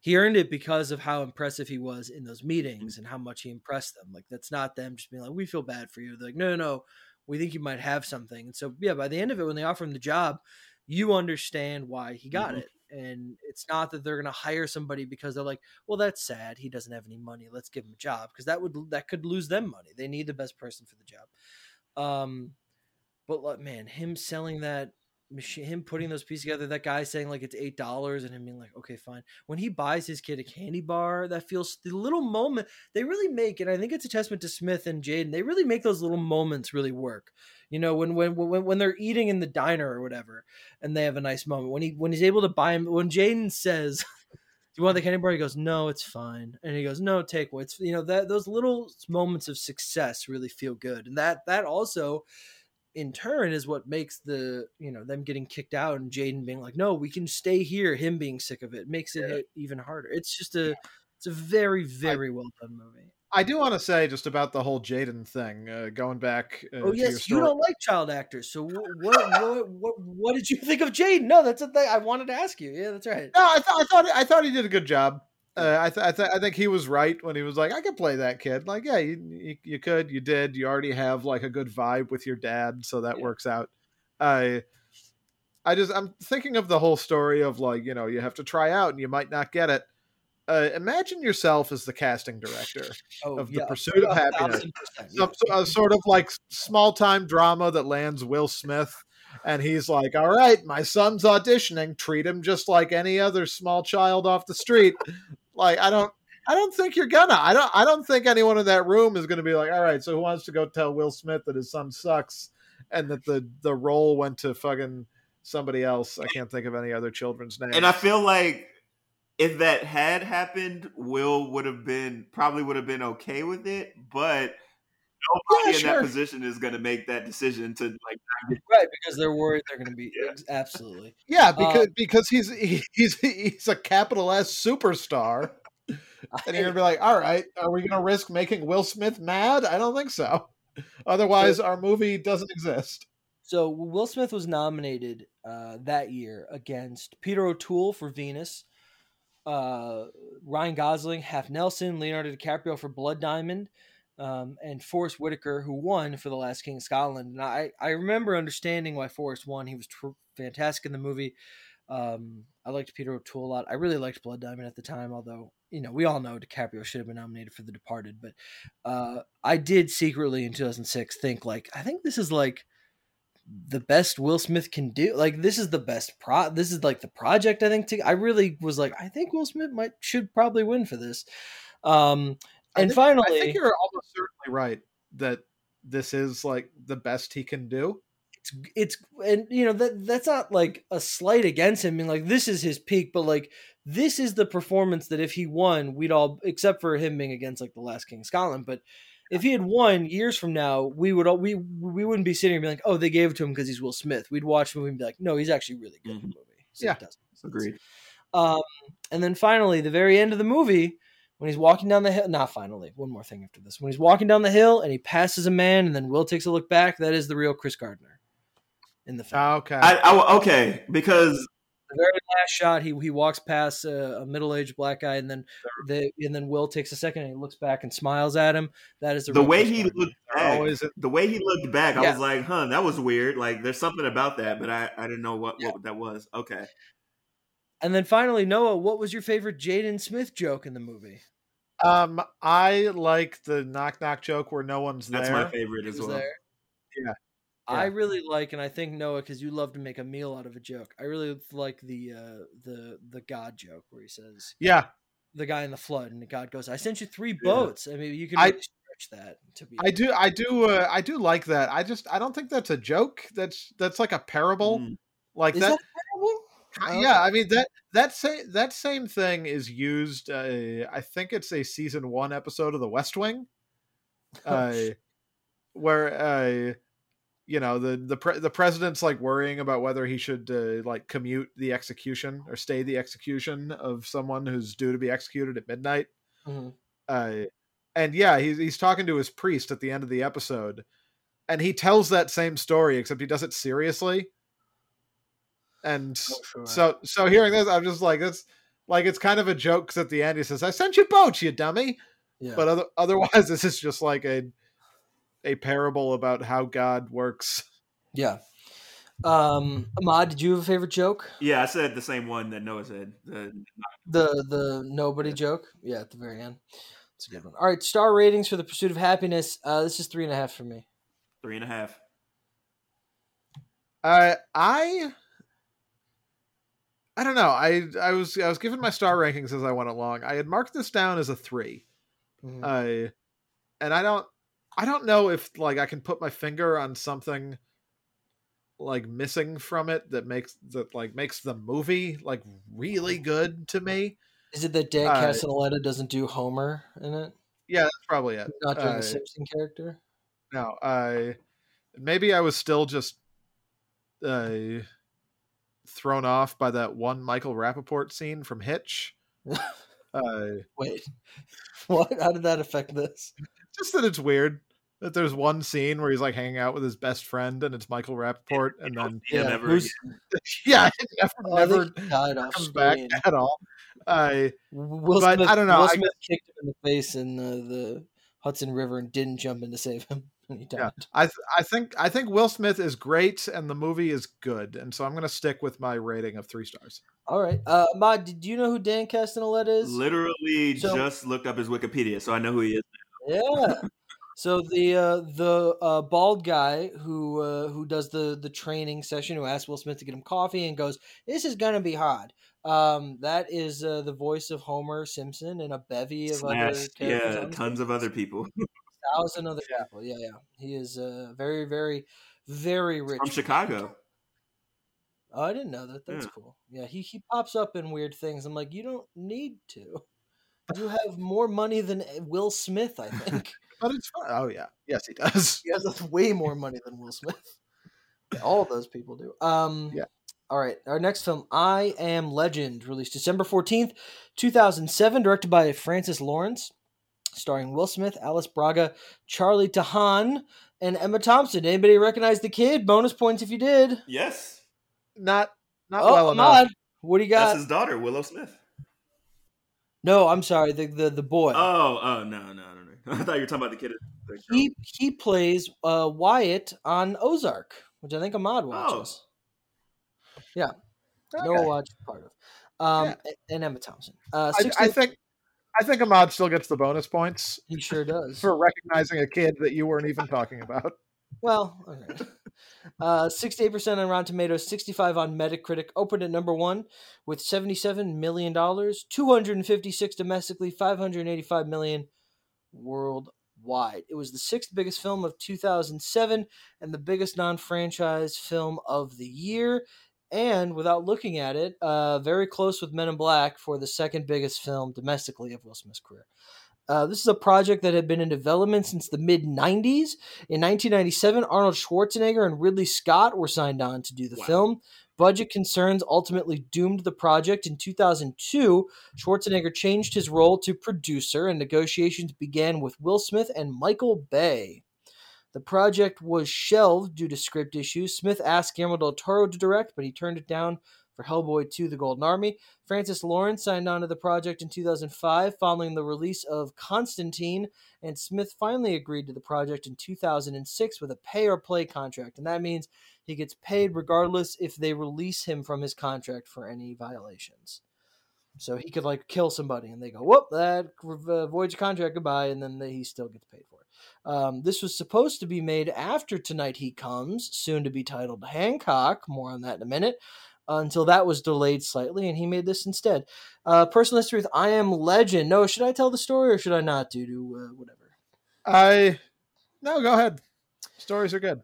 He earned it because of how impressive he was in those meetings and how much he impressed them. Like that's not them just being like, we feel bad for you. They're like, no, no, no, we think you might have something. And so yeah, by the end of it, when they offer him the job, you understand why he got Mhm. it. And it's not that they're gonna hire somebody because they're like, well, that's sad. He doesn't have any money. Let's give him a job because that would that could lose them money. They need the best person for the job. Um, but like, man, him selling that machine, him putting those pieces together, that guy saying like it's eight dollars, and him being like, okay, fine. When he buys his kid a candy bar, that feels the little moment they really make, and I think it's a testament to Smith and Jaden. They really make those little moments really work. You know, when when when when they're eating in the diner or whatever, and they have a nice moment. When he when he's able to buy him, when Jaden says. Do you want the candy bar? He goes, no, it's fine. And he goes, no, take. It's you know that those little moments of success really feel good, and that that also in turn is what makes the you know them getting kicked out and Jaden being like, no, we can stay here. Him being sick of it makes it hit even harder. It's just a it's a very very well done movie. I do want to say just about the whole Jaden thing, uh, going back. Uh, Oh yes, you don't like child actors. So wh- what what what what did you think of Jaden? No, that's a thing I wanted to ask you. Yeah, that's right. No, I, th- I thought I thought he did a good job. Uh, I th- I, th- I think he was right when he was like, I could play that kid. Like, yeah, you, you you could, you did. You already have like a good vibe with your dad, so that Yeah. works out. I I just I'm thinking of the whole story of like you know you have to try out and you might not get it. Uh, imagine yourself as the casting director. Oh, Of the yeah, Pursuit of Happyness. thousand percent, Some yeah. a sort of like small time drama that lands Will Smith, and he's like, "All right, my son's auditioning. Treat him just like any other small child off the street." Like I don't, I don't think you're gonna. I don't. I don't think anyone in that room is gonna be like, "All right, so who wants to go tell Will Smith that his son sucks?" And that the the role went to fucking somebody else. I can't think of any other children's names. And I feel like if that had happened, Will would have been probably would have been okay with it, but nobody Yeah, in sure. that position is going to make that decision to like. right because they're worried they're going to be Yeah. absolutely. yeah, Uh, because because he's he's he's a capital S superstar. And you're gonna be like, all right, are we gonna risk making Will Smith mad? I don't think so. Otherwise, our movie doesn't exist. So Will Smith was nominated uh, that year against Peter O'Toole for Venus, uh, Ryan Gosling, Half Nelson, Leonardo DiCaprio for Blood Diamond, um, and Forest Whitaker, who won for The Last King of Scotland. And I, I remember understanding why Forest won. He was tr- fantastic in the movie. Um, I liked Peter O'Toole a lot. I really liked Blood Diamond at the time, although you know we all know DiCaprio should have been nominated for The Departed. But uh, I did secretly in 2006 think like I think this is like the best Will Smith can do. Like this is the best pro. This is like the project. I think. To, I really was like, I think Will Smith might should probably win for this. Um, I and think- finally, I think you're right that this is like the best he can do. it's it's and you know that that's not like a slight against him. I mean, like this is his peak, but like this is the performance that if he won, we'd all except for him being against like the last King of Scotland, but. If he had won years from now, we would all we we wouldn't be sitting here being like, "Oh, they gave it to him because he's Will Smith." We'd watch the movie and be like, "No, he's actually really good in the movie." So Yeah. Agreed. Um, and then finally, the very end of the movie, when he's walking down the hill, not finally, one more thing after this. When he's walking down the hill and he passes a man, and then Will takes a look back, that is the real Chris Gardner in the film. Ah, Okay. I, I okay because the very last shot, he he walks past a, a middle aged black guy, and then the and then Will takes a second and he looks back and smiles at him. That is the, the real way Chris he Gardner. looked back, always the way he looked back, I was like, huh, that was weird. Like there's something about that, but I I didn't know what, Yeah. what that was. Okay. And then finally, Noah, what was your favorite Jaden Smith joke in the movie? um, I like the knock knock joke where no one's That's there. my favorite He as well. there. Yeah. I really like, and I think Noah, because you love to make a meal out of a joke. I really like the uh, the the God joke where he says Yeah, the guy in the flood, and the God goes, "I sent you three Yeah. boats." I mean, you can I- stretch that to be. I do. I do. Uh, I do like that. I just. I don't think that's a joke. That's that's like a parable. Mm. Like Is that. that yeah, I mean that that same that same thing is used. Uh, I think it's a season one episode of The West Wing, uh, where uh, you know the the pre- the president's like worrying about whether he should uh, like commute the execution or stay the execution of someone who's due to be executed at midnight. Mhm. Uh, and yeah, he's he's talking to his priest at the end of the episode, and he tells that same story except he does it seriously. And Oh, sure. so so hearing this, I'm just like it's like it's kind of a joke because at the end he says, "I sent you boats, you dummy." Yeah. But other, otherwise, this is just like a a parable about how God works. yeah. Um, Ahmad, did you have a favorite joke? Yeah, I said the same one that Noah said. The, The the nobody joke? Yeah, at the very end. It's a good one. All right, star ratings for the pursuit of happyness. Uh, this is three and a half for me. three and a half. Uh, I I don't know. I I was I was given my star rankings as I went along. I had marked this down as a three. Mhm. Uh, and I don't I don't know if like I can put my finger on something like missing from it that makes that like makes the movie like really good to me. is it that Dan uh, Castellaneta doesn't do Homer in it? Yeah, that's probably it. Not doing uh, the Simpson character. No, I maybe I was still just uh, thrown off by that one Michael Rapaport scene from Hitch. uh, Wait, what? How did that affect this? just that it's weird that there's one scene where he's like hanging out with his best friend and it's Michael Rapaport, and then Yeah, Yeah, never yeah, it never Oh, never think he died off comes back at all. Uh, Will But Smith, I don't know, Will I- Smith kicked him in the face in the, the Hudson River and didn't jump in to save him, and he died. Yeah. I th- I think I think Will Smith is great and the movie is good, and so I'm gonna stick with my rating of three stars. All right, uh, Ahmad, did you know who Dan Castellaneta is? Literally So- just looked up his Wikipedia, so I know who he is. Yeah. So the uh, the uh, bald guy who uh, who does the the training session who asks Will Smith to get him coffee and goes, "This is gonna be hard." Um, that is uh, the voice of Homer Simpson and a bevy of other characters. yeah, tons of other people thousand other people. Yeah, yeah. He is uh, very, very, very rich. from Chicago. Oh, I didn't know that. That's Yeah. cool. Yeah, he he pops up in weird things. I'm like, you don't need to. You have more money than eh, Will Smith, I think. But it's fun. Oh yeah, yes he does. he has way more money than Will Smith. Yeah, all those people do. Um, Yeah. All right. Our next film, I Am Legend, released December 14th, 2007, directed by Francis Lawrence, starring Will Smith, Alice Braga, Charlie Tahan, and Emma Thompson. Anybody recognize the kid? Bonus points if you did. Yes, Not not oh, well Ahmad, enough. what do you got? That's his daughter, Willow Smith. No, I'm sorry. The the, the boy. Oh, oh no, no, no, no. I thought you were talking about the kid. the he he plays uh, Wyatt on Ozark, which I think Ahmad Oh. watches. Yeah, Okay. Noah watched part of. Um, Yeah. and Emma Thompson. Uh, I, I think I think Ahmad still gets the bonus points he sure does. for recognizing a kid that you weren't even talking about. Well, okay. Uh, 68% on Rotten Tomatoes, 65 on Metacritic. Opened at number one with $77 million, 256 domestically, 585 million worldwide. It was the sixth biggest film of 2007 and the biggest non-franchise film of the year. And without looking at it, uh, very close with Men in Black for the second biggest film domestically of Will Smith's career. Uh, this is a project that had been in development since the mid 90s. In 1997, Arnold Schwarzenegger and Ridley Scott were signed on to do the Wow. film. Budget concerns ultimately doomed the project. In 2002, Schwarzenegger changed his role to producer, and negotiations began with Will Smith and Michael Bay. The project was shelved due to script issues. Smith asked Guillermo del Toro to direct, but he turned it down for Hellboy 2 The Golden Army. Francis Lawrence signed on to the project in 2005 following the release of Constantine, and Smith finally agreed to the project in 2006 with a pay or play contract. And that means he gets paid regardless if they release him from his contract for any violations. So he could like kill somebody and they go, whoop, that uh, voids your contract, goodbye, and then he still gets paid for it. Um, this was supposed to be made after Tonight He Comes, soon to be titled Hancock. More on that in a minute. Uh, until that was delayed slightly, and he made this instead. Uh, personal history with I Am Legend. No, should I tell the story or should I not do to uh, whatever? I no, go ahead. Stories are good.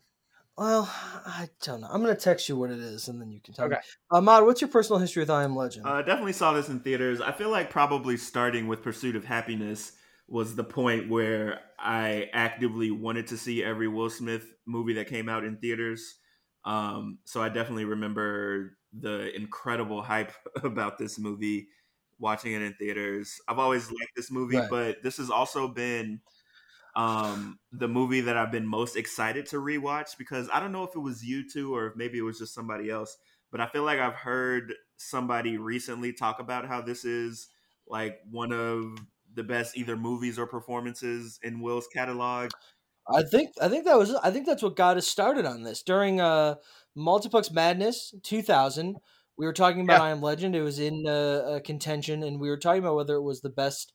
Well, I don't know. I'm gonna text you what it is, and then you can tell me. Okay. Ahmad, what's your personal history with I Am Legend? Uh, definitely saw this in theaters. I feel like probably starting with Pursuit of Happyness was the point where I actively wanted to see every Will Smith movie that came out in theaters. Um, so I definitely remember the incredible hype about this movie, watching it in theaters. I've always liked this movie, Right. but this has also been um the movie that I've been most excited to rewatch because I don't know if it was you two or if maybe it was just somebody else, but I feel like I've heard somebody recently talk about how this is like one of the best either movies or performances in Will's catalog. I think I think that was I think that's what got us started on this during uh Multiplex Madness 2000. We were talking about Yeah. I Am Legend. It was in uh, contention, and we were talking about whether it was the best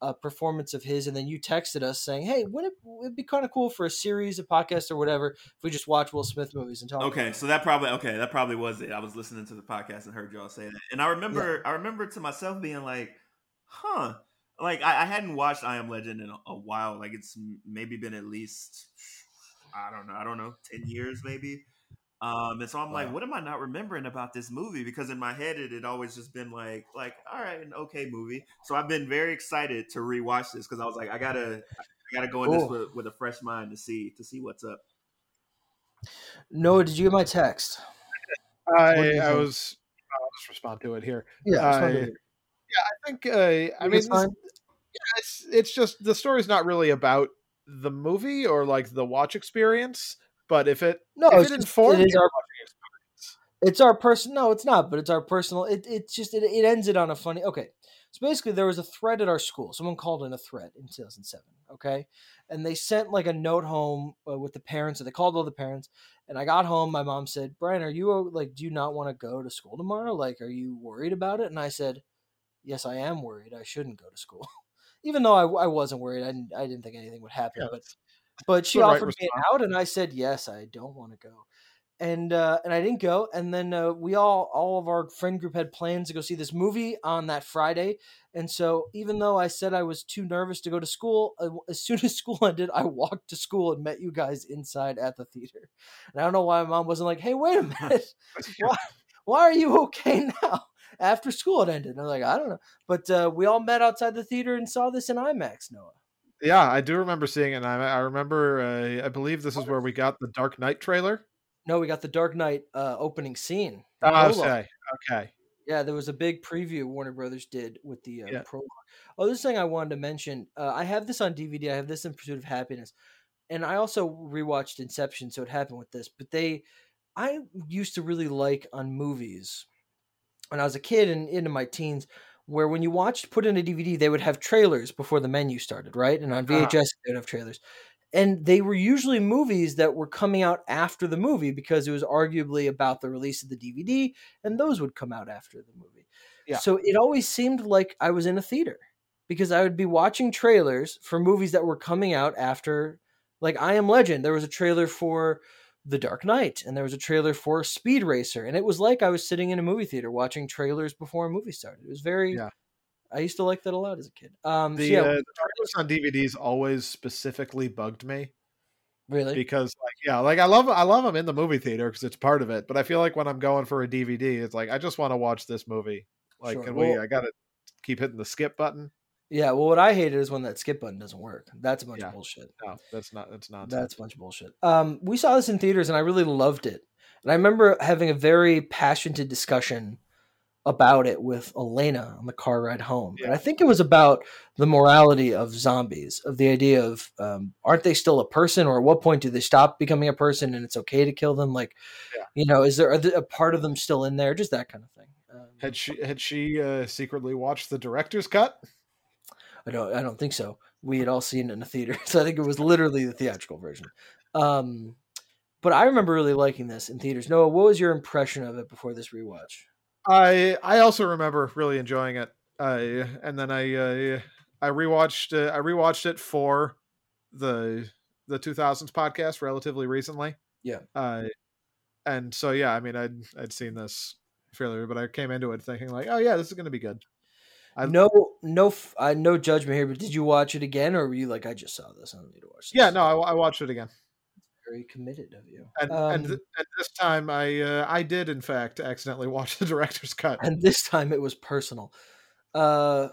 uh, performance of his. And then you texted us saying, "Hey, wouldn't it be kind of cool for a series, a podcast, or whatever if we just watch Will Smith movies and talk?" Okay, so that probably okay, that probably was it. I was listening to the podcast and heard y'all say that, and I remember I remember to myself being like, "Huh." Like I, I hadn't watched I Am Legend in a, a while. Like it's maybe been at least I don't know, I don't know, ten years maybe. Um, and so I'm like, what am I not remembering about this movie? Because in my head, it had always just been like, like, all right, an okay movie. So I've been very excited to rewatch this because I was like, I gotta, I gotta go in this with, with a fresh mind to see to see what's up. Noah, did you get my text? I I was I'll just respond to it here. Yeah, I- I think uh, I mean this- yeah, it's it's just the story's not really about the movie or like the watch experience, but if it No, if it's it informs it our watching experience, It's our person. No, it's not. But it's our personal. It, it's just it, it ends it on a funny. Okay, so basically there was a thread at our school. Someone called in a thread in 2007. Okay, and they sent like a note home uh, with the parents. So they called all the parents. And I got home. My mom said, "Brian, are you like? Do you not want to go to school tomorrow? Like, are you worried about it?" And I said, "Yes, I am worried. I shouldn't go to school." Even though I, I wasn't worried, I didn't, I didn't think anything would happen. Yeah, but but she right offered me an out, and I said yes. I don't want to go, and uh, and I didn't go. And then uh, we all all of our friend group had plans to go see this movie on that Friday. And so even though I said I was too nervous to go to school, uh, as soon as school ended, I walked to school and met you guys inside at the theater. And I don't know why my mom wasn't like, "Hey, wait a minute, why, why are you okay now? After school had ended. And I'm like, I don't know. But uh, we all met outside the theater and saw this in IMAX, Noah. Yeah, I do remember seeing it. I, I remember, uh, I believe this is where we got the Dark Knight trailer. No, we got the Dark Knight uh, opening scene. Oh, okay. Okay. Yeah, there was a big preview Warner Brothers did with the uh, Yeah. prologue. Oh, this thing I wanted to mention. Uh, I have this on DVD. I have this in Pursuit of Happyness, and I also rewatched Inception, so it happened with this. But they, I used to really like on movies when I was a kid and into my teens, where when you watched put in a DVD, they would have trailers before the menu started, right? And on Uh-huh. VHS, they would have trailers. And they were usually movies that were coming out after the movie because it was arguably about the release of the DVD, and those would come out after the movie. Yeah. So it always seemed like I was in a theater because I would be watching trailers for movies that were coming out after, like I Am Legend. There was a trailer for The Dark Knight, and there was a trailer for Speed Racer, and it was like I was sitting in a movie theater watching trailers before a movie started. It was very. Yeah. I used to like that a lot as a kid. Um, so The, yeah, uh, the trailers on DVDs always specifically bugged me really. because, like, yeah, like I love I love them in the movie theater because it's part of it. But I feel like when I'm going for a DVD, it's like I just want to watch this movie. Like, Sure. can we? I gotta keep hitting the skip button. Yeah, well, what I hated is when that skip button doesn't work. That's a bunch Yeah. of bullshit. No, that's not. That's not. That's a bunch of bullshit. Um, we saw this in theaters, and I really loved it. And I remember having a very passionate discussion about it with Elena on the car ride home. And I think it was about the morality of zombies, of the idea of um, aren't they still a person, or at what point do they stop becoming a person, and it's okay to kill them? Like, Yeah. you know, is there there- a part of them still in there? Just that kind of thing. Um, Had she had she uh, secretly watched the director's cut? I don't. I don't think so. We had all seen it in the theater, so I think it was literally the theatrical version. Um, but I remember really liking this in theaters. Noah, what was your impression of it before this rewatch? I I also remember really enjoying it. Uh, and then I uh, I rewatched uh, I rewatched it for the the 2000s podcast relatively recently. Yeah. Uh, and so yeah, I mean I'd I'd seen this fairly, but I came into it thinking like, oh yeah, this is going to be good. I- no, no, uh, no judgment here. But did you watch it again, or were you like, I just saw this? I don't need to watch this. Yeah, no, I, I watched it again, very committed of you. and Um, and, th- and this time I uh, I did in fact accidentally watch the director's cut. and this time it was personal. Uh,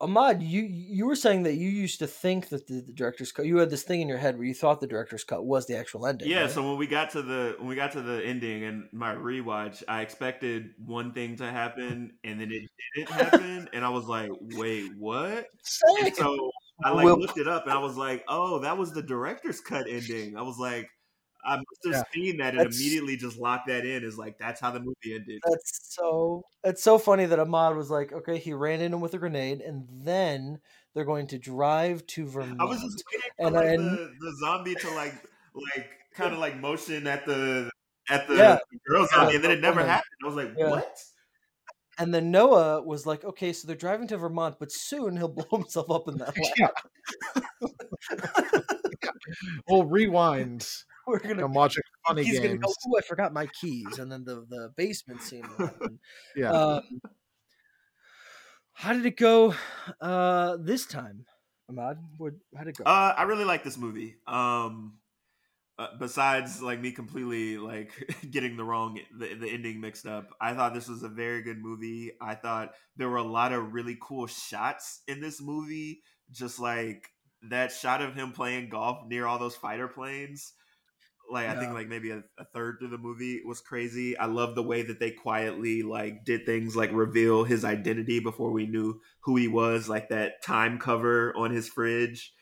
Ahmad, you you were saying that you used to think that the, the director's cut. You had this thing in your head where you thought the director's cut was the actual ending. Yeah, right? so when we got to the when we got to the ending and my rewatch, I expected one thing to happen and then it didn't happen, and I was like, "Wait, what?" Same. So I like Well- looked it up and I was like, "Oh, that was the director's cut ending." I was like, I must have Yeah. seen that and That's- immediately just locked that in. Is like that's how the movie ended. That's so. It's so funny that Ahmad was like, okay, he ran in him with a grenade, and then they're going to drive to Vermont. I was just waiting for And- like, and- the, the zombie to like like kind of like motion at the at the Yeah. girl zombie, Yeah, and then it never woman. happened. I was like, Yeah. "What?" And then Noah was like, okay, so they're driving to Vermont, but soon he'll blow himself up in that lab. Yeah. We'll rewind. We're gonna. I'm watching funny He's gonna games. go. Oh, I forgot my keys, and then the the basement scene. will happen. Yeah. Um, how did it go uh, this time, Ahmad? What, how did it go? Uh, I really like this movie. Um, uh, besides like me completely like getting the wrong the, the ending mixed up, I thought this was a very good movie. I thought there were a lot of really cool shots in this movie, just like that shot of him playing golf near all those fighter planes. Like I think like maybe a, a third through the movie was crazy. I love the way that they quietly like did things like reveal his identity before we knew who he was, like that time cover on his fridge.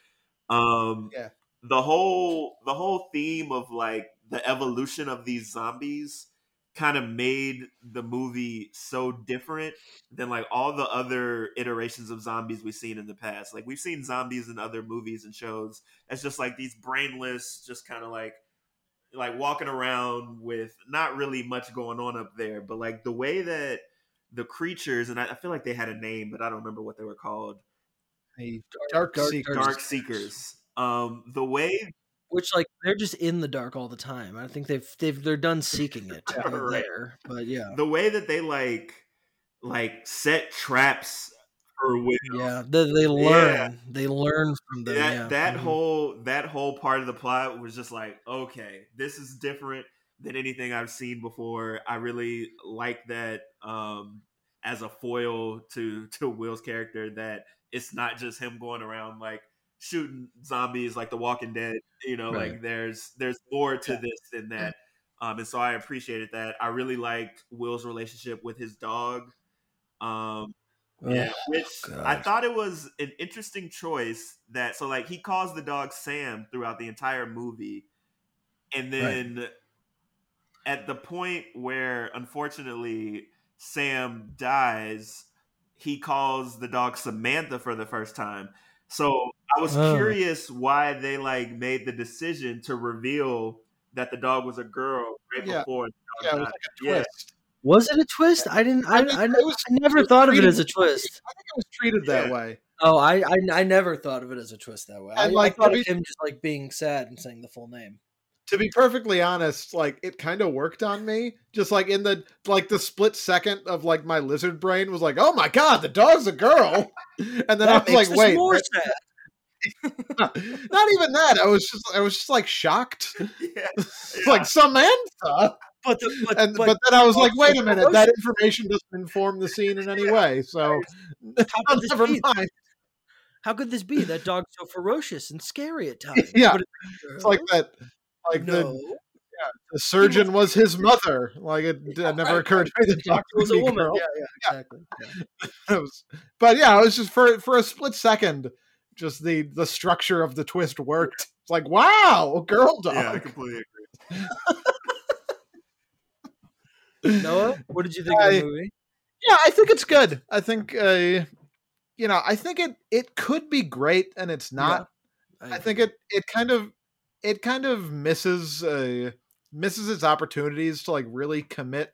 Um Yeah. the whole the whole theme of like the evolution of these zombies kind of made the movie so different than like all the other iterations of zombies we've seen in the past. Like we've seen zombies in other movies and shows as just like these brainless, just kind of like like walking around with not really much going on up there. But like the way that the creatures and I, I feel like they had a name, but I don't remember what they were called. A dark, Dark- seeker. Dark Seekers. Um, the way Which like they're just in the dark all the time. I think they've they've they're done seeking it. Right. there, but yeah, the way that they like like set traps for Will. yeah. They, they learn. They learn from them. that yeah. that Mhm. whole that whole part of the plot was just like okay this is different than anything I've seen before. I really like that um, as a foil to to Will's character that it's not just him going around like shooting zombies like The Walking Dead. You know, Right. like there's there's more to this than that. Um, and so I appreciated that. I really liked Will's relationship with his dog. Um, yeah, oh, which I thought it was an interesting choice that so like he calls the dog Sam throughout the entire movie, and then at the point where unfortunately Sam dies, he calls the dog Samantha for the first time. So I was Oh. curious why they like made the decision to reveal that the dog was a girl right Yeah. before. the Yeah, dog it was like a Yeah. Twist. Was it a twist? I didn't. I, I I, think I, was- never was thought of it as a twist. I think it was treated that Yeah. way. Oh, I, I I never thought of it as a twist that way. I, like, I thought to of him just like being sad and saying the full name. To be perfectly honest, like it kind of worked on me. Just like in the like the split second of like my lizard brain was like, "Oh my god, the dog's a girl," and then I was makes like, "Wait, more that- sad. not even that." I was just I was just like shocked. Yeah. It's like Samantha, But the, but, and but, but, then I was like, "Wait a minute, that information doesn't inform the scene in any way." So How could this never be? mind. how could this be? That dog's so ferocious and scary at times. Yeah, But It's like that, like the no, the surgeon was his mother. Like it, it never Right, occurred to me The Doctor was a be woman. girl. Yeah, yeah, exactly. Yeah. It was- but yeah, it was just for for a split second, just the the structure of the twist worked. It's like wow, girl dog. Yeah, I completely agree. Noah, what did you think of the movie? Yeah, I think it's good. I think uh, you know, I think it it could be great, and it's not. I think it it kind of it kind of misses uh misses its opportunities to like really commit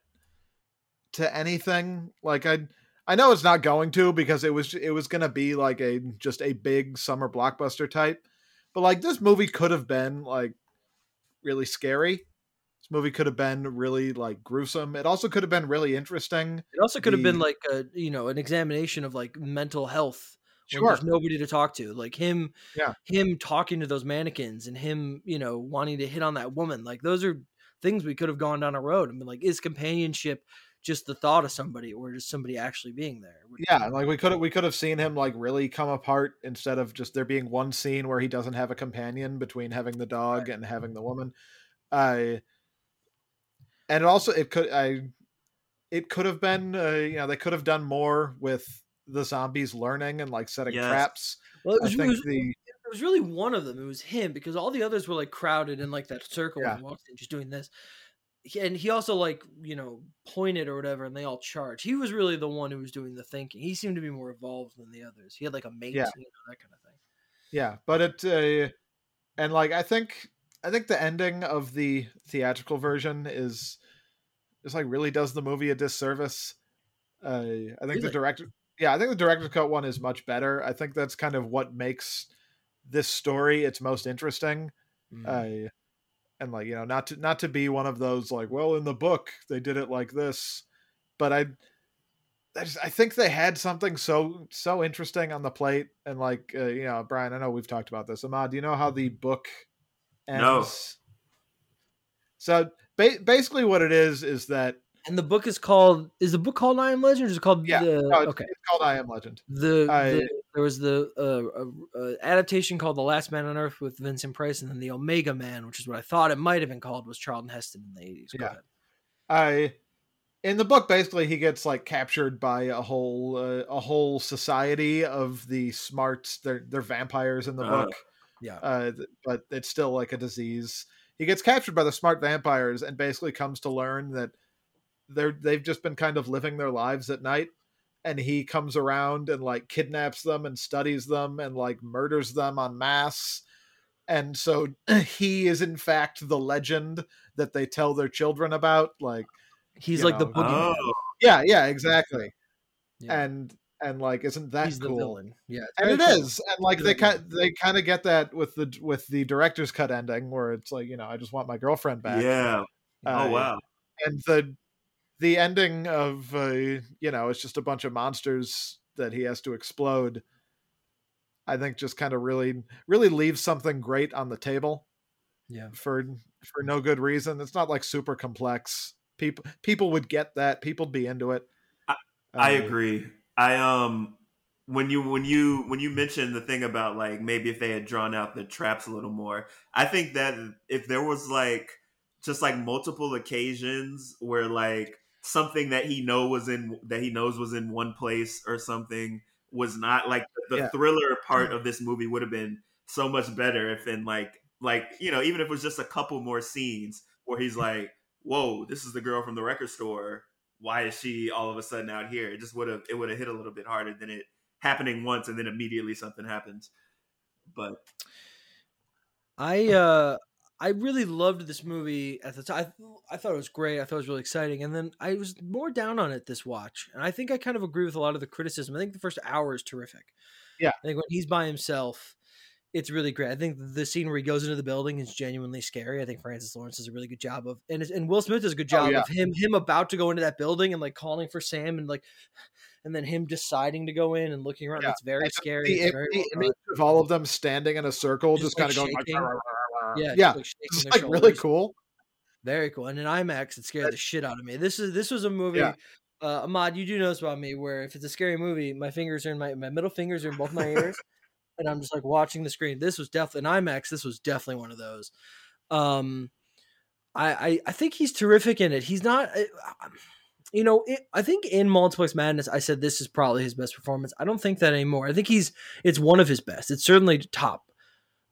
to anything. Like I I know it's not going to because it was it was going to be like a just a big summer blockbuster type. But like this movie could have been like really scary. This movie could have been really like gruesome. It also could have been really interesting. It also could have been like a you know an examination of like mental health. Sure. there's nobody to talk to. Like him, Yeah. him talking to those mannequins and him, you know, wanting to hit on that woman. Like those are things we could have gone down a road and been like, is companionship just the thought of somebody or just somebody actually being there? Yeah, like we could have we could have seen him like really come apart instead of just there being one scene where he doesn't have a companion between having the dog and having the woman. I and also it could I it could have been uh, you know they could have done more with the zombies learning and like setting Yes. traps. Well, it I was, it think was, the it was really one of them. It was him because all the others were like crowded in like that circle Yeah. and walked in just doing this. And he also like you know pointed or whatever, and they all charged. He was really the one who was doing the thinking. He seemed to be more evolved than the others. He had like a mate, Yeah. you know, that kind of thing. yeah, but it uh, and like I think I think the ending of the theatrical version is is like really does the movie a disservice. Uh, I think the director, yeah, I think the director's cut one is much better. I think that's kind of what makes this story its most interesting. Mm. Uh, and like you know, not to not to be one of those like, well, in the book they did it like this, but I, I, just, I think they had something so so interesting on the plate, and like uh, you know, Brian, I know we've talked about this. Ahmad, do you know how the book ends? No. So ba- basically, what it is is that And the book is called is the book called I Am Legend or is it called Yeah, the no, it's, okay it's called I Am Legend. the, I- the there was the uh, uh, uh, adaptation called The Last Man on Earth with Vincent Price and then the Omega Man, which is what I thought it might have been called, was Charlton Heston in the eighties. Yeah. I in the book basically he gets like captured by a whole uh, a whole society of the smarts. They're they're vampires in the Oh. book. Yeah. uh, but it's still like a disease. He gets captured by the smart vampires and basically comes to learn that they're they've just been kind of living their lives at night. And he comes around and like kidnaps them and studies them and like murders them en masse. And so he is in fact the legend that they tell their children about. Like, He's you like the know, boogeyman. Oh, yeah, yeah, exactly. Yeah. And and like, isn't that He's the cool? villain. Yeah. it's and it cool. is and like they very kind they kind of get that with the with the director's cut ending where it's like you know i just want my girlfriend back yeah. Uh, oh wow. and the the ending of uh, you know it's just a bunch of monsters that he has to explode i think just kind of really really leaves something great on the table Yeah. for for no good reason. It's not like super complex. People people would get that. People'd be into it. I Um, agree. I um when you when you when you mentioned the thing about like maybe if they had drawn out the traps a little more, I think that if there was like just like multiple occasions where like something that he know was in that he knows was in one place or something was not like the Yeah. thriller part of this movie would have been so much better if in like like you know even if it was just a couple more scenes where he's like whoa this is the girl from the record store why is she all of a sudden out here? It just would have it would have hit a little bit harder than it happening once and then immediately something happens. But I uh I really loved this movie at the time. I, I thought it was great. I thought it was really exciting. And then I was more down on it this watch. And I think I kind of agree with a lot of the criticism. I think the first hour is terrific. Yeah. I think when he's by himself, it's really great. I think the scene where he goes into the building is genuinely scary. I think Francis Lawrence does a really good job of, and it's- and Will Smith does a good Oh, job yeah. of him him about to go into that building and like calling for Sam and like, and then him deciding to go in and looking around. Yeah. It's very And scary. The, It's very the well image of all of them standing in a circle, Just, just, kind like, of going like, "Rah, rah, rah, rah." Yeah, yeah, just, like, like really cool. Very cool. And in IMAX, it scared the shit out of me. This is this was a movie. Yeah. Uh, Ahmad, you do know this about me, where if it's a scary movie, my fingers are in my my middle fingers are in both my ears, and I'm just like watching the screen. This was definitely in IMAX. This was definitely one of those. Um, I I, I think he's terrific in it. He's not. I- I- You know, it, I think in Multiplex Madness, I said this is probably his best performance. I don't think that anymore. I think he's it's one of his best. It's certainly top.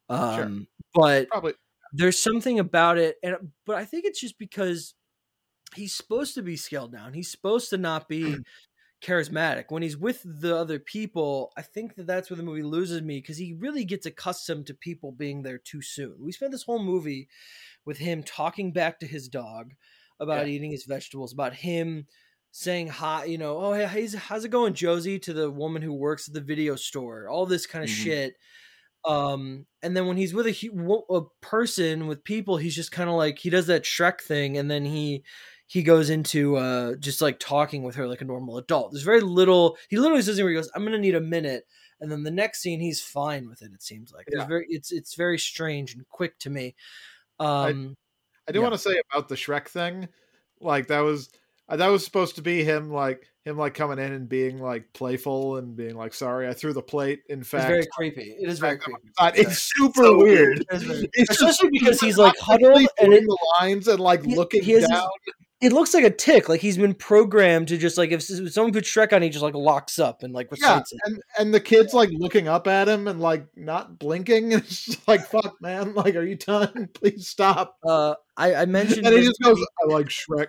Um, but Probably there's something about it and but i think it's just because he's supposed to be scaled down he's supposed to not be charismatic when he's with the other people i think that that's where the movie loses me because he really gets accustomed to people being there too soon we spent this whole movie with him talking back to his dog about Yeah. eating his vegetables about him saying hi you know oh hey how's, how's it going josie to the woman who works at the video store all this kind of Mhm. shit um and then when he's with a, a person with people he's just kind of like he does that shrek thing and then he he goes into uh just like talking with her like a normal adult there's very little he literally says where he goes i'm gonna need a minute and then the next scene he's fine with it it seems like Yeah. very it's it's very strange and quick to me um I do Yeah. want to say about the Shrek thing, like that was that was supposed to be him like him like coming in and being like playful and being like sorry I threw the plate. In fact it's very creepy it is very creepy God, it's super So weird. It very- It's especially because he's like huddled and it, the lines and like he- looking he has down. it looks like a tick like he's been programmed to just like if, someone puts shrek on he just like locks up and like Yeah, and and the kid's like looking up at him and like not blinking. It's just like fuck, man. Like, are you done? Please stop. uh i i mentioned And he just goes, I like Shrek.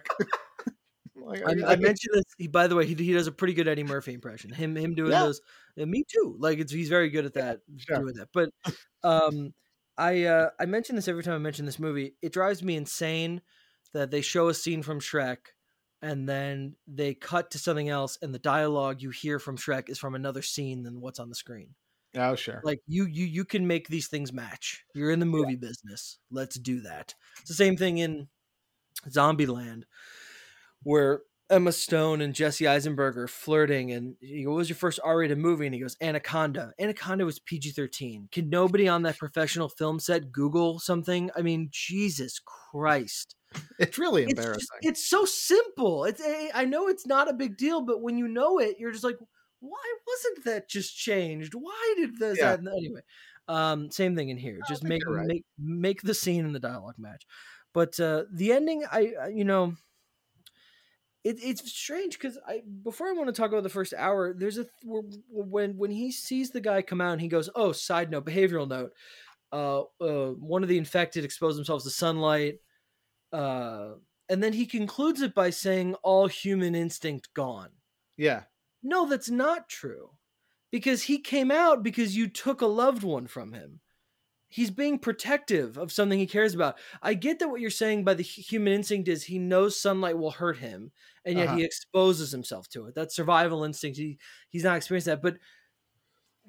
Like, I, you- I mentioned this. He, by the way, he, he does a pretty good Eddie Murphy impression. Him him doing Yeah. those. and me too. Like it's he's very good at that. Sure. Doing that. But um, I uh, I mention this every time I mention this movie. It drives me insane that they show a scene from Shrek, and then they cut to something else, and the dialogue you hear from Shrek is from another scene than what's on the screen. Oh sure. Like you you you can make these things match. You're in the movie business. Let's do that. It's the same thing in Zombieland, where Emma Stone and Jesse Eisenberg are flirting, and he goes, "What was your first R-rated movie?" And he goes, "Anaconda." Anaconda was PG-13. Can nobody on that professional film set Google something? I mean, Jesus Christ! It's really It's embarrassing. just, it's so simple. It's a, I know it's not a big deal, but when you know it, you're just like, why wasn't that just changed? Why did this Yeah. that anyway? Um, same thing in here. Just make right. make make the scene and the dialogue match. But uh, the ending, I- you know, it, it's strange because I before I want to talk about the first hour, there's a when when he sees the guy come out and he goes, oh, side note, behavioral note. Uh, uh, one of the infected exposed themselves to sunlight. Uh, and then he concludes it by saying, all human instinct gone. yeah. No, that's not true. Because he came out because you took a loved one from him. He's being protective of something he cares about. I get that what you're saying by the human instinct is he knows sunlight will hurt him, and yet Uh-huh. he exposes himself to it. That's survival instinct. He he's not experienced that, but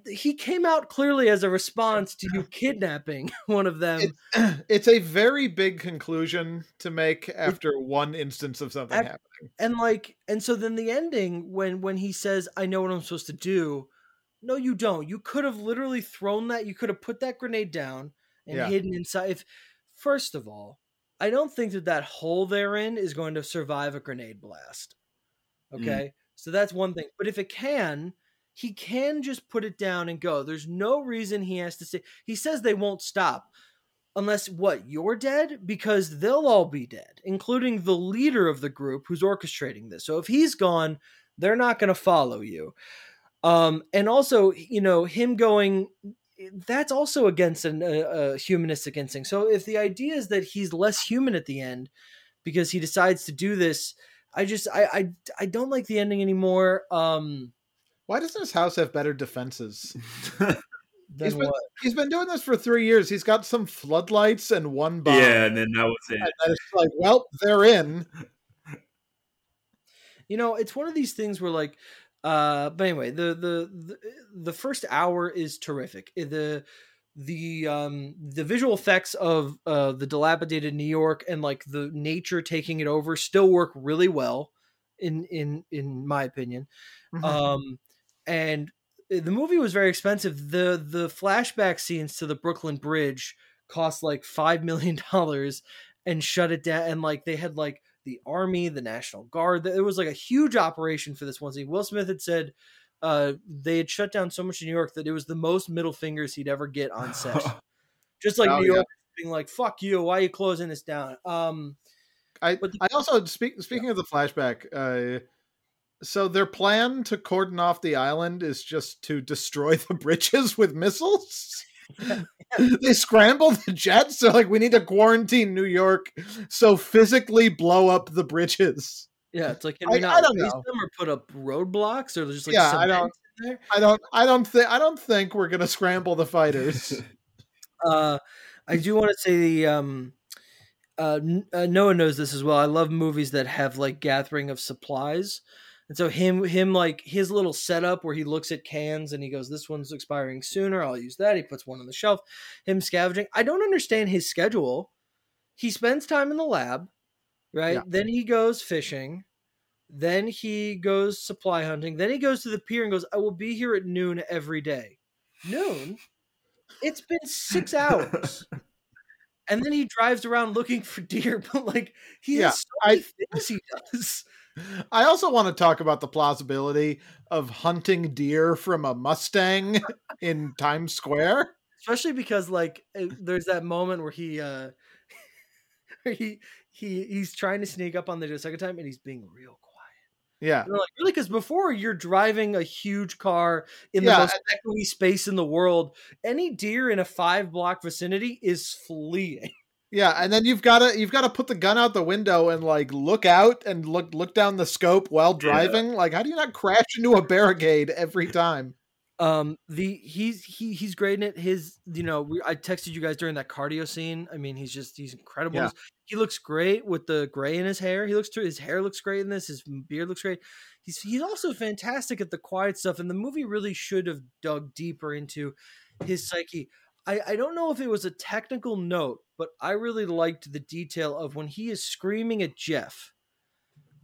he came out clearly as a response to you kidnapping one of them. It's, it's a very big conclusion to make after one instance of something Ac- happening. and like and so then the ending when when he says i know what i'm supposed to do no you don't you could have literally thrown that you could have put that grenade down and Yeah. hidden inside if First of all, I don't think that that hole they're in is going to survive a grenade blast. Mm. Okay, so that's one thing. But if it can, he can just put it down and go. There's no reason he has to say. He says they won't stop unless what you're dead because they'll all be dead, including the leader of the group who's orchestrating this. So if he's gone, they're not going to follow you. Um, and also, you know, him going that's also against an, a, a humanistic instinct. So if the idea is that he's less human at the end because he decides to do this, I just I I, I don't like the ending anymore. Um, Why doesn't his house have better defenses? He's been, what? he's been doing this for three years. He's got some floodlights and one bomb. yeah, and then that was it. And it's like, well, they're in. You know, it's one of these things where like uh but anyway, the the the, the first hour is terrific. Eh, The the um the visual effects of uh the dilapidated New York and like the nature taking it over still work really well in in in my opinion. Mm-hmm. Um and the movie was very expensive. The the flashback scenes to the Brooklyn Bridge cost like 5 million dollars and shut it down and like they had like the army, the National Guard. It was like a huge operation for this one scene. Will Smith had said uh, they had shut down so much in New York that it was the most middle fingers he'd ever get on set. Just like Oh, New yeah. York being like, "Fuck you! Why are you closing this down?" Um, I But the- I also speak speaking of the flashback. Uh, so their plan to cordon off the island is just to destroy the bridges with missiles. They scramble the jets. They're like, we need to quarantine New York, so physically blow up the bridges. yeah, it's like can I- we I not don't know. them or put up roadblocks or just like Yeah, I don't- there? I don't. I don't think. I don't think we're gonna scramble the fighters. uh, I do want to say the um, uh, N- uh, Noah knows this as well. I love movies that have like gathering of supplies, and so him him like his little setup where he looks at cans and he goes, "This one's expiring sooner. I'll use that." He puts one on the shelf. Him scavenging. I don't understand his schedule. He spends time in the lab, right? Yeah. Then he goes fishing. Then he goes supply hunting. Then he goes to the pier and goes, I will be here at noon every day. Noon? It's been six hours. and then he drives around looking for deer, but like he Yeah, has so many I- things he does. I also want to talk about the plausibility of hunting deer from a Mustang in Times Square. Especially because like uh, there's that moment where he uh he he he's trying to sneak up on the second time and he's being real quiet. Yeah. Like, really? Because before you're driving a huge car in the Yeah, most echoey space in the world, any deer in a five block vicinity is fleeing. Yeah, and then you've got to you've got to put the gun out the window and like look out and look look down the scope while driving. Like, how do you not crash into a barricade every time? Um, the he's he he's great in it. His you know we, I texted you guys during that cardio scene. I mean, he's just he's incredible. Yeah. He looks great with the gray in his hair. He looks too. his hair looks great in this. His beard looks great. He's he's also fantastic at the quiet stuff. And the movie really should have dug deeper into his psyche. I, I don't know if it was a technical note, but I really liked the detail of when he is screaming at Jeff,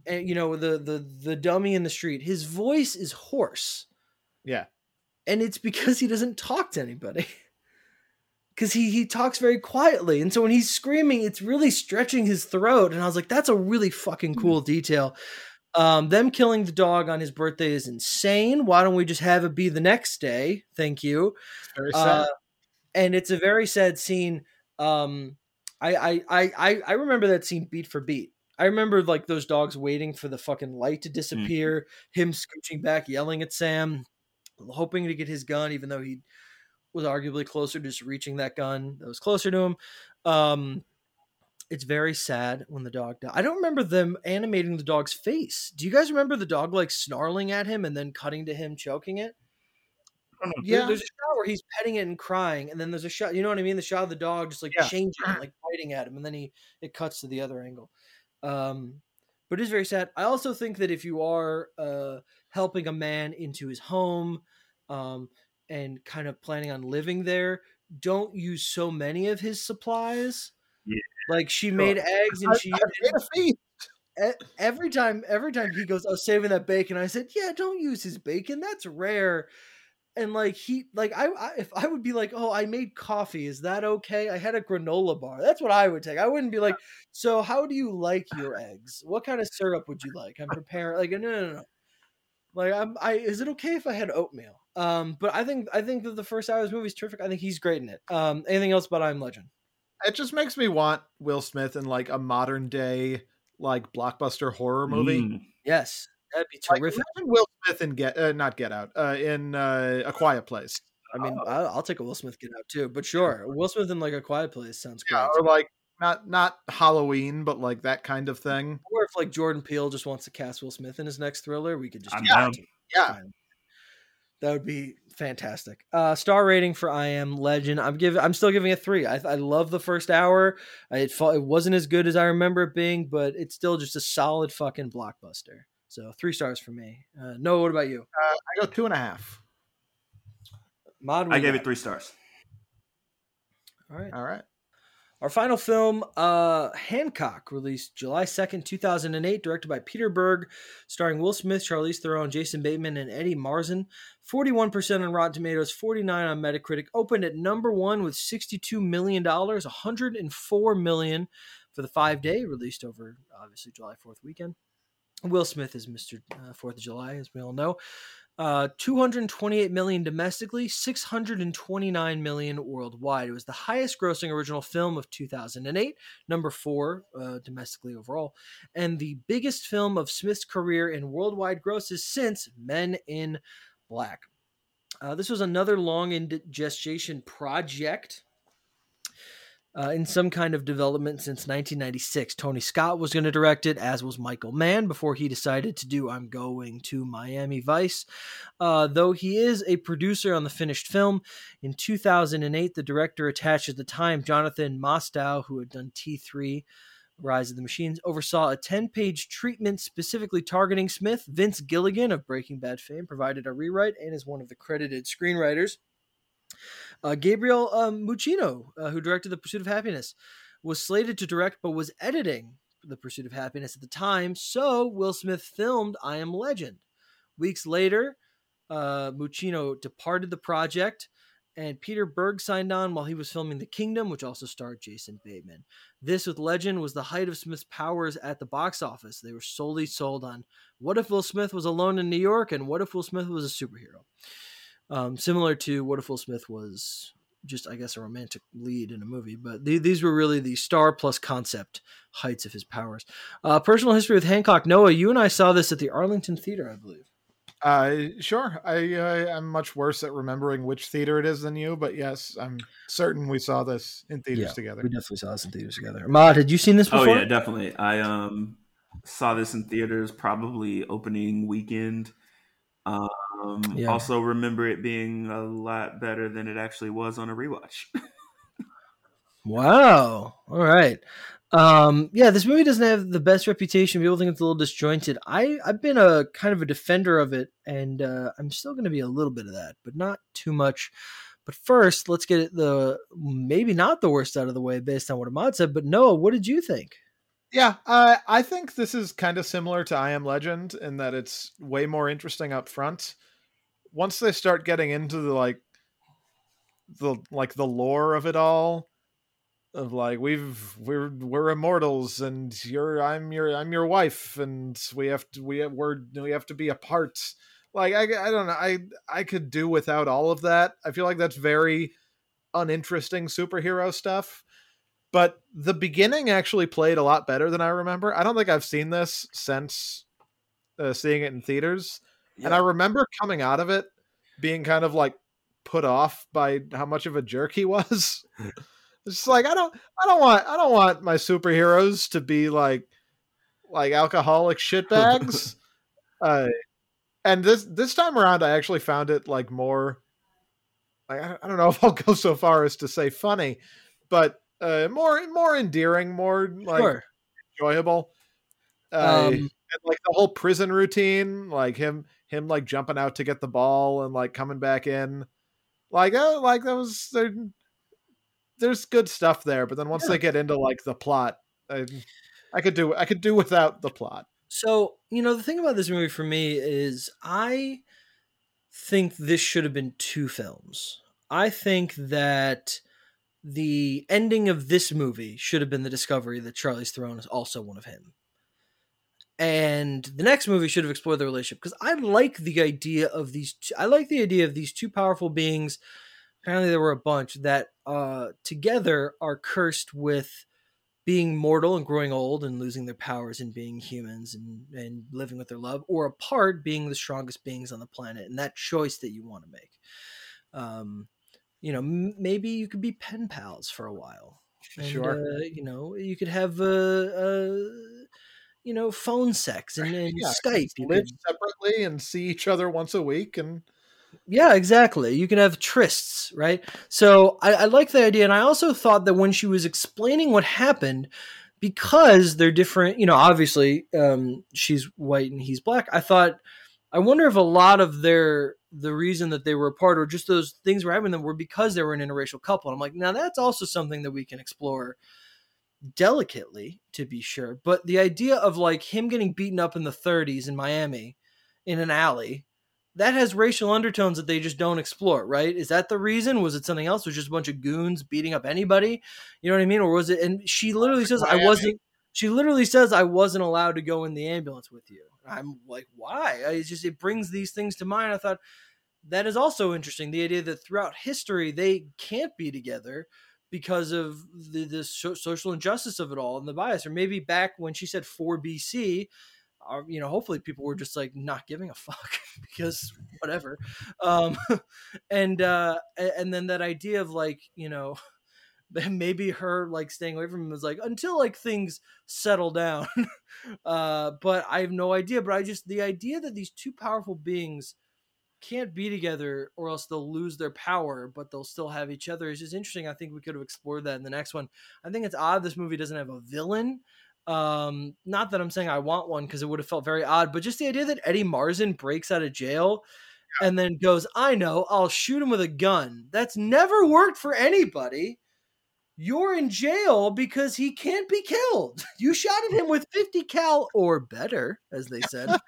and you know the the the dummy in the street. His voice is hoarse. Yeah, and it's because he doesn't talk to anybody. Because he he talks very quietly and so when he's screaming it's really stretching his throat and i was like that's a really fucking cool detail. Um them killing the dog on his birthday is insane. Why don't we just have it be the next day? Thank you. Very sad. uh, and it's a very sad scene. Um, I, I I I remember that scene beat for beat. I remember like those dogs waiting for the fucking light to disappear, him scooching back, yelling at Sam, hoping to get his gun, even though he was arguably closer to just reaching that gun that was closer to him. Um, it's very sad when the dog died. I don't remember them animating the dog's face. Do you guys remember the dog like snarling at him and then cutting to him choking it? Yeah, there's a shot where he's petting it and crying, and then there's a shot. You know what I mean? The shot of the dog just like Yeah. changing, like biting at him, and then he it cuts to the other angle. Um, but it is very sad. I also think that if you are uh, helping a man into his home, um, and kind of planning on living there, don't use so many of his supplies. Yeah. Like she made eggs and I, she I made a feast. every time every time he goes, I was saving that bacon. I said, Yeah, don't use his bacon. That's rare. And like he like I, I if I would be like, oh, I made coffee, is that okay? I had a granola bar. That's what I would take. I wouldn't be like, so how do you like your eggs? What kind of syrup would you like? I'm preparing like no no no. Like I'm I is it okay if I had oatmeal? Um, but I think I think that the first hour of this movie is terrific. I think he's great in it. Um, anything else about I'm Legend? It just makes me want Will Smith in like a modern day like blockbuster horror movie. Mm. Yes, that'd be Like, terrific. imagine Will Smith in Get uh, not Get Out uh, in uh, A Quiet Place. I mean, I'll, I'll take a Will Smith get out too. But sure, Will Smith in like a Quiet Place sounds great. Yeah, or like not not Halloween, but like that kind of thing. Or if like Jordan Peele just wants to cast Will Smith in his next thriller, we could just I'm do down. too. Yeah. That would be fantastic. Uh, star rating for I Am Legend. I'm giving. I'm still giving it three. I, I love the first hour. I, it fa- it wasn't as good as I remember it being, but it's still just a solid fucking blockbuster. So three stars for me. Uh, Noah, what about you? Uh, I go two and a half. Mod, I gave got? it three stars. All right. All right. Our final film, uh, Hancock, released July 2nd, 2008, directed by Peter Berg, starring Will Smith, Charlize Theron, Jason Bateman, and Eddie Marsan. 41% on Rotten Tomatoes, 49 on Metacritic. Opened at number one with $62 million, 104 million for the five day, released over, obviously, July 4th weekend. Will Smith is Mr. Uh, 4th of July, as we all know. Uh, 228 million domestically, 629 million worldwide. It was the highest grossing original film of 2008, number four uh, domestically overall, and the biggest film of Smith's career in worldwide grosses since Men in Black. Uh, this was another long in gestation project. Uh, in some kind of development since 1996. Tony Scott was going to direct it, as was Michael Mann, before he decided to do I'm Going to Miami Vice. Uh, though he is a producer on the finished film, in 2008, the director attached at the time, Jonathan Mostow, who had done T3, Rise of the Machines, oversaw a 10 page treatment specifically targeting Smith. Vince Gilligan of Breaking Bad fame provided a rewrite and is one of the credited screenwriters. Uh, Gabriele um, Muccino, uh, who directed The Pursuit of Happyness, was slated to direct but was editing The Pursuit of Happyness at the time, so Will Smith filmed I Am Legend. Weeks later, uh, Muccino departed the project, and Peter Berg signed on while he was filming The Kingdom, which also starred Jason Bateman. This with Legend was the height of Smith's powers at the box office. They were solely sold on what if Will Smith was alone in New York and what if Will Smith was a superhero? Um, similar to what if Will Smith was just, I guess, a romantic lead in a movie. But the, these were really the star plus concept heights of his powers. Uh, personal history with Hancock. Noah, you and I saw this at the Arlington Theater, I believe. Uh, sure. I uh, I'm much worse at remembering which theater it is than you, but yes, I'm certain we saw this in theaters Yeah, together. We definitely saw this in theaters together. Ahmad, had you seen this before? Oh yeah, definitely. I um saw this in theaters probably opening weekend. Um, Yeah. Also remember it being a lot better than it actually was on a rewatch. Wow. All right. Um, yeah, this movie doesn't have the best reputation. People think it's a little disjointed. I, I've been a kind of a defender of it, and uh, I'm still going to be a little bit of that, but not too much. But first, let's get the maybe not the worst out of the way based on what Ahmad said. But Noah, what did you think? Yeah, uh, I think this is kind of similar to I Am Legend in that it's way more interesting up front. Once they start getting into the like the like the lore of it all, of like we've we're we're immortals and you're I'm your I'm your wife and we have to we we're we have to be apart. Like I I don't know I I could do without all of that. I feel like that's very uninteresting superhero stuff but the beginning actually played a lot better than I remember. I don't think I've seen this since uh, seeing it in theaters, and I remember coming out of it being kind of like put off by how much of a jerk he was. it's just like I don't, I don't want, I don't want my superheroes to be like, like alcoholic shitbags. uh, and this this time around, I actually found it like more. Like, I I don't know if I'll go so far as to say funny, but uh, more more endearing, more like sure. enjoyable. Uh, Um, and like the whole prison routine, like him him like jumping out to get the ball and like coming back in, like uh, like that was there. There's good stuff there, but then once Yeah. they get into like the plot, I, I could do I could do without the plot. So, you know, the thing about this movie for me is I think this should have been two films. I think that the ending of this movie should have been the discovery that Charlize Theron is also one of him. And the next movie should have explored the relationship because I like the idea of these. Two, I like the idea of these two powerful beings. Apparently, there were a bunch that uh, together are cursed with being mortal and growing old and losing their powers and being humans and, and living with their love, or apart being the strongest beings on the planet. And that choice that you want to make. Um, you know, m- maybe you could be pen pals for a while. And, Sure. Uh, you know, you could have, uh, uh, you know, phone sex and, and Yeah, Skype. You live could, separately and see each other once a week and yeah, exactly. You can have trysts, right? So I, I like the idea, and I also thought that when she was explaining what happened, because they're different, you know, obviously um, she's white and he's black. I thought, I wonder if a lot of their the reason that they were apart or just those things were happening them were because they were an interracial couple. And I'm like, now that's also something that we can explore delicately, to be sure. But the idea of like him getting beaten up in the 30s in Miami in an alley that has racial undertones that they just don't explore, right? Is that the reason? Was it something else? Was just a bunch of goons beating up anybody? You know what I mean? Or was it? And she literally says, "I wasn't." She literally says, "I wasn't allowed to go in the ambulance with you." I'm like, why? I- It's just it brings these things to mind. I thought that is also interesting. The idea that throughout history they can't be together because of the, the so- social injustice of it all and the bias. Or maybe back when she said 4 BC, uh, you know, hopefully people were just like not giving a fuck because whatever. Um, and uh, and then that idea of like you know. Maybe her like staying away from him was like until like things settle down. uh, but I have no idea. But I just the idea that these two powerful beings can't be together or else they'll lose their power, but they'll still have each other is just interesting. I think we could have explored that in the next one. I think it's odd this movie doesn't have a villain. Um, not that I'm saying I want one because it would have felt very odd, but just the idea that Eddie Marsan breaks out of jail and then goes, I know, I'll shoot him with a gun. That's never worked for anybody. You're in jail because he can't be killed. You shot at him with 50 cal or better, as they said.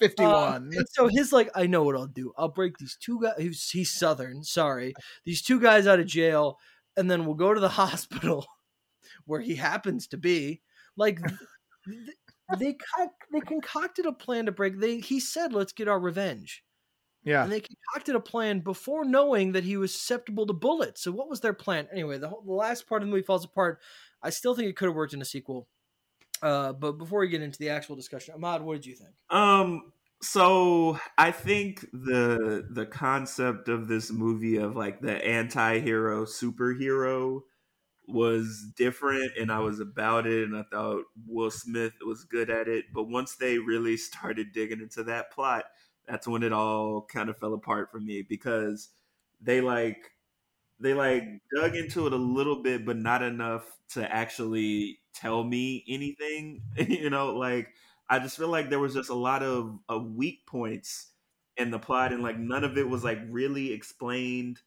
Uh, 51. and so his like, I know what I'll do. I'll break these two guys. He's, he's Southern, sorry. These two guys out of jail, and then we'll go to the hospital where he happens to be. Like th- they con- they concocted a plan to break. They he said, "Let's get our revenge," yeah. and they concocted a plan before knowing that he was susceptible to bullets. So what was their plan? Anyway, the, whole, the last part of the movie falls apart. I still think it could have worked in a sequel. Uh, but before we get into the actual discussion, Ahmad, what did you think? Um, so I think the the concept of this movie of like the anti-hero superhero was different and I was about it and I thought Will Smith was good at it, but once they really started digging into that plot, that's when it all kind of fell apart for me because they like they like dug into it a little bit but not enough to actually tell me anything, you know, like I just feel like there was just a lot of, of weak points in the plot, and like none of it was like really explained.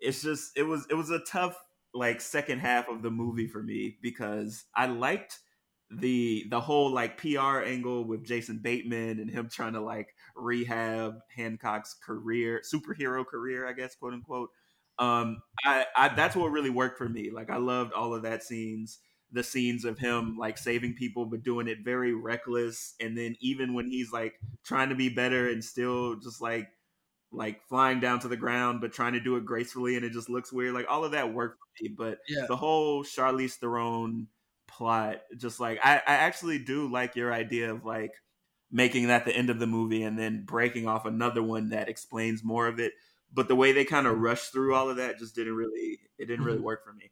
It's just it was it was a tough like second half of the movie for me because I liked the the whole like PR angle with Jason Bateman and him trying to like rehab Hancock's career, superhero career, I guess, quote unquote. Um, I, I that's what really worked for me. Like I loved all of that scenes the scenes of him like saving people but doing it very reckless and then even when he's like trying to be better and still just like like flying down to the ground but trying to do it gracefully and it just looks weird like all of that worked for me but Yeah. the whole Charlize Theron plot just like I, I actually do like your idea of like making that the end of the movie and then breaking off another one that explains more of it but the way they kind of rushed through all of that just didn't really it didn't really work for me.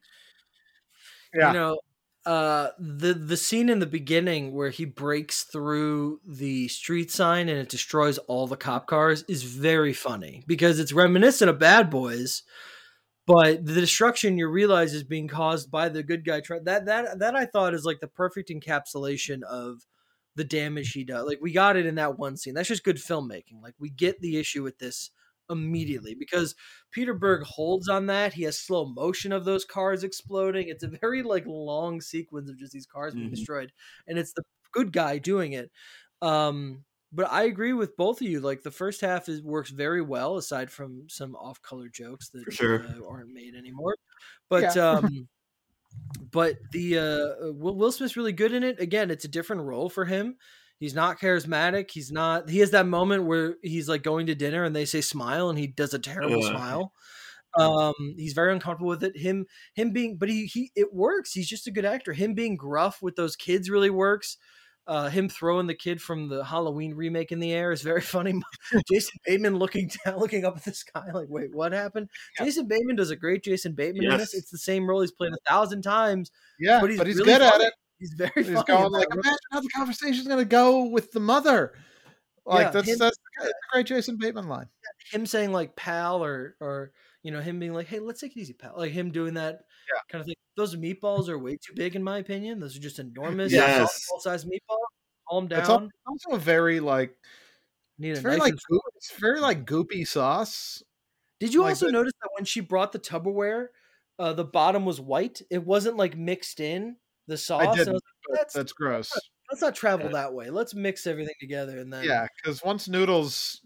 Yeah. You know, uh the the scene in the beginning where he breaks through the street sign and it destroys all the cop cars is very funny because it's reminiscent of Bad Boys, but the destruction you realize is being caused by the good guy. Try- that that that I thought is like the perfect encapsulation of the damage he does. Like we got it in that one scene. That's just good filmmaking. Like we get the issue with this immediately because Peter Berg holds on that. He has slow motion of those cars exploding. It's a very like long sequence of just these cars being Mhm. destroyed, and it's the good guy doing it. Um, but I agree with both of you. Like the first half is works very well, aside from some off-color jokes that sure. uh, aren't made anymore. But Yeah. um, but the uh, Will, Will Smith's really good in it. Again, it's a different role for him. He's not charismatic. He's not. He has that moment where he's like going to dinner and they say smile and he does a terrible Ugh. smile. Um, he's very uncomfortable with it. Him, him being, but he he it works. He's just a good actor. Him being gruff with those kids really works. Uh, him throwing the kid from the Halloween remake in the air is very funny. Jason Bateman looking down, looking up at the sky, like, "Wait, what happened?" Jason Bateman does a great Jason Bateman in this. Yes. It's the same role he's played a thousand times, Yeah, but he's, really good at it. He's very He's funny. going like, imagine how the conversation's going to go with the mother. Like Yeah, that's him- that's a great Jason Bateman line. him saying like pal or or you know him being like hey let's take it easy pal like him doing that Yeah. kind of thing those meatballs are way too big in my opinion those are just enormous Yes. softball sized meatballs calm down It's also a very like need it's very knife like and goop, it's very like goopy sauce. did you like also the- notice that when she brought the tupperware uh the bottom was white it wasn't like mixed in the sauce I didn't. was like, that's, that's gross. let's not travel that way let's mix everything together and then Yeah, because once noodles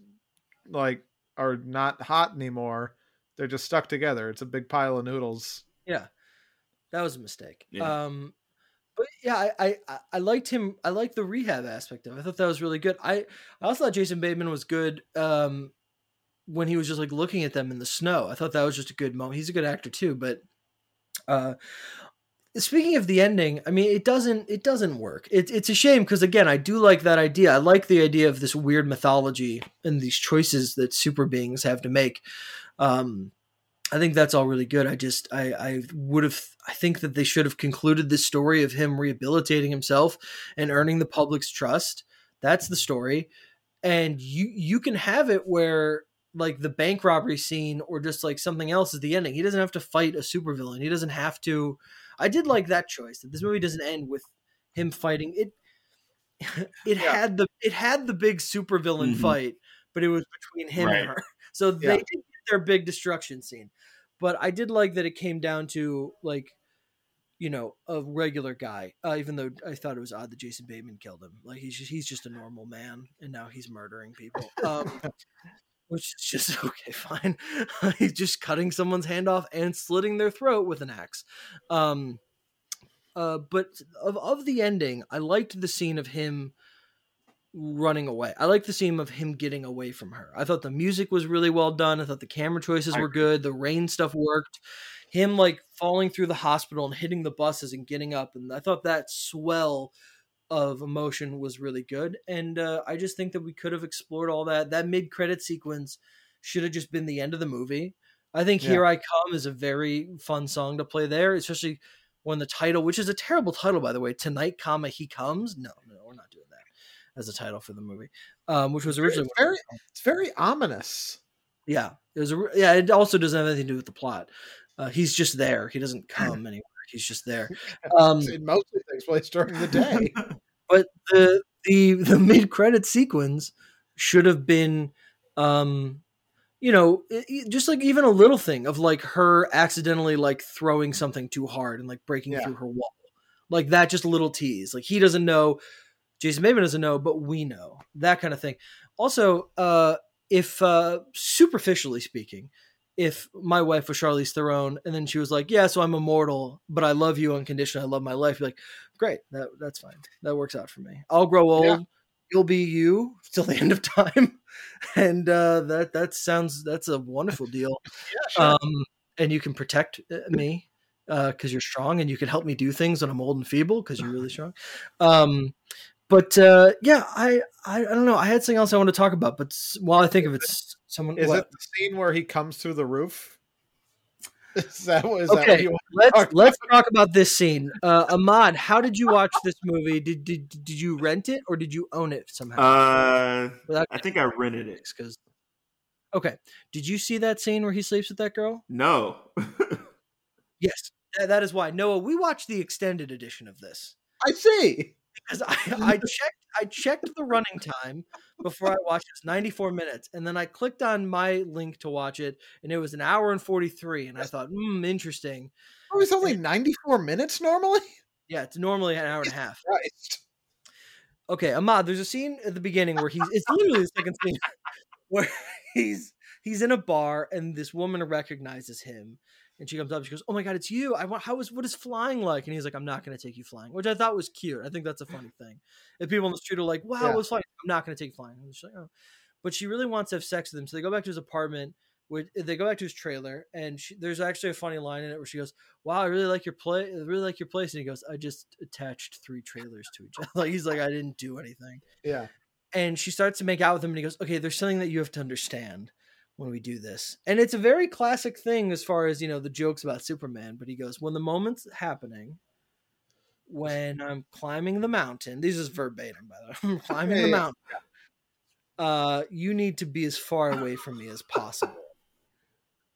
like are not hot anymore, they're just stuck together. It's a big pile of noodles. Yeah, that was a mistake. Yeah. Um, but yeah, I, I I- I liked him. I liked the rehab aspect of it. I thought that was really good. I I also thought Jason Bateman was good. Um, when he was just like looking at them in the snow, I thought that was just a good moment. He's a good actor too. But uh, speaking of the ending, I mean, it doesn't it doesn't work. It, it's a shame because again, I do like that idea. I like the idea of this weird mythology and these choices that super beings have to make. Um, I think that's all really good. I just I I would have I think that they should have concluded this story of him rehabilitating himself and earning the public's trust. That's the story. And you you can have it where like the bank robbery scene or just like something else is the ending. He doesn't have to fight a supervillain. He doesn't have to I did like that choice that this movie doesn't end with him fighting it it Yeah. had the it had the big supervillain Mhm. fight, but it was between him Right. and her. So they Yeah. did their big destruction scene. But I did like that it came down to like, you know, a regular guy. Uh, even though I thought it was odd that Jason Bateman killed him. Like he's just, he's just a normal man, and now he's murdering people. Um, which is just okay, fine. he's just cutting someone's hand off and slitting their throat with an axe. Um, uh, but of of the ending, I liked the scene of him running away. I like the scene of him getting away from her. I thought the music was really well done. I thought the camera choices were good. The rain stuff worked. Him like falling through the hospital and hitting the buses and getting up, and I thought that swell of emotion was really good. And uh, I just think that we could have explored all that. That mid credit sequence should have just been the end of the movie. I think Yeah. "Here I Come" is a very fun song to play there, especially when the title, which is a terrible title by the way, "Tonight, comma He Comes." No, no, we're not as a title for the movie, um, which was originally It's very it's very ominous. yeah, it was. A, yeah, it also doesn't have anything to do with the plot. Uh, he's just there. He doesn't come anywhere. He's just there. Um, it mostly takes place during the day. but the the the mid credit sequence should have been um you know just like even a little thing of like her accidentally like throwing something too hard and like breaking Yeah. through her wall like that just a little tease like he doesn't know jason Bateman doesn't know but we know that kind of thing also uh if uh superficially speaking if my wife was Charlize Theron and then she was like, "Yeah, so I'm immortal, but I love you unconditionally. I love my life." You're like, great, that that's fine. That works out for me. I'll grow old. Yeah. You'll be you till the end of time, and uh, that that sounds that's a wonderful deal. Um, and you can protect uh, me because you're strong, and you can help me do things when I'm old and feeble because you're really strong. Um, but uh, yeah, I, I I don't know. I had something else I want to talk about, but while I think of it, s- someone Is what? it the scene where he comes through the roof? Is that what is that what Okay, you want? let's talk let's talk about this scene. Uh, Ahmad, how did you watch this movie? Did did did you rent it or did you own it somehow? Uh, Without I think I rented it. because okay, did you see that scene where he sleeps with that girl? No. Yes, that, that is why Noah. We watched the extended edition of this I see. Because I, I checked I checked the running time before I watched this 94 minutes and then I clicked on my link to watch it and it was an hour and 43 and I thought hmm interesting Oh, it's only 94 minutes normally? yeah it's normally an hour and a half Christ. Okay, Ahmad, there's a scene at the beginning where he's it's literally the second scene where he's he's in a bar and this woman recognizes him and she comes up she goes, "Oh my god, it's you. I want how is what is flying like?" And he's like, "I'm not going to take you flying." Which I thought was cute. I think that's a funny thing. If people on the street are like, "Wow, Yeah. what's flying?" I'm not going to take flying. And she's like, "Oh." But she really wants to have sex with him. So they go back to his apartment with they go back to his trailer and she, there's actually a funny line in it where she goes, "Wow, I really like your play. I really like your place." And he goes, "I just attached three trailers to each other." Like he's like, "I didn't do anything." Yeah. and she starts to make out with him and he goes okay there's something that you have to understand when we do this. And it's a very classic thing as far as you know the jokes about superman but he goes when the moment's happening when i'm climbing the mountain these is verbatim by the way i'm climbing the mountain uh you need to be as far away from me as possible.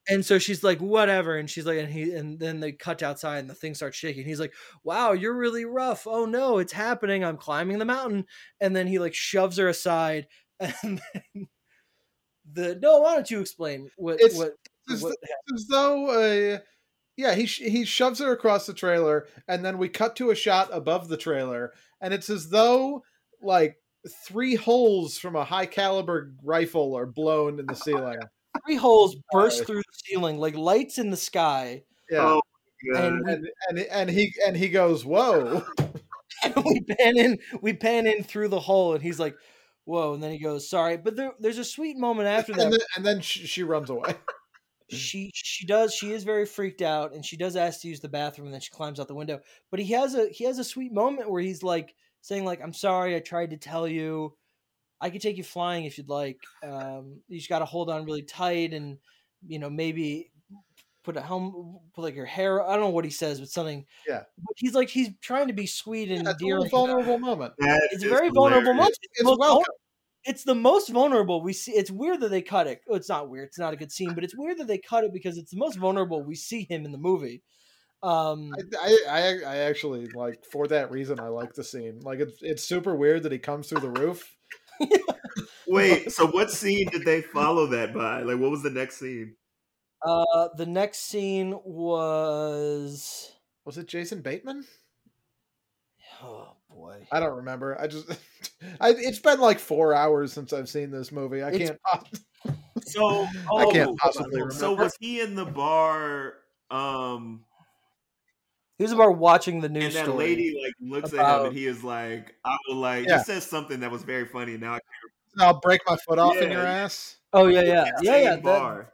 And so she's like whatever and she's like and he and then they cut outside and the thing starts shaking. He's like wow you're really rough. Oh no it's happening. I'm climbing the mountain. And then he like shoves her aside and then the no why don't you explain what It's- what, It's what as though, uh, yeah, he sh- he shoves her across the trailer, and then we cut to a shot above the trailer, and it's as though like three holes from a high caliber rifle are blown in the ceiling. three holes burst Sorry. through the ceiling like lights in the sky Yeah, Oh, and and and and he and he goes, "Whoa!" we pan in we pan in through the hole and he's like whoa and then he goes sorry but there, there's a sweet moment after that. and then, and then she, she runs away. she she does she is very freaked out and she does ask to use the bathroom and then she climbs out the window. But he has a he has a sweet moment where he's like saying like i'm sorry i tried to tell you. I could take you flying if you'd like. Um you just got to hold on really tight and you know maybe put a helm put like your hair i don't know what he says but something Yeah. but he's like he's trying to be sweet and Yeah, it's a endearing little vulnerable moment. That it's a is very vulnerable moment It's, it's most welcome. it's the most vulnerable we see. It's weird that they cut it. Oh, It's not weird. It's not a good scene, but it's weird that they cut it because it's the most vulnerable we see him in the movie. Um, I, I I I actually like for that reason I like the scene. Like it's it's super weird that he comes through the roof. Wait, so what scene did they follow that by? Like, what was the next scene? Uh, the next scene was Was it Jason Bateman? oh boy, I don't remember. I just I, it's been like four hours since I've seen this movie. I It's- can't. pos- So, I can't oh, possibly remember. So was he in the bar? Um, he was about watching the news. and news that story. lady like looks at him, and he is like, "I will like." Yeah. He says something that was very funny. Now I I'll break my foot off in your ass. Oh yeah, yeah, can't yeah, say yeah. that- bar.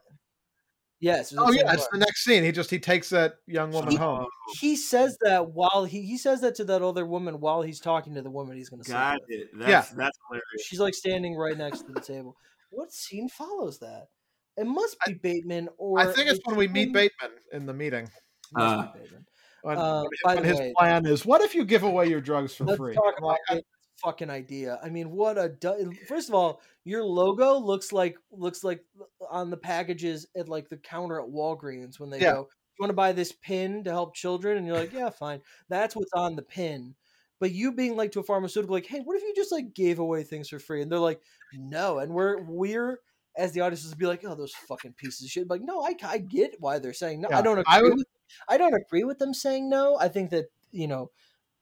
Yes. Oh yeah, it's the next scene. He just he takes that young woman He- home. He says that while he he says that to that other woman while he's talking to the woman he's going to Got with. it. That's, that's hilarious. She's like standing right next to the table. What scene follows that? It must be Bateman or I think it's when we meet Bateman in the meeting. Uh. When, Uh, when- by when the his way- plan is, what if you give away your drugs for Let's free? talk about like, I- Bateman's fucking idea. I mean, what a du- first of all, your logo looks like looks like on the packages at like the counter at Walgreens when they Yeah. go, "You want to buy this pin to help children?" And you're like, "Yeah, fine." That's what's on the pin. But you being like to a pharmaceutical, like, "Hey, what if you just like gave away things for free?" And they're like, "No," and we're we're as the audience is be like, "Oh, those fucking pieces of shit." Like, no, I, I get why they're saying no. I don't agree. I would- with, I don't agree with them saying no. I think that you know, uh,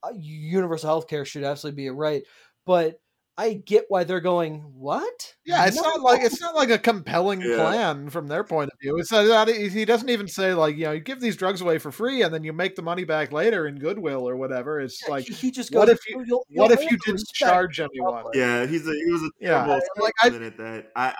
Uh, universal health care should absolutely be a right, but I get why they're going. What? Yeah, it's No." not like it's not like a compelling Yeah. plan from their point of view. It's not, he doesn't even say like you know you give these drugs away for free and then you make the money back later in Goodwill or whatever. It's Yeah, like he, he just goes. what if you- "Oh, you'll- what you'll if you didn't charge anyone? Yeah, he's a he was a Yeah, terrible like I, person at that. I,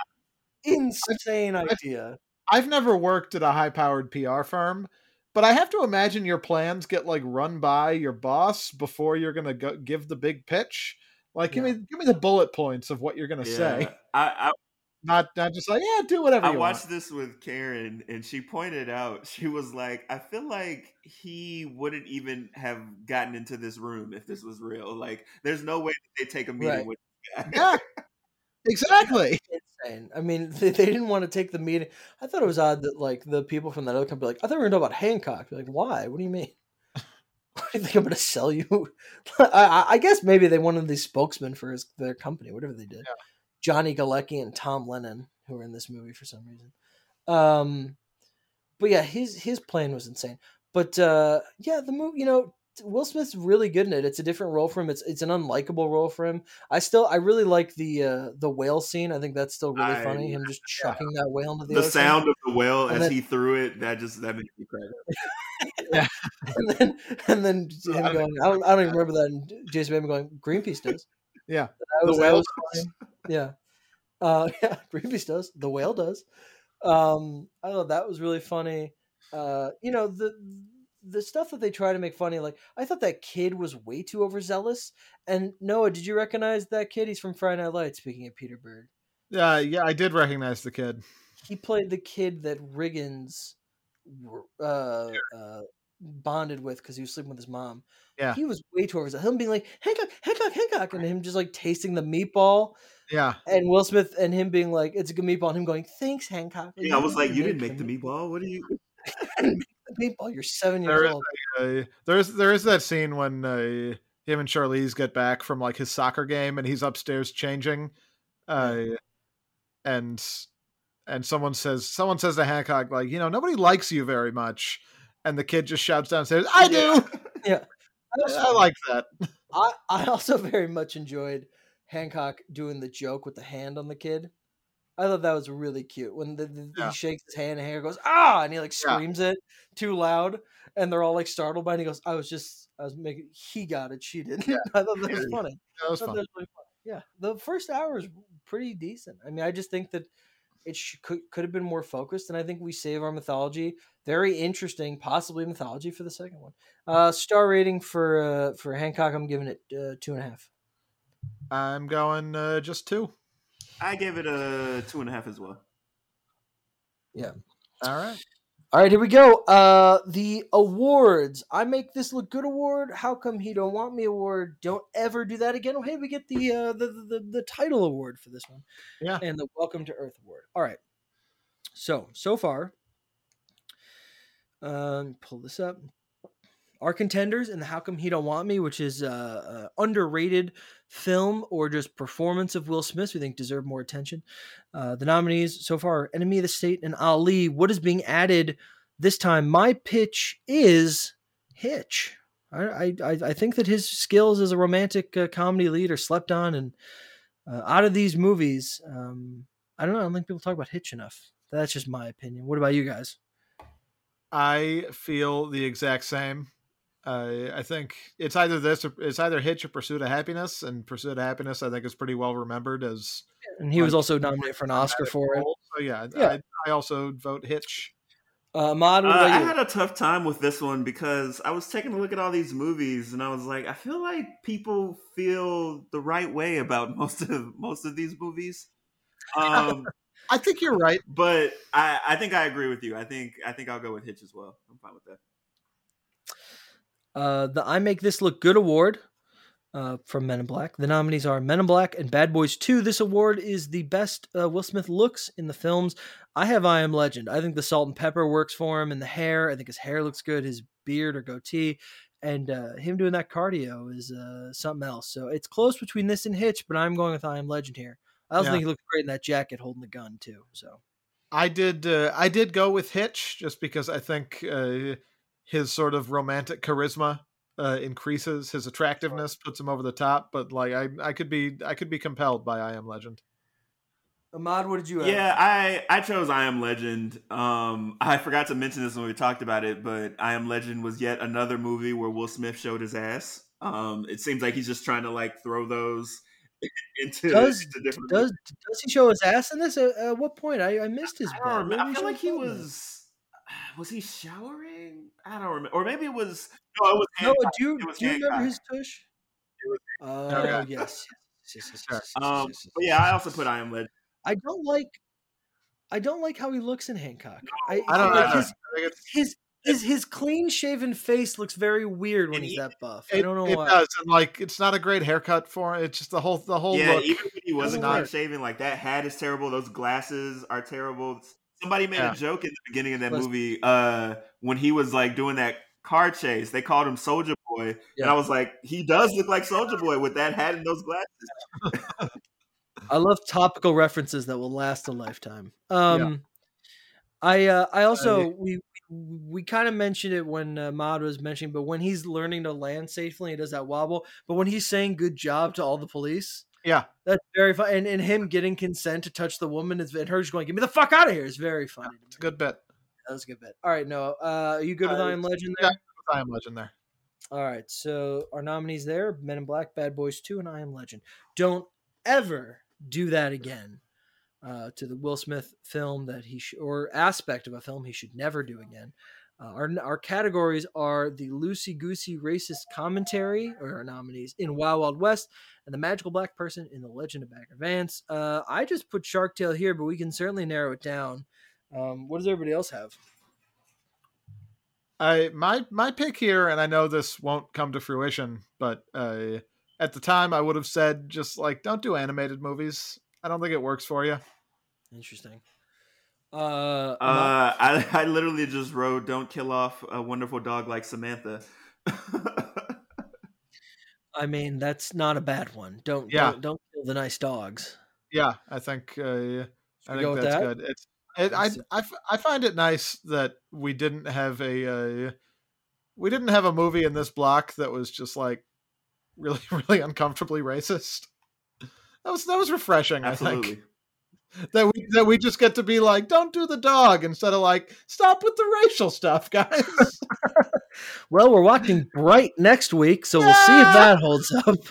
Insane idea. I've never worked at a high powered PR firm, but I have to imagine your plans get like run by your boss before you're gonna go, give the big pitch. Like, give me give me the bullet points of what you're gonna yeah, say, I, I not not just like yeah, do whatever I watched want. this with Karen, and she pointed out she was like, "I feel like he wouldn't even have gotten into this room if this was real. Like, there's no way that they take a meeting Right. with." Yeah, exactly. Insane. I mean, they, they didn't want to take the meeting. I thought it was odd that like the people from that other company, like I thought we were going to talk about Hancock. Like, why? What do you mean? What do you think I'm going to sell you? I, I- guess maybe they wanted these spokesmen for his their company, whatever they did. Yeah. Johnny Galecki and Tom Lennon, who were in this movie for some reason. Um, but yeah, his his plan was insane. But uh, yeah, the movie, you know, Will Smith's really good in it. It's a different role for him. It's it's an unlikable role for him. I still I really like the uh the whale scene. I think that's still really I- funny. Him just chucking that whale into the, The ocean. sound of the whale And as then- he threw it, that just that made me cry. and then and then him I going. I don't, I don't even remember that. And Jason Bateman going. Greenpeace does. Yeah. That was, The whale was funny. Yeah. Uh, yeah. Greenpeace does. The whale does. Um, I thought that was really funny. Uh, you know the the stuff that they try to make funny. Like I thought that kid was way too overzealous. And Noah, did you recognize that kid? He's from Friday Night Lights. Speaking of Peter Berg, Yeah, yeah, I did recognize the kid. he played the kid that Riggins uh, uh, bonded with because he was sleeping with his mom. Yeah. he was way too overzealous. Him being like Hancock, Hancock, Hancock, and him just like tasting the meatball, Yeah, and Will Smith and him being like, "It's a good meatball," and him going, "Thanks, Hancock." Yeah, I was like, you didn't make make the meatball. What are you? meatball. You're seven years There is old. uh, there's there is that scene when uh, him and Charlize get back from like his soccer game, and he's upstairs changing, uh, and and someone says someone says to Hancock like, you know, nobody likes you very much, and the kid just shouts downstairs, "I do." Yeah, was I like that. I, I also very much enjoyed Hancock doing the joke with the hand on the kid. I thought that was really cute when the, the, Yeah. he shakes his hand and Hancock goes ah, and he like Yeah. screams it too loud, and they're all like startled by it. And he goes, "I was just, I was making, he got it, she didn't." I thought that was Yeah. funny. That was fun. that was really fun. Yeah, the first hour is pretty decent. I mean, I just think that it sh- could could have been more focused, and I think we save our mythology very interesting, possibly mythology for the second one. Uh, star rating for uh, for Hancock, I'm giving it uh, two and a half. I'm going uh, just two. I gave it a two and a half as well. Yeah. All right. All right, here we go. Uh, the awards. I make this look good award. How come he don't want me award? Don't ever do that again. Oh, hey, we get the uh, the, the the title award for this one. Yeah. and the Welcome to Earth award. All right. So so far, um, pull this up. Our contenders in the How Come He Don't Want Me, which is uh, uh, underrated film or just performance of Will Smith, we think deserve more attention. Uh, the nominees so far Enemy of the State and Ali. What is being added this time? My pitch is Hitch. I, I, I I think that his skills as a romantic uh, comedy lead are slept on, and uh, out of these movies, um, I don't know. I don't think people talk about Hitch enough. That's just my opinion. What about you guys? I feel the exact same. Uh, I think it's either this or it's either Hitch or Pursuit of Happyness, and Pursuit of Happyness I think is pretty well remembered as And he was also nominated for an Oscar for it. So yeah, Yeah. I, I also vote Hitch. Uh, Ahmad, what Uh, about I had a tough time with this one because I was taking a look at all these movies and I was like, I feel like people feel the right way about most of most of these movies. Um, I think you're right. but I, I think I agree with you. I think I think I'll go with Hitch as well. I'm fine with that. Uh, the I Make This Look Good award uh, from Men in Black. The nominees are Men in Black and Bad Boys 2. This award is the best uh, Will Smith looks in the films. I have I Am Legend. I think the salt and pepper works for him and the hair. I think his hair looks good, his beard or goatee. And uh, him doing that cardio is uh, something else. So it's close between this and Hitch, but I'm going with I Am Legend here. I also Yeah. think he looks great in that jacket holding the gun, too. So. I did. Uh, I did go with Hitch just because I think uh, his sort of romantic charisma uh, increases his attractiveness, puts him over the top. But like, I, I could be, I could be compelled by I Am Legend. Ahmad, what did you have? Yeah, I I chose I Am Legend. Um, I forgot to mention this when we talked about it, but I Am Legend was yet another movie where Will Smith showed his ass. Um, it seems like he's just trying to like throw those into, Does into different. does does he show his ass in this? At, at what point? I, I missed his. I butt. don't Where remember. I feel like he butt in? was. Was he showering? I don't remember. Or maybe it was. No, it was. No, Hancock. do you, It do you remember his tush? Oh Okay. yes, yes, yes, yes, Um, yes, yes, but yeah, I also put I Am Legend. I don't like. I don't like how he looks in Hancock. I, I don't like know. his it's, his his his clean shaven face looks very weird when he's he- that buff. I don't know it why. does, and like, it's not a great haircut for him. It's just the whole, the whole Yeah, look. even when he wasn't clean shaven, like that hat is terrible. Those glasses are terrible. Somebody made Yeah. a joke in the beginning of that movie uh, when he was like doing that car chase. They called him Soldier Boy, and I was like, he does look like Soldier Boy with that hat and those glasses. I love topical references that will last a lifetime. Um, I uh, I also we, we we kind of mentioned it when uh, Mod was mentioning, but when he's learning to land safely, he does that wobble. But when he's saying "good job" to all the police, Yeah. that's very fun. And, and him getting consent to touch the woman is, and her just going, "Get me the fuck out of here!" is very funny. to It's a good bit. That was a good bit. All right, Noah, uh, are you good with Uh, I Am Legend yeah. there? I am legend there. All right, so our nominees there: Men in Black, Bad Boys Two, and I Am Legend. Don't ever do that again uh, to the Will Smith film that he sh- or aspect of a film he should never do again. Uh, our our categories are the loosey goosey racist commentary, or our nominees in Wild Wild West, and the magical black person in The Legend of Bagger Vance. Uh, I just put Shark Tale here, but we can certainly narrow it down. Um, what does everybody else have? I my my pick here, and I know this won't come to fruition, but uh, at the time I would have said just like don't do animated movies. I don't think it works for you. Interesting. Uh, Uh, I, I literally just wrote, "Don't kill off a wonderful dog like Samantha." I mean, that's not a bad one. Don't Yeah. don't, don't kill the nice dogs. Yeah, I think uh, I think that's that? good. It's it, I. I I find it nice that we didn't have a uh, we didn't have a movie in this block that was just like really really uncomfortably racist. That was that was refreshing. I think that we that we just get to be like, don't do the dog instead of like stop with the racial stuff, guys. Well, we're watching Bright next week, so we'll see if that holds up.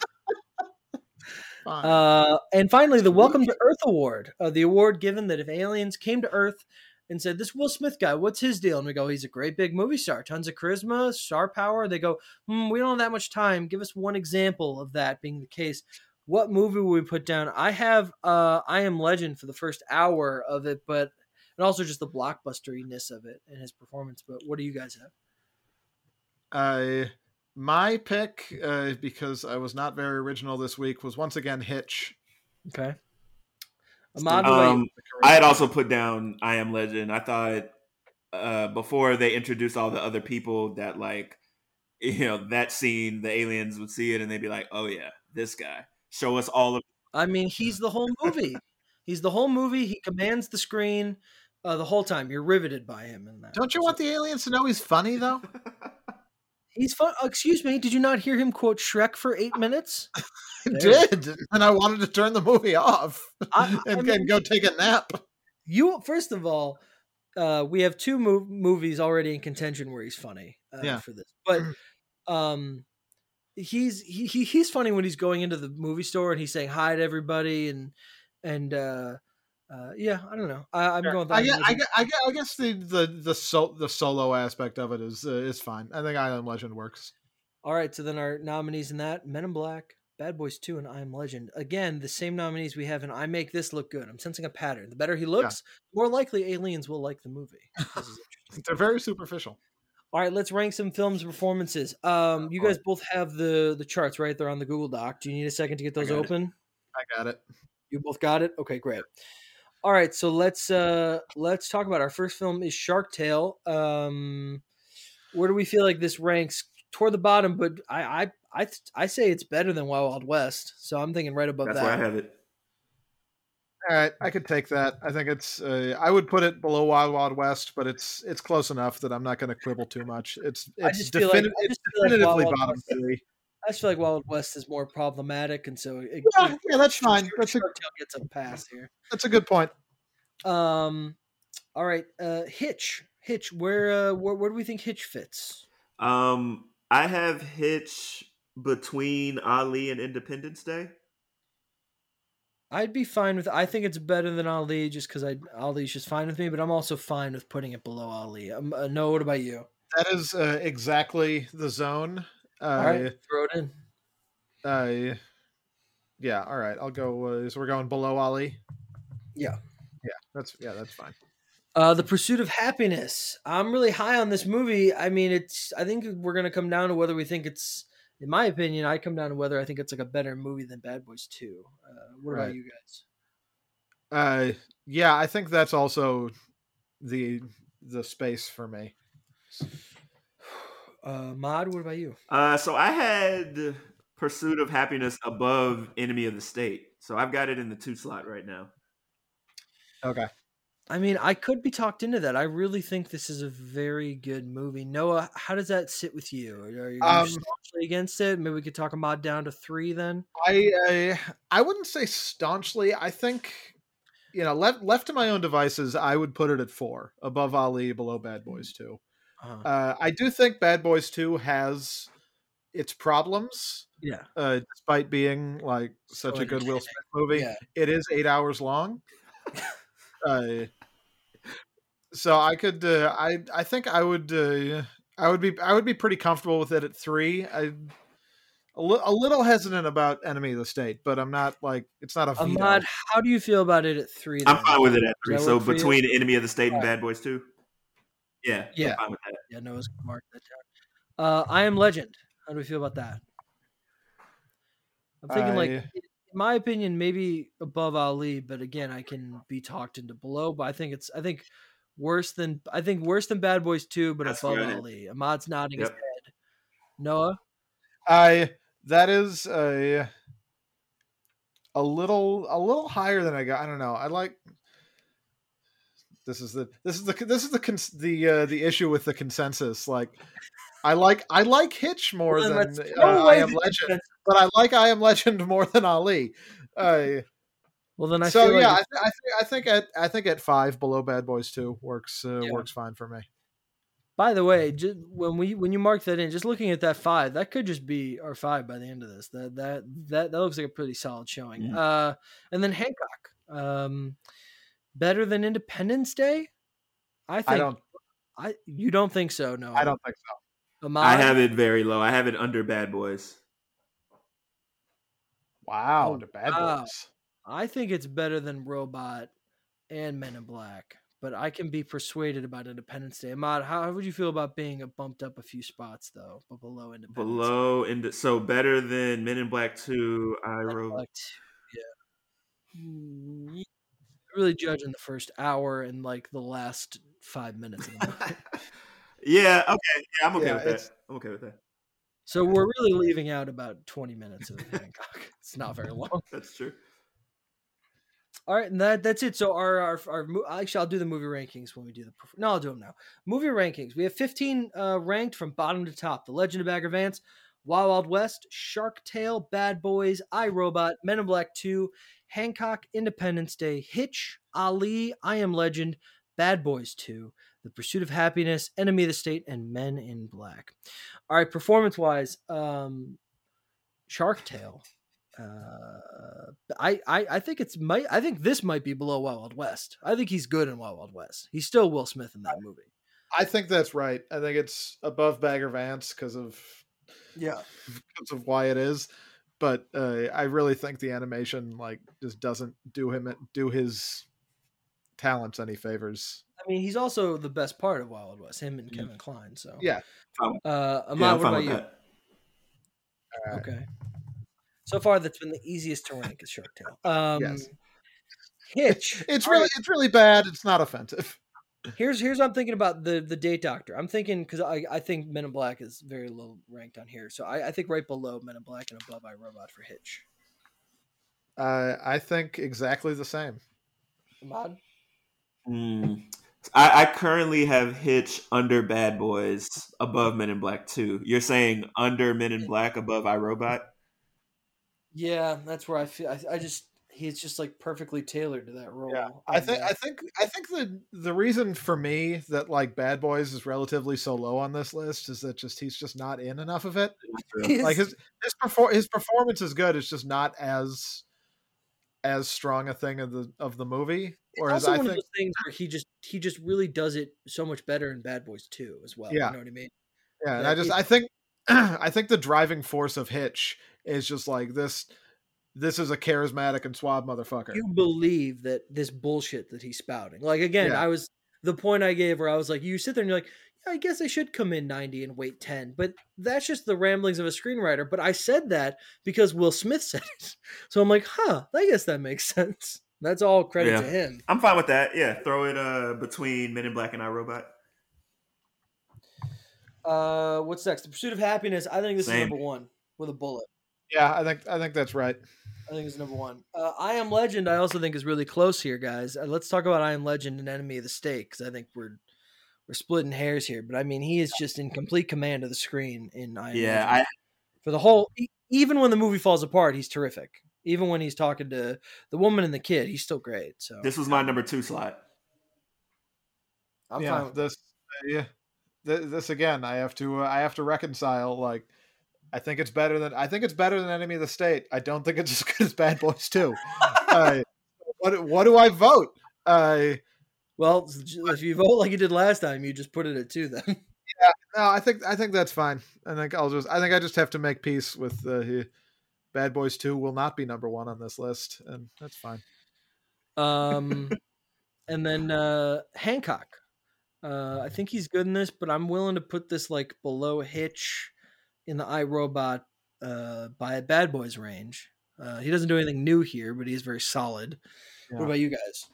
Uh, and finally, the Welcome to Earth Award, uh, the award given that if aliens came to Earth and said, "This Will Smith guy, what's his deal?" and we go, "He's a great big movie star, tons of charisma, star power." They go, hmm, "We don't have that much time. Give us one example of that being the case." What movie would we put down? I have uh, I Am Legend for the first hour of it, but and also just the blockbusteriness of it and his performance. But what do you guys have? Uh, my pick, uh, because I was not very original this week, was once again Hitch. Okay. Ahmad, what about you? Um, I had also put down I Am Legend. I thought uh, before they introduced all the other people that like you know that scene, the aliens would see it and they'd be like, "Oh yeah, this guy." Show us all of. I mean, he's the whole movie. he's the whole movie. He commands the screen uh, the whole time. You're riveted by him in that. Don't you want the aliens to know he's funny though? He's fun. uh, excuse me. Did you not hear him quote Shrek for eight minutes? I There. did, and I wanted to turn the movie off I- I and, mean- and go take a nap. You first of all, uh, we have two mov- movies already in contention where he's funny. Uh, Yeah. For this, but um, he's he, he he's funny when he's going into the movie store and he's saying hi to everybody and and uh, uh, yeah, I don't know. I, I'm going. With I guess, I guess, I guess, I guess the the the, sol- the solo aspect of it is uh, is fine. I think I Am Legend works. All right, so then our nominees in that: Men in Black, Bad Boys Two, and I Am Legend. Again, the same nominees we have in I Make This Look Good. I'm sensing a pattern. The better he looks, the more likely aliens will like the movie. This is. They're very superficial. All right, let's rank some films performances. Um, you guys both have the the charts right there on the Google Doc. Do you need a second to get those it. open? I got it. You both got it. Okay, great. All right, so let's uh let's talk about our first film is Shark Tale. Um, where do we feel like this ranks toward the bottom? But I I I I say it's better than Wild Wild West, so I'm thinking right above That's that. where I have it. All right, I could take that. I think it's. Uh, I would put it below Wild Wild West, but it's it's close enough that I'm not going to quibble too much. It's I it's, just feel like- I it's just feel like definitively Wild Wild bottom West- three. I just feel like Wild West is more problematic, and so it, Yeah, it- yeah, that's fine. That's a gets a pass here. that's a good point. Um, all right, uh, Hitch, Hitch, where uh, where where do we think Hitch fits? Um, I have Hitch between Ali and Independence Day. I'd be fine with. I think it's better than Ali, just because I Ali's just fine with me. But I'm also fine with putting it below Ali. Um, uh, no, what about you? That is uh, exactly the zone. Uh, All right, throw it in. uh, yeah. All right, I'll go. Uh, so we're going below Ali. Yeah. Yeah, that's yeah, that's fine. Uh, the Pursuit of Happyness. I'm really high on this movie. I mean, it's. I think we're gonna come down to whether we think it's. In my opinion, I come down to whether I think it's like a better movie than Bad Boys Two. Uh, what about you guys? Uh, yeah, I think that's also the the space for me. Uh, Mod, what about you? Uh, so I had Pursuit of Happyness above Enemy of the State. So I've got it in the two slot right now. Okay. I mean, I could be talked into that. I really think this is a very good movie. Noah, how does that sit with you? Are you Um, staunchly against it? Maybe we could talk Ahmad down to three then. I, I I wouldn't say staunchly. I think you know, left left to my own devices, I would put it at four, above Ali, below Bad Boys Two. Uh-huh. Uh, I do think Bad Boys Two has its problems, yeah. uh, despite being like such So a good Will. Smith movie. Yeah. It is eight hours long. uh, so I could, uh, I I think I would, uh, I would be, I would be pretty comfortable with it at three. I. A, li- a little hesitant about Enemy of the State, but I'm not like it's not a veto. Ahmad, how do you feel about it at three? I'm fine with it at three. So work for you? between Enemy of the State and Bad Boys Two. Yeah, Yeah. I'm fine with that. Yeah, Noah's gonna mark that down. Uh, I am Legend. How do we feel about that? I'm thinking like, I- in my opinion, maybe above Ali, but again, I can be talked into below. But I think it's, I think worse than, I think worse than Bad Boys Two, but That's above good. Ali. Ahmad's nodding his head. Noah, I that is a a little a little higher than I got. I don't know. I like this is the this is the this is the cons- the uh, the issue with the consensus. Like I like I like Hitch more Well, than uh, I am Legend, consensus- but I like I am Legend more than Ali. Uh, well then I so feel yeah, like I, th- I think I think at I think at five below Bad Boys Two works uh, Yeah. works fine for me. By the way, just when we when you mark that in, just looking at that five, that could just be our five by the end of this. That that that that looks like a pretty solid showing. Mhm. Uh, and then Hancock, um, better than Independence Day. I think I don't I you don't think so? No, I don't think so. Ahmad? I have it very low. I have it under Bad Boys. Wow, Oh, under Bad wow. Boys. I think it's better than Robot and Men in Black. But I can be persuaded about Independence Day. Ahmad, how, how would you feel about being a bumped up a few spots though, but below Independence? Day? Below and so better than Men in Black Two. I Men wrote. Yeah. Mm, Really judging in the first hour and like the last five minutes of the yeah. Okay. Yeah, I'm okay Yeah, with that. I'm okay with that. So we're really leaving out about 20 minutes of Hancock. It's not very long. That's true. All right, and that that's it. So our our, our actually, I'll do the movie rankings when we do the. No, I'll do them now. Movie rankings. We have 15 uh, ranked from bottom to top. The Legend of Bagger Vance, Wild Wild West, Shark Tale, Bad Boys, I Robot, Men in Black 2, Hancock, Independence Day, Hitch, Ali, I Am Legend, Bad Boys 2, The Pursuit of Happyness, Enemy of the State, and Men in Black. All right, performance wise, um, Shark Tale. Uh, I, I I think it's might I think this might be below Wild Wild West. I think he's good in Wild Wild West. He's still Will Smith in that movie. I think that's right. I think it's above Bagger Vance because of Yeah. because of why it is. But uh, I really think the animation like just doesn't do him do his talents any favors. I mean, he's also the best part of Wild Wild West. Him and Kevin Kline. So Yeah. Uh, Ahmad, yeah, what about you? that. Uh, Okay. So far, that's been the easiest to rank is Shark Tale. Um, Yes. Hitch. It's really right, it's really bad. It's not offensive. here's here's what I'm thinking about the the Date Doctor. I'm thinking because I I think Men in Black is very low ranked on here, so I, I think right below Men in Black and above I Robot for Hitch. Uh, I think exactly the same. Ahmad. Hmm. I, I currently have Hitch under Bad Boys, above Men in Black Two. You're saying under Men in Black, above I, Robot? Yeah, that's where I feel. I, I just he's just like perfectly tailored to that role. Yeah, I And, think I think I think the the reason for me that like Bad Boys is relatively so low on this list is that just he's just not in enough of it. Like his his perfor- his performance is good. It's just not as as strong a thing of the of the movie. Whereas also I one think of those things where he just he just really does it so much better in Bad Boys 2 as well. Yeah. You know what I mean? yeah, and I just I think I think the driving force of Hitch is just like this. This is a charismatic and suave motherfucker. You believe that this bullshit that he's spouting. Like again, Yeah. I was the point I gave where I was like, you sit there and you're like, yeah, I guess I should come in 90 and wait 10. But that's just the ramblings of a screenwriter. But I said that because Will Smith said it. So I'm like, huh, I guess that makes sense. That's all credit Yeah. to him. I'm fine with that. Yeah, throw it uh between Men in Black and I, Robot. Uh, what's next? The Pursuit of Happyness. I think this Same. is number one with a bullet. Yeah, I think I think that's right. I think it's number one. Uh, I Am Legend. I also think is really close here, guys. Uh, let's talk about I Am Legend and Enemy of the State because I think we're we're splitting hairs here. But I mean, he is just in complete command of the screen in I Am Yeah, Legend. I for the whole. e- Even when the movie falls apart, he's terrific. Even when he's talking to the woman and the kid, he's still great. So this was my number two slot. I'm yeah, fine. With this yeah, this, this again. I have to uh, I have to reconcile. Like, I think it's better than I think it's better than Enemy of the State. I don't think it's as good as Bad Boys Two. uh, what what do I vote? Uh, Well, if you vote like you did last time, you just put it at two. Then Yeah, no, I think I think that's fine. I think I'll just I think I just have to make peace with uh, Bad Boys Two will not be number one on this list, and that's fine. Um, and then uh, Hancock. Uh, I think he's good in this, but I'm willing to put this like below Hitch in the I, Robot uh, by Bad Boys range. Uh, he doesn't do anything new here, but he's very solid. Yeah. What about you guys?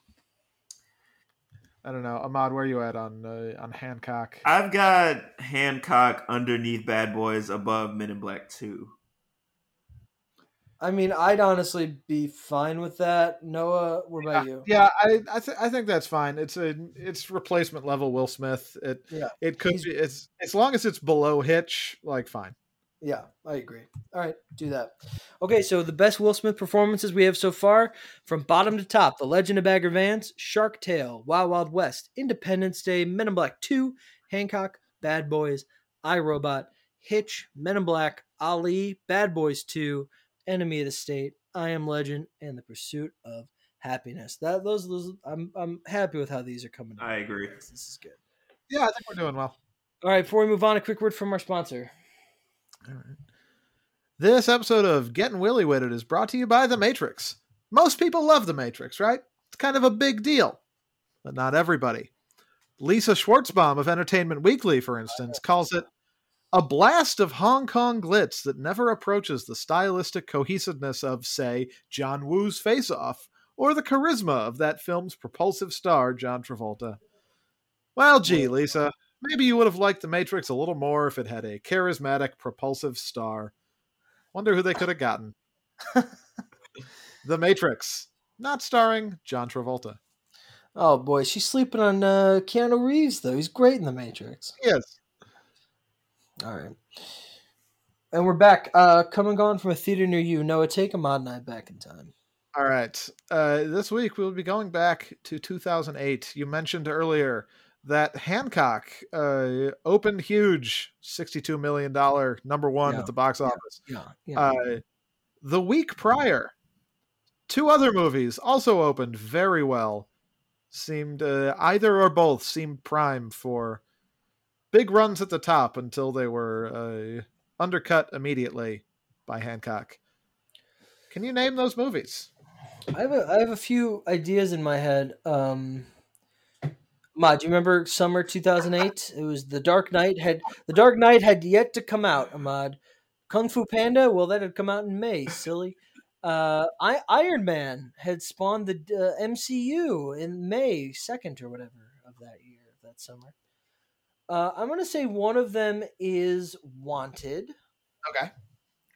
I don't know, Ahmad, where are you at on uh, on Hancock? I've got Hancock underneath Bad Boys, above Men in Black Two. I mean, I'd honestly be fine with that. Noah, what about you? Yeah, I I, th- I think that's fine. It's a it's replacement level Will Smith. It Yeah. it could He's- be it's as long as it's below Hitch, like fine. Yeah, I agree. All right, do that. Okay, so the best Will Smith performances we have so far, from bottom to top: The Legend of Bagger Vance, Shark Tale, Wild Wild West, Independence Day, Men in Black Two, Hancock, Bad Boys, I, Robot, Hitch, Men in Black, Ali, Bad Boys Two, Enemy of the State, I Am Legend, and The Pursuit of Happyness. That those, those I'm I'm happy with how these are coming. I agree. This is good. Yeah, I think we're doing well. All right, before we move on, a quick word from our sponsor. All right. This episode of Getting Willy With It is brought to you by The Matrix. Most people love The Matrix, right? It's kind of a big deal, but not everybody. Lisa Schwartzbaum of Entertainment Weekly, for instance, calls it a blast of Hong Kong glitz that never approaches the stylistic cohesiveness of, say, John Woo's Face Off or the charisma of that film's propulsive star, John Travolta. Well, gee, Lisa, maybe you would have liked The Matrix a little more if it had a charismatic, propulsive star. Wonder who they could have gotten. the Matrix, not starring John Travolta. Oh boy, she's sleeping on uh, Keanu Reeves though. He's great in The Matrix. Yes. All right, and we're back. Uh, come and gone from a theater near you. Noah, take Ahmad and I back in time. All right. Uh, this week we'll be going back to 2008. You mentioned earlier that Hancock uh, opened huge, $62 million, number one Yeah, at the box office. Yeah, yeah. Uh, the week prior, two other movies also opened very well. Seemed uh, either or both seemed prime for big runs at the top until they were uh, undercut immediately by Hancock. Can you name those movies? I have a I have a few ideas in my head. Um, Ma, do you remember summer two thousand eight? It was the Dark Knight had the Dark Knight had yet to come out. Ahmad, Kung Fu Panda. Well, that had come out in May. Silly. Uh, I, Iron Man had spawned the uh, MCU in May second or whatever of that year, that summer. Uh, I'm gonna say one of them is Wanted, Okay.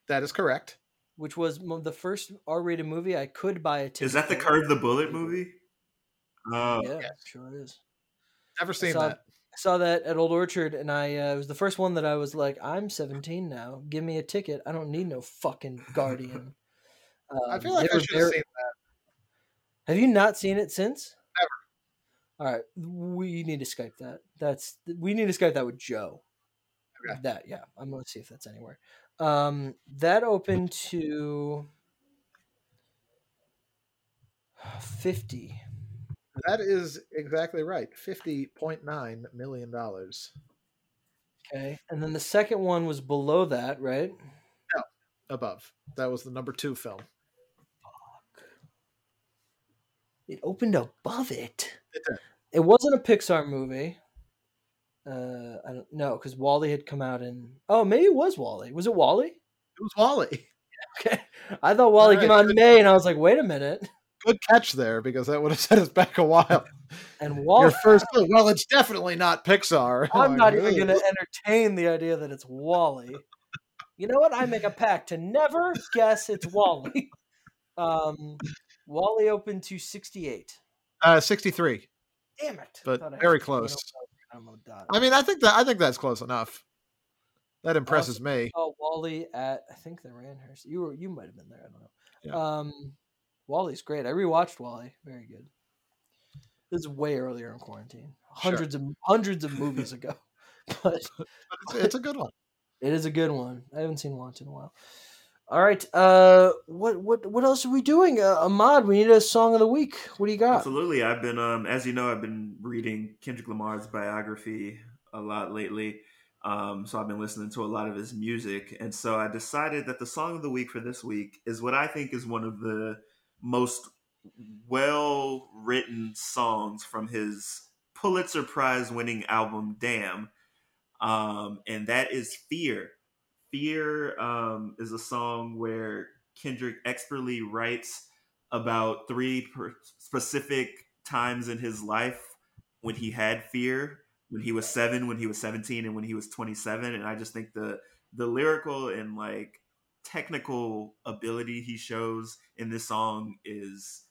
That is correct. which was the first R-rated movie I could buy a ticket. Is that the for. Curve the Bullet movie? Oh, Yeah, sure is. Never seen saw- that. I saw that at Old Orchard, and I uh, it was the first one that I was like, "I'm 17 now. Give me a ticket. I don't need no fucking Guardian." I Um, feel like I should have very- seen that. Have you not seen it since? All right, we need to Skype that. That's we need to Skype that with Joe. Okay. That yeah, I'm gonna see if that's anywhere. Um, that opened to fifty. That is exactly right. $50.9 million. Okay, and then the second one was below that, right? No, above. That was the number two film. Fuck. It opened above it. It wasn't a Pixar movie. Uh, I don't know because WALL-E had come out in. Oh, maybe it was WALL-E. Was it WALL-E? It was WALL-E. Okay, I thought WALL-E All came out in May, and I was like, wait a minute. Good catch there because that would have set us back a while. And Your WALL-E, first. Well, it's definitely not Pixar. I'm Like, not even going to entertain the idea that it's WALL-E. You know what? I make a pact to never guess it's WALL-E. Um, WALL-E opened to 68. Uh, 63. Damn it! But very close. on the dot. I mean, I think that I think that's close enough. That impresses me. Oh, WALL-E at I think the Randhurst. You were you might have been there. I don't know. Yeah. Um, WALL-E's great. I rewatched WALL-E. Very good. This is way earlier in quarantine. Sure. Hundreds of hundreds of movies ago, but But it's, it's a good one. it is a good one. I haven't seen Watch in a while. All right. Uh, what what what else are we doing? Uh, Ahmad, we need a song of the week. What do you got? Absolutely. I've been, um, as you know, I've been reading Kendrick Lamar's biography a lot lately. Um, so I've been listening to a lot of his music. And so I decided that the song of the week for this week is what I think is one of the most well written songs from his Pulitzer Prize winning album, Damn. Um, and that is Fear. Fear um, is a song where Kendrick expertly writes about three specific times in his life when he had fear when he was seven when he was 17 and when he was 27 and i just think the the lyrical and like technical ability he shows in this song is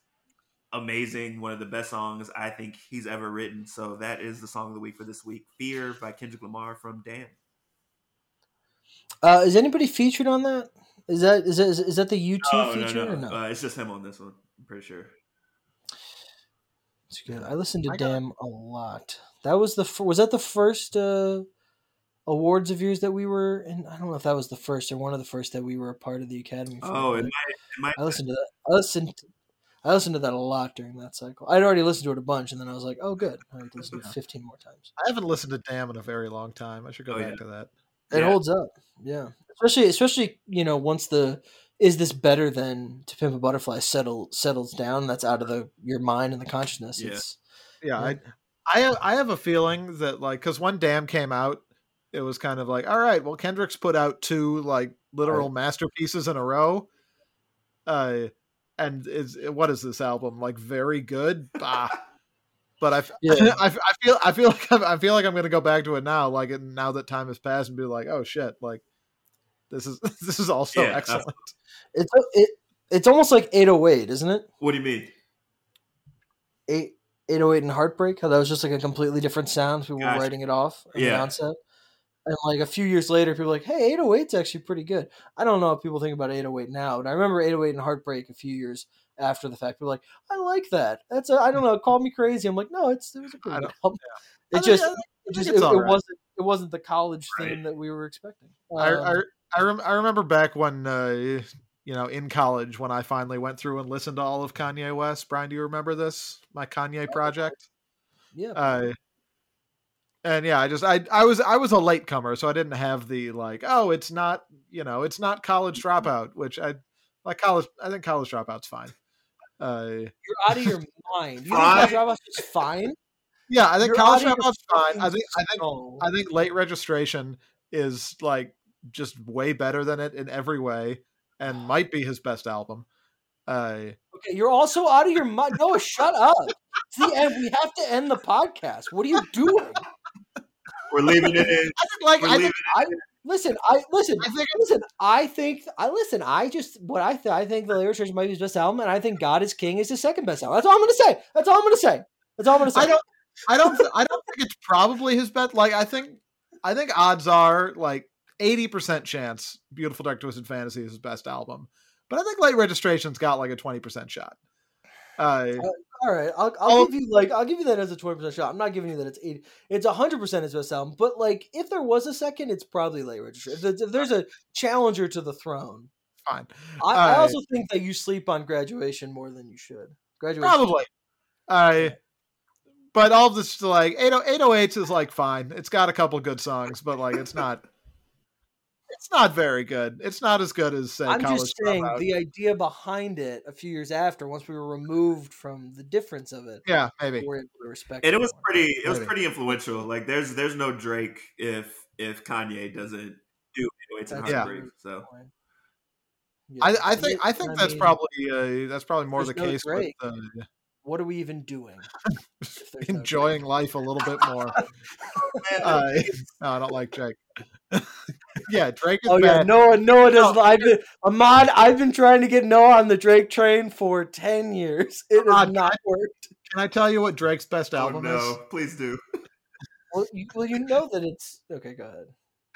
amazing one of the best songs i think he's ever written. So that is the song of the week for this week fear by kendrick lamar from damn Uh, is anybody featured on that? Is that is that is that the YouTube oh, feature no, or no. no? Uh, it's just him on this one i'm pretty sure It's good. I listened to I got- Damn a lot. That was the fir- was that the first uh, awards of yours that we were in? I don't know if that was the first or one of the first that we were a part of the Academy. For, oh it might, it might I listened to that. I listened. I listened to that a lot during that cycle. I'd already listened to it a bunch, and then I was like, "Oh, good! I have to listen to it fifteen more times." I haven't listened to Damn in a very long time. I should go Oh, back yeah. to that. It Yeah. holds up, yeah. Especially, especially you know, once the is this better than To Pimp a Butterfly settle settles down. That's out of the your mind and the consciousness. Yeah. It's Yeah, Yeah. I, I, I have a feeling that like because when Damn came out, it was kind of like, all right, well, Kendrick's put out two like literal masterpieces in a row. Uh, and is what is this album like? Very good, bah. But I, Yeah. I, I feel, I feel like I'm, I feel like I'm gonna go back to it now, like now that time has passed, and be like, oh shit, like this is this is also Yeah, excellent. it's it, it's almost like eight oh eight, isn't it? what do you mean eight eight oh eight and Heartbreak. How that was just like a completely different sound. People Gotcha. were writing it off in the Yeah. onset. And like a few years later, people were like, hey, 808's actually pretty good. I don't know if people think about 808 now, but I remember 808 and Heartbreak a few years after the fact. People were like, I like that. That's a, I don't know, call me crazy. I'm like, no, it's it was a good album. I It just I it just it, it right. wasn't it wasn't the college Right. theme that we were expecting. I Um, I I, rem- I remember back when uh, you know in college when I finally went through and listened to all of Kanye West. Brian, do you remember this? My Kanye project. yeah, Uh, and yeah, I just I I was I was a latecomer, so I didn't have the like oh it's not you know it's not college dropout, which I like college. I think college dropout's fine. Uh, you're out of your mind. You Fine. think Dropout is fine? yeah, I think You're college out of dropout's fine. I think I think skull. I think late registration is like just way better than it in every way, and might be his best album. Uh, Okay, you're also out of your mind. Noah, shut up. It's the end. We have to end the podcast. What are you doing? we're leaving it in I think like we're I think, I listen. I listen. I think Listen. I think. I listen. I just what I th- I think the Lyric Church might be his best album, and I think God is King is his second best album. That's all I'm gonna say. That's all I'm gonna say. That's all I'm gonna say. I don't I don't I don't think it's probably his best. Like I think I think odds are like eighty percent chance Beautiful Dark Twisted Fantasy is his best album, but I think Late Registration's got like a twenty percent shot. Uh, All right, I'll, I'll Oh. give you like I'll give you that as a twenty percent shot. I'm not giving you that it's eighty. It's hundred percent his best album. But like, if there was a second, it's probably late registration. If, there's- if there's a challenger to the throne, fine, I, I also think that you sleep on graduation more than you should. Graduation, probably. I. But all this like 80, 808s is like fine. It's got a couple good songs, but like it's not. It's not very good. It's not as good as say I'm College just saying Dropout. the idea behind it a few years after, once we were removed from the difference of it, Yeah, maybe. we were able to respect. and it was more. pretty it was pretty influential like there's there's no drake if if kanye doesn't do 808s and That's Yeah. heartbreak so fine. I, I think I think that's mean, probably uh, that's probably more the no case with uh, what are we even doing? if there's no enjoying life a little bit more. Man, Uh, no, I don't like Jake. Yeah, Drake is Oh yeah. Noah. Noah does. I've been Ahmad. I've been trying to get Noah on the Drake train for ten years. It has Ahmad, not worked. Can I tell you what Drake's best Oh, album no, is? please do. Well you, well, you know that it's okay. Go ahead.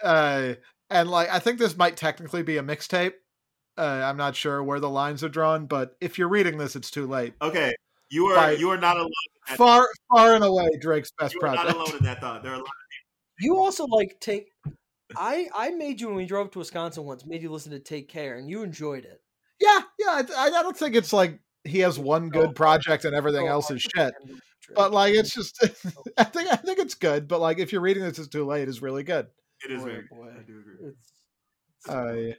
Uh, and like, I think this might technically be a mixtape. Uh, I'm not sure where the lines are drawn, but if you're reading this, it's too late. Okay, you are By- you are not alone. in that- Far, far and away, Drake's best You are not project. alone in that thought. There are a lot. of people. You also like take. I I made you when we drove to Wisconsin once. Made you listen to Take Care, and you enjoyed it. Yeah, yeah. I, I don't think it's like he has one good project and everything Oh, else is shit. But like, it's just, I think, I think it's good. But like, if you're reading this, it's too late. It's really good. It is Boy, very. boy. I do agree. It's, Uh,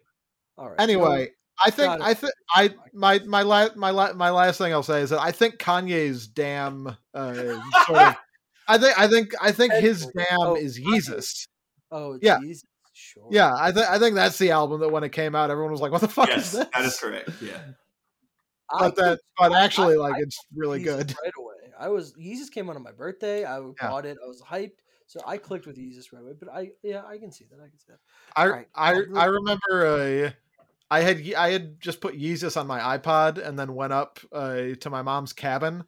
all right. anyway, I think, I think, I my my last my la- my last thing I'll say is that I think Kanye's damn uh, sort of. I think I think I think his Oh, damn oh, is Kanye. Yeezus. Oh, yeah. Jesus. Sure. Yeah, I think I think that's the album that when it came out, everyone was like, "What the fuck yes, is this?" that is correct. Yeah. I But that, but actually, I- like, I it's really Yeezus good. right away. I was Yeezus came out on my birthday. I Yeah. bought it. I was hyped, so I clicked with Yeezus right away. But I, yeah, I can see that. I can see that. I Right. I I'll I remember uh, I had I had just put Yeezus on my iPod and then went up uh, to my mom's cabin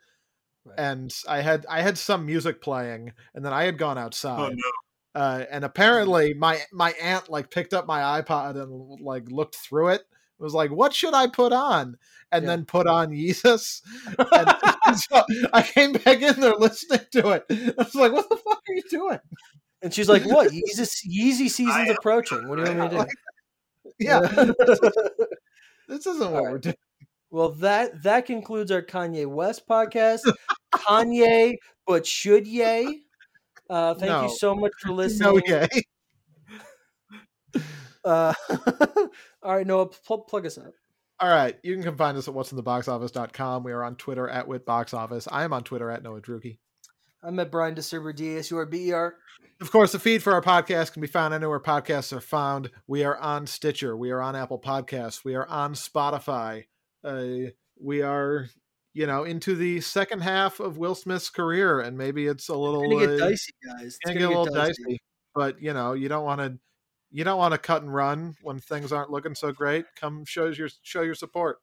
Right. and I had I had some music playing and then I had gone Oh outside no. Uh, and apparently my my aunt like picked up my iPod and like looked through it it was like what should I put on and Yeah. then put on Yeezus and, and so I came back in there listening to it I was like what the fuck are you doing and she's like, "What? Yeezus, Yeezy season's I- approaching. What do you want me to do?" yeah this isn't what All we're doing Well, that that concludes our Kanye West podcast. Kanye, but should ye? Uh, thank No. you so much for listening. no yay. Uh, all right, Noah, pl- plug us up. All right. You can come find us at what'sintheboxoffice.com. We are on Twitter at WitBoxOffice. I am on Twitter at Noah Druki. I'm at Brian DeSerber, D-S-U-R-B-E-R. Of course, the feed for our podcast can be found anywhere podcasts are found. We are on Stitcher. We are on Apple Podcasts. We are on Spotify. Uh, we are, you know, into the second half of Will Smith's career, and maybe it's a little It's get uh, dicey, guys. It's gonna gonna get a little dicey. But you know, you don't want to, you don't want to cut and run when things aren't looking so great. Come show your show your support.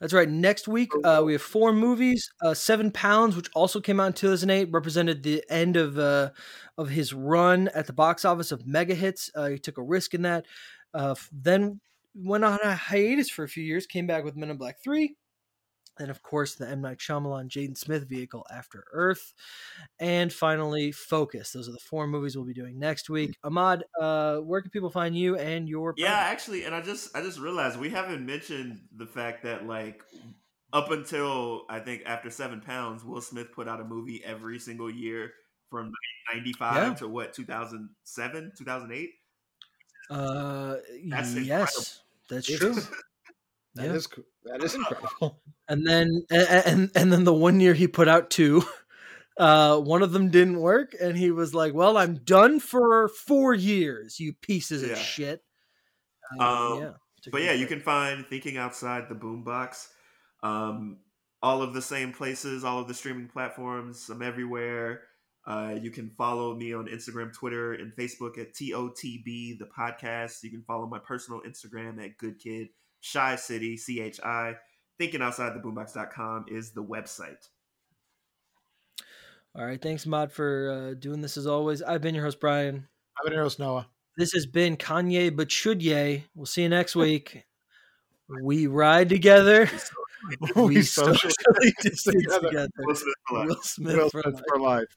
That's right. Next week, uh, we have four movies. Uh, Seven Pounds, which also came out in 2008, represented the end of uh, of his run at the box office of mega hits. Uh, he took a risk in that. Uh, then went on a hiatus for a few years. Came back with Men in Black Three. And of course, the M Night Shyamalan Jaden Smith vehicle After Earth, and finally Focus. Those are the four movies we'll be doing next week. Ahmad, uh, where can people find you and your Yeah, actually, and I just I just realized we haven't mentioned the fact that like up until I think after seven pounds, Will Smith put out a movie every single year from ninety five Yeah. to what two thousand seven, two thousand eight. Uh, That's yes, that's true. That Yeah. is co- that is incredible. and then and, and then the one year he put out two uh one of them didn't work and he was like well i'm done for four years you pieces Yeah. of shit Uh, Um, yeah But yeah, you can find Thinking Outside the Boombox. Um, all of the same places, all of the streaming platforms. I'm everywhere. Uh, you can follow me on Instagram, Twitter, and Facebook at TOTB, the podcast. You can follow my personal Instagram at Good Kid, Shy City, C H I. ThinkingOutsideTheBoombox.com is the website. all right thanks mod for uh, doing this as always i've been your host brian I've been your host, Noah. this has been kanye but should ye we'll see you next week we ride together we socially socially distance together. together Will Smith will smith, for life. for life.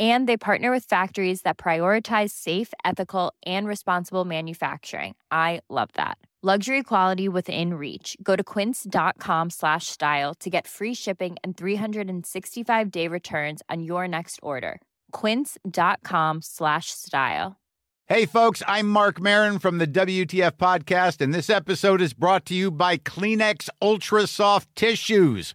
And they partner with factories that prioritize safe, ethical, and responsible manufacturing. I love that. Luxury quality within reach. Go to quince.com slash style to get free shipping and 365 day returns on your next order. Quince.com slash style. Hey, folks, I'm Marc Maron from the WTF Podcast, and this episode is brought to you by Kleenex Ultra Soft Tissues,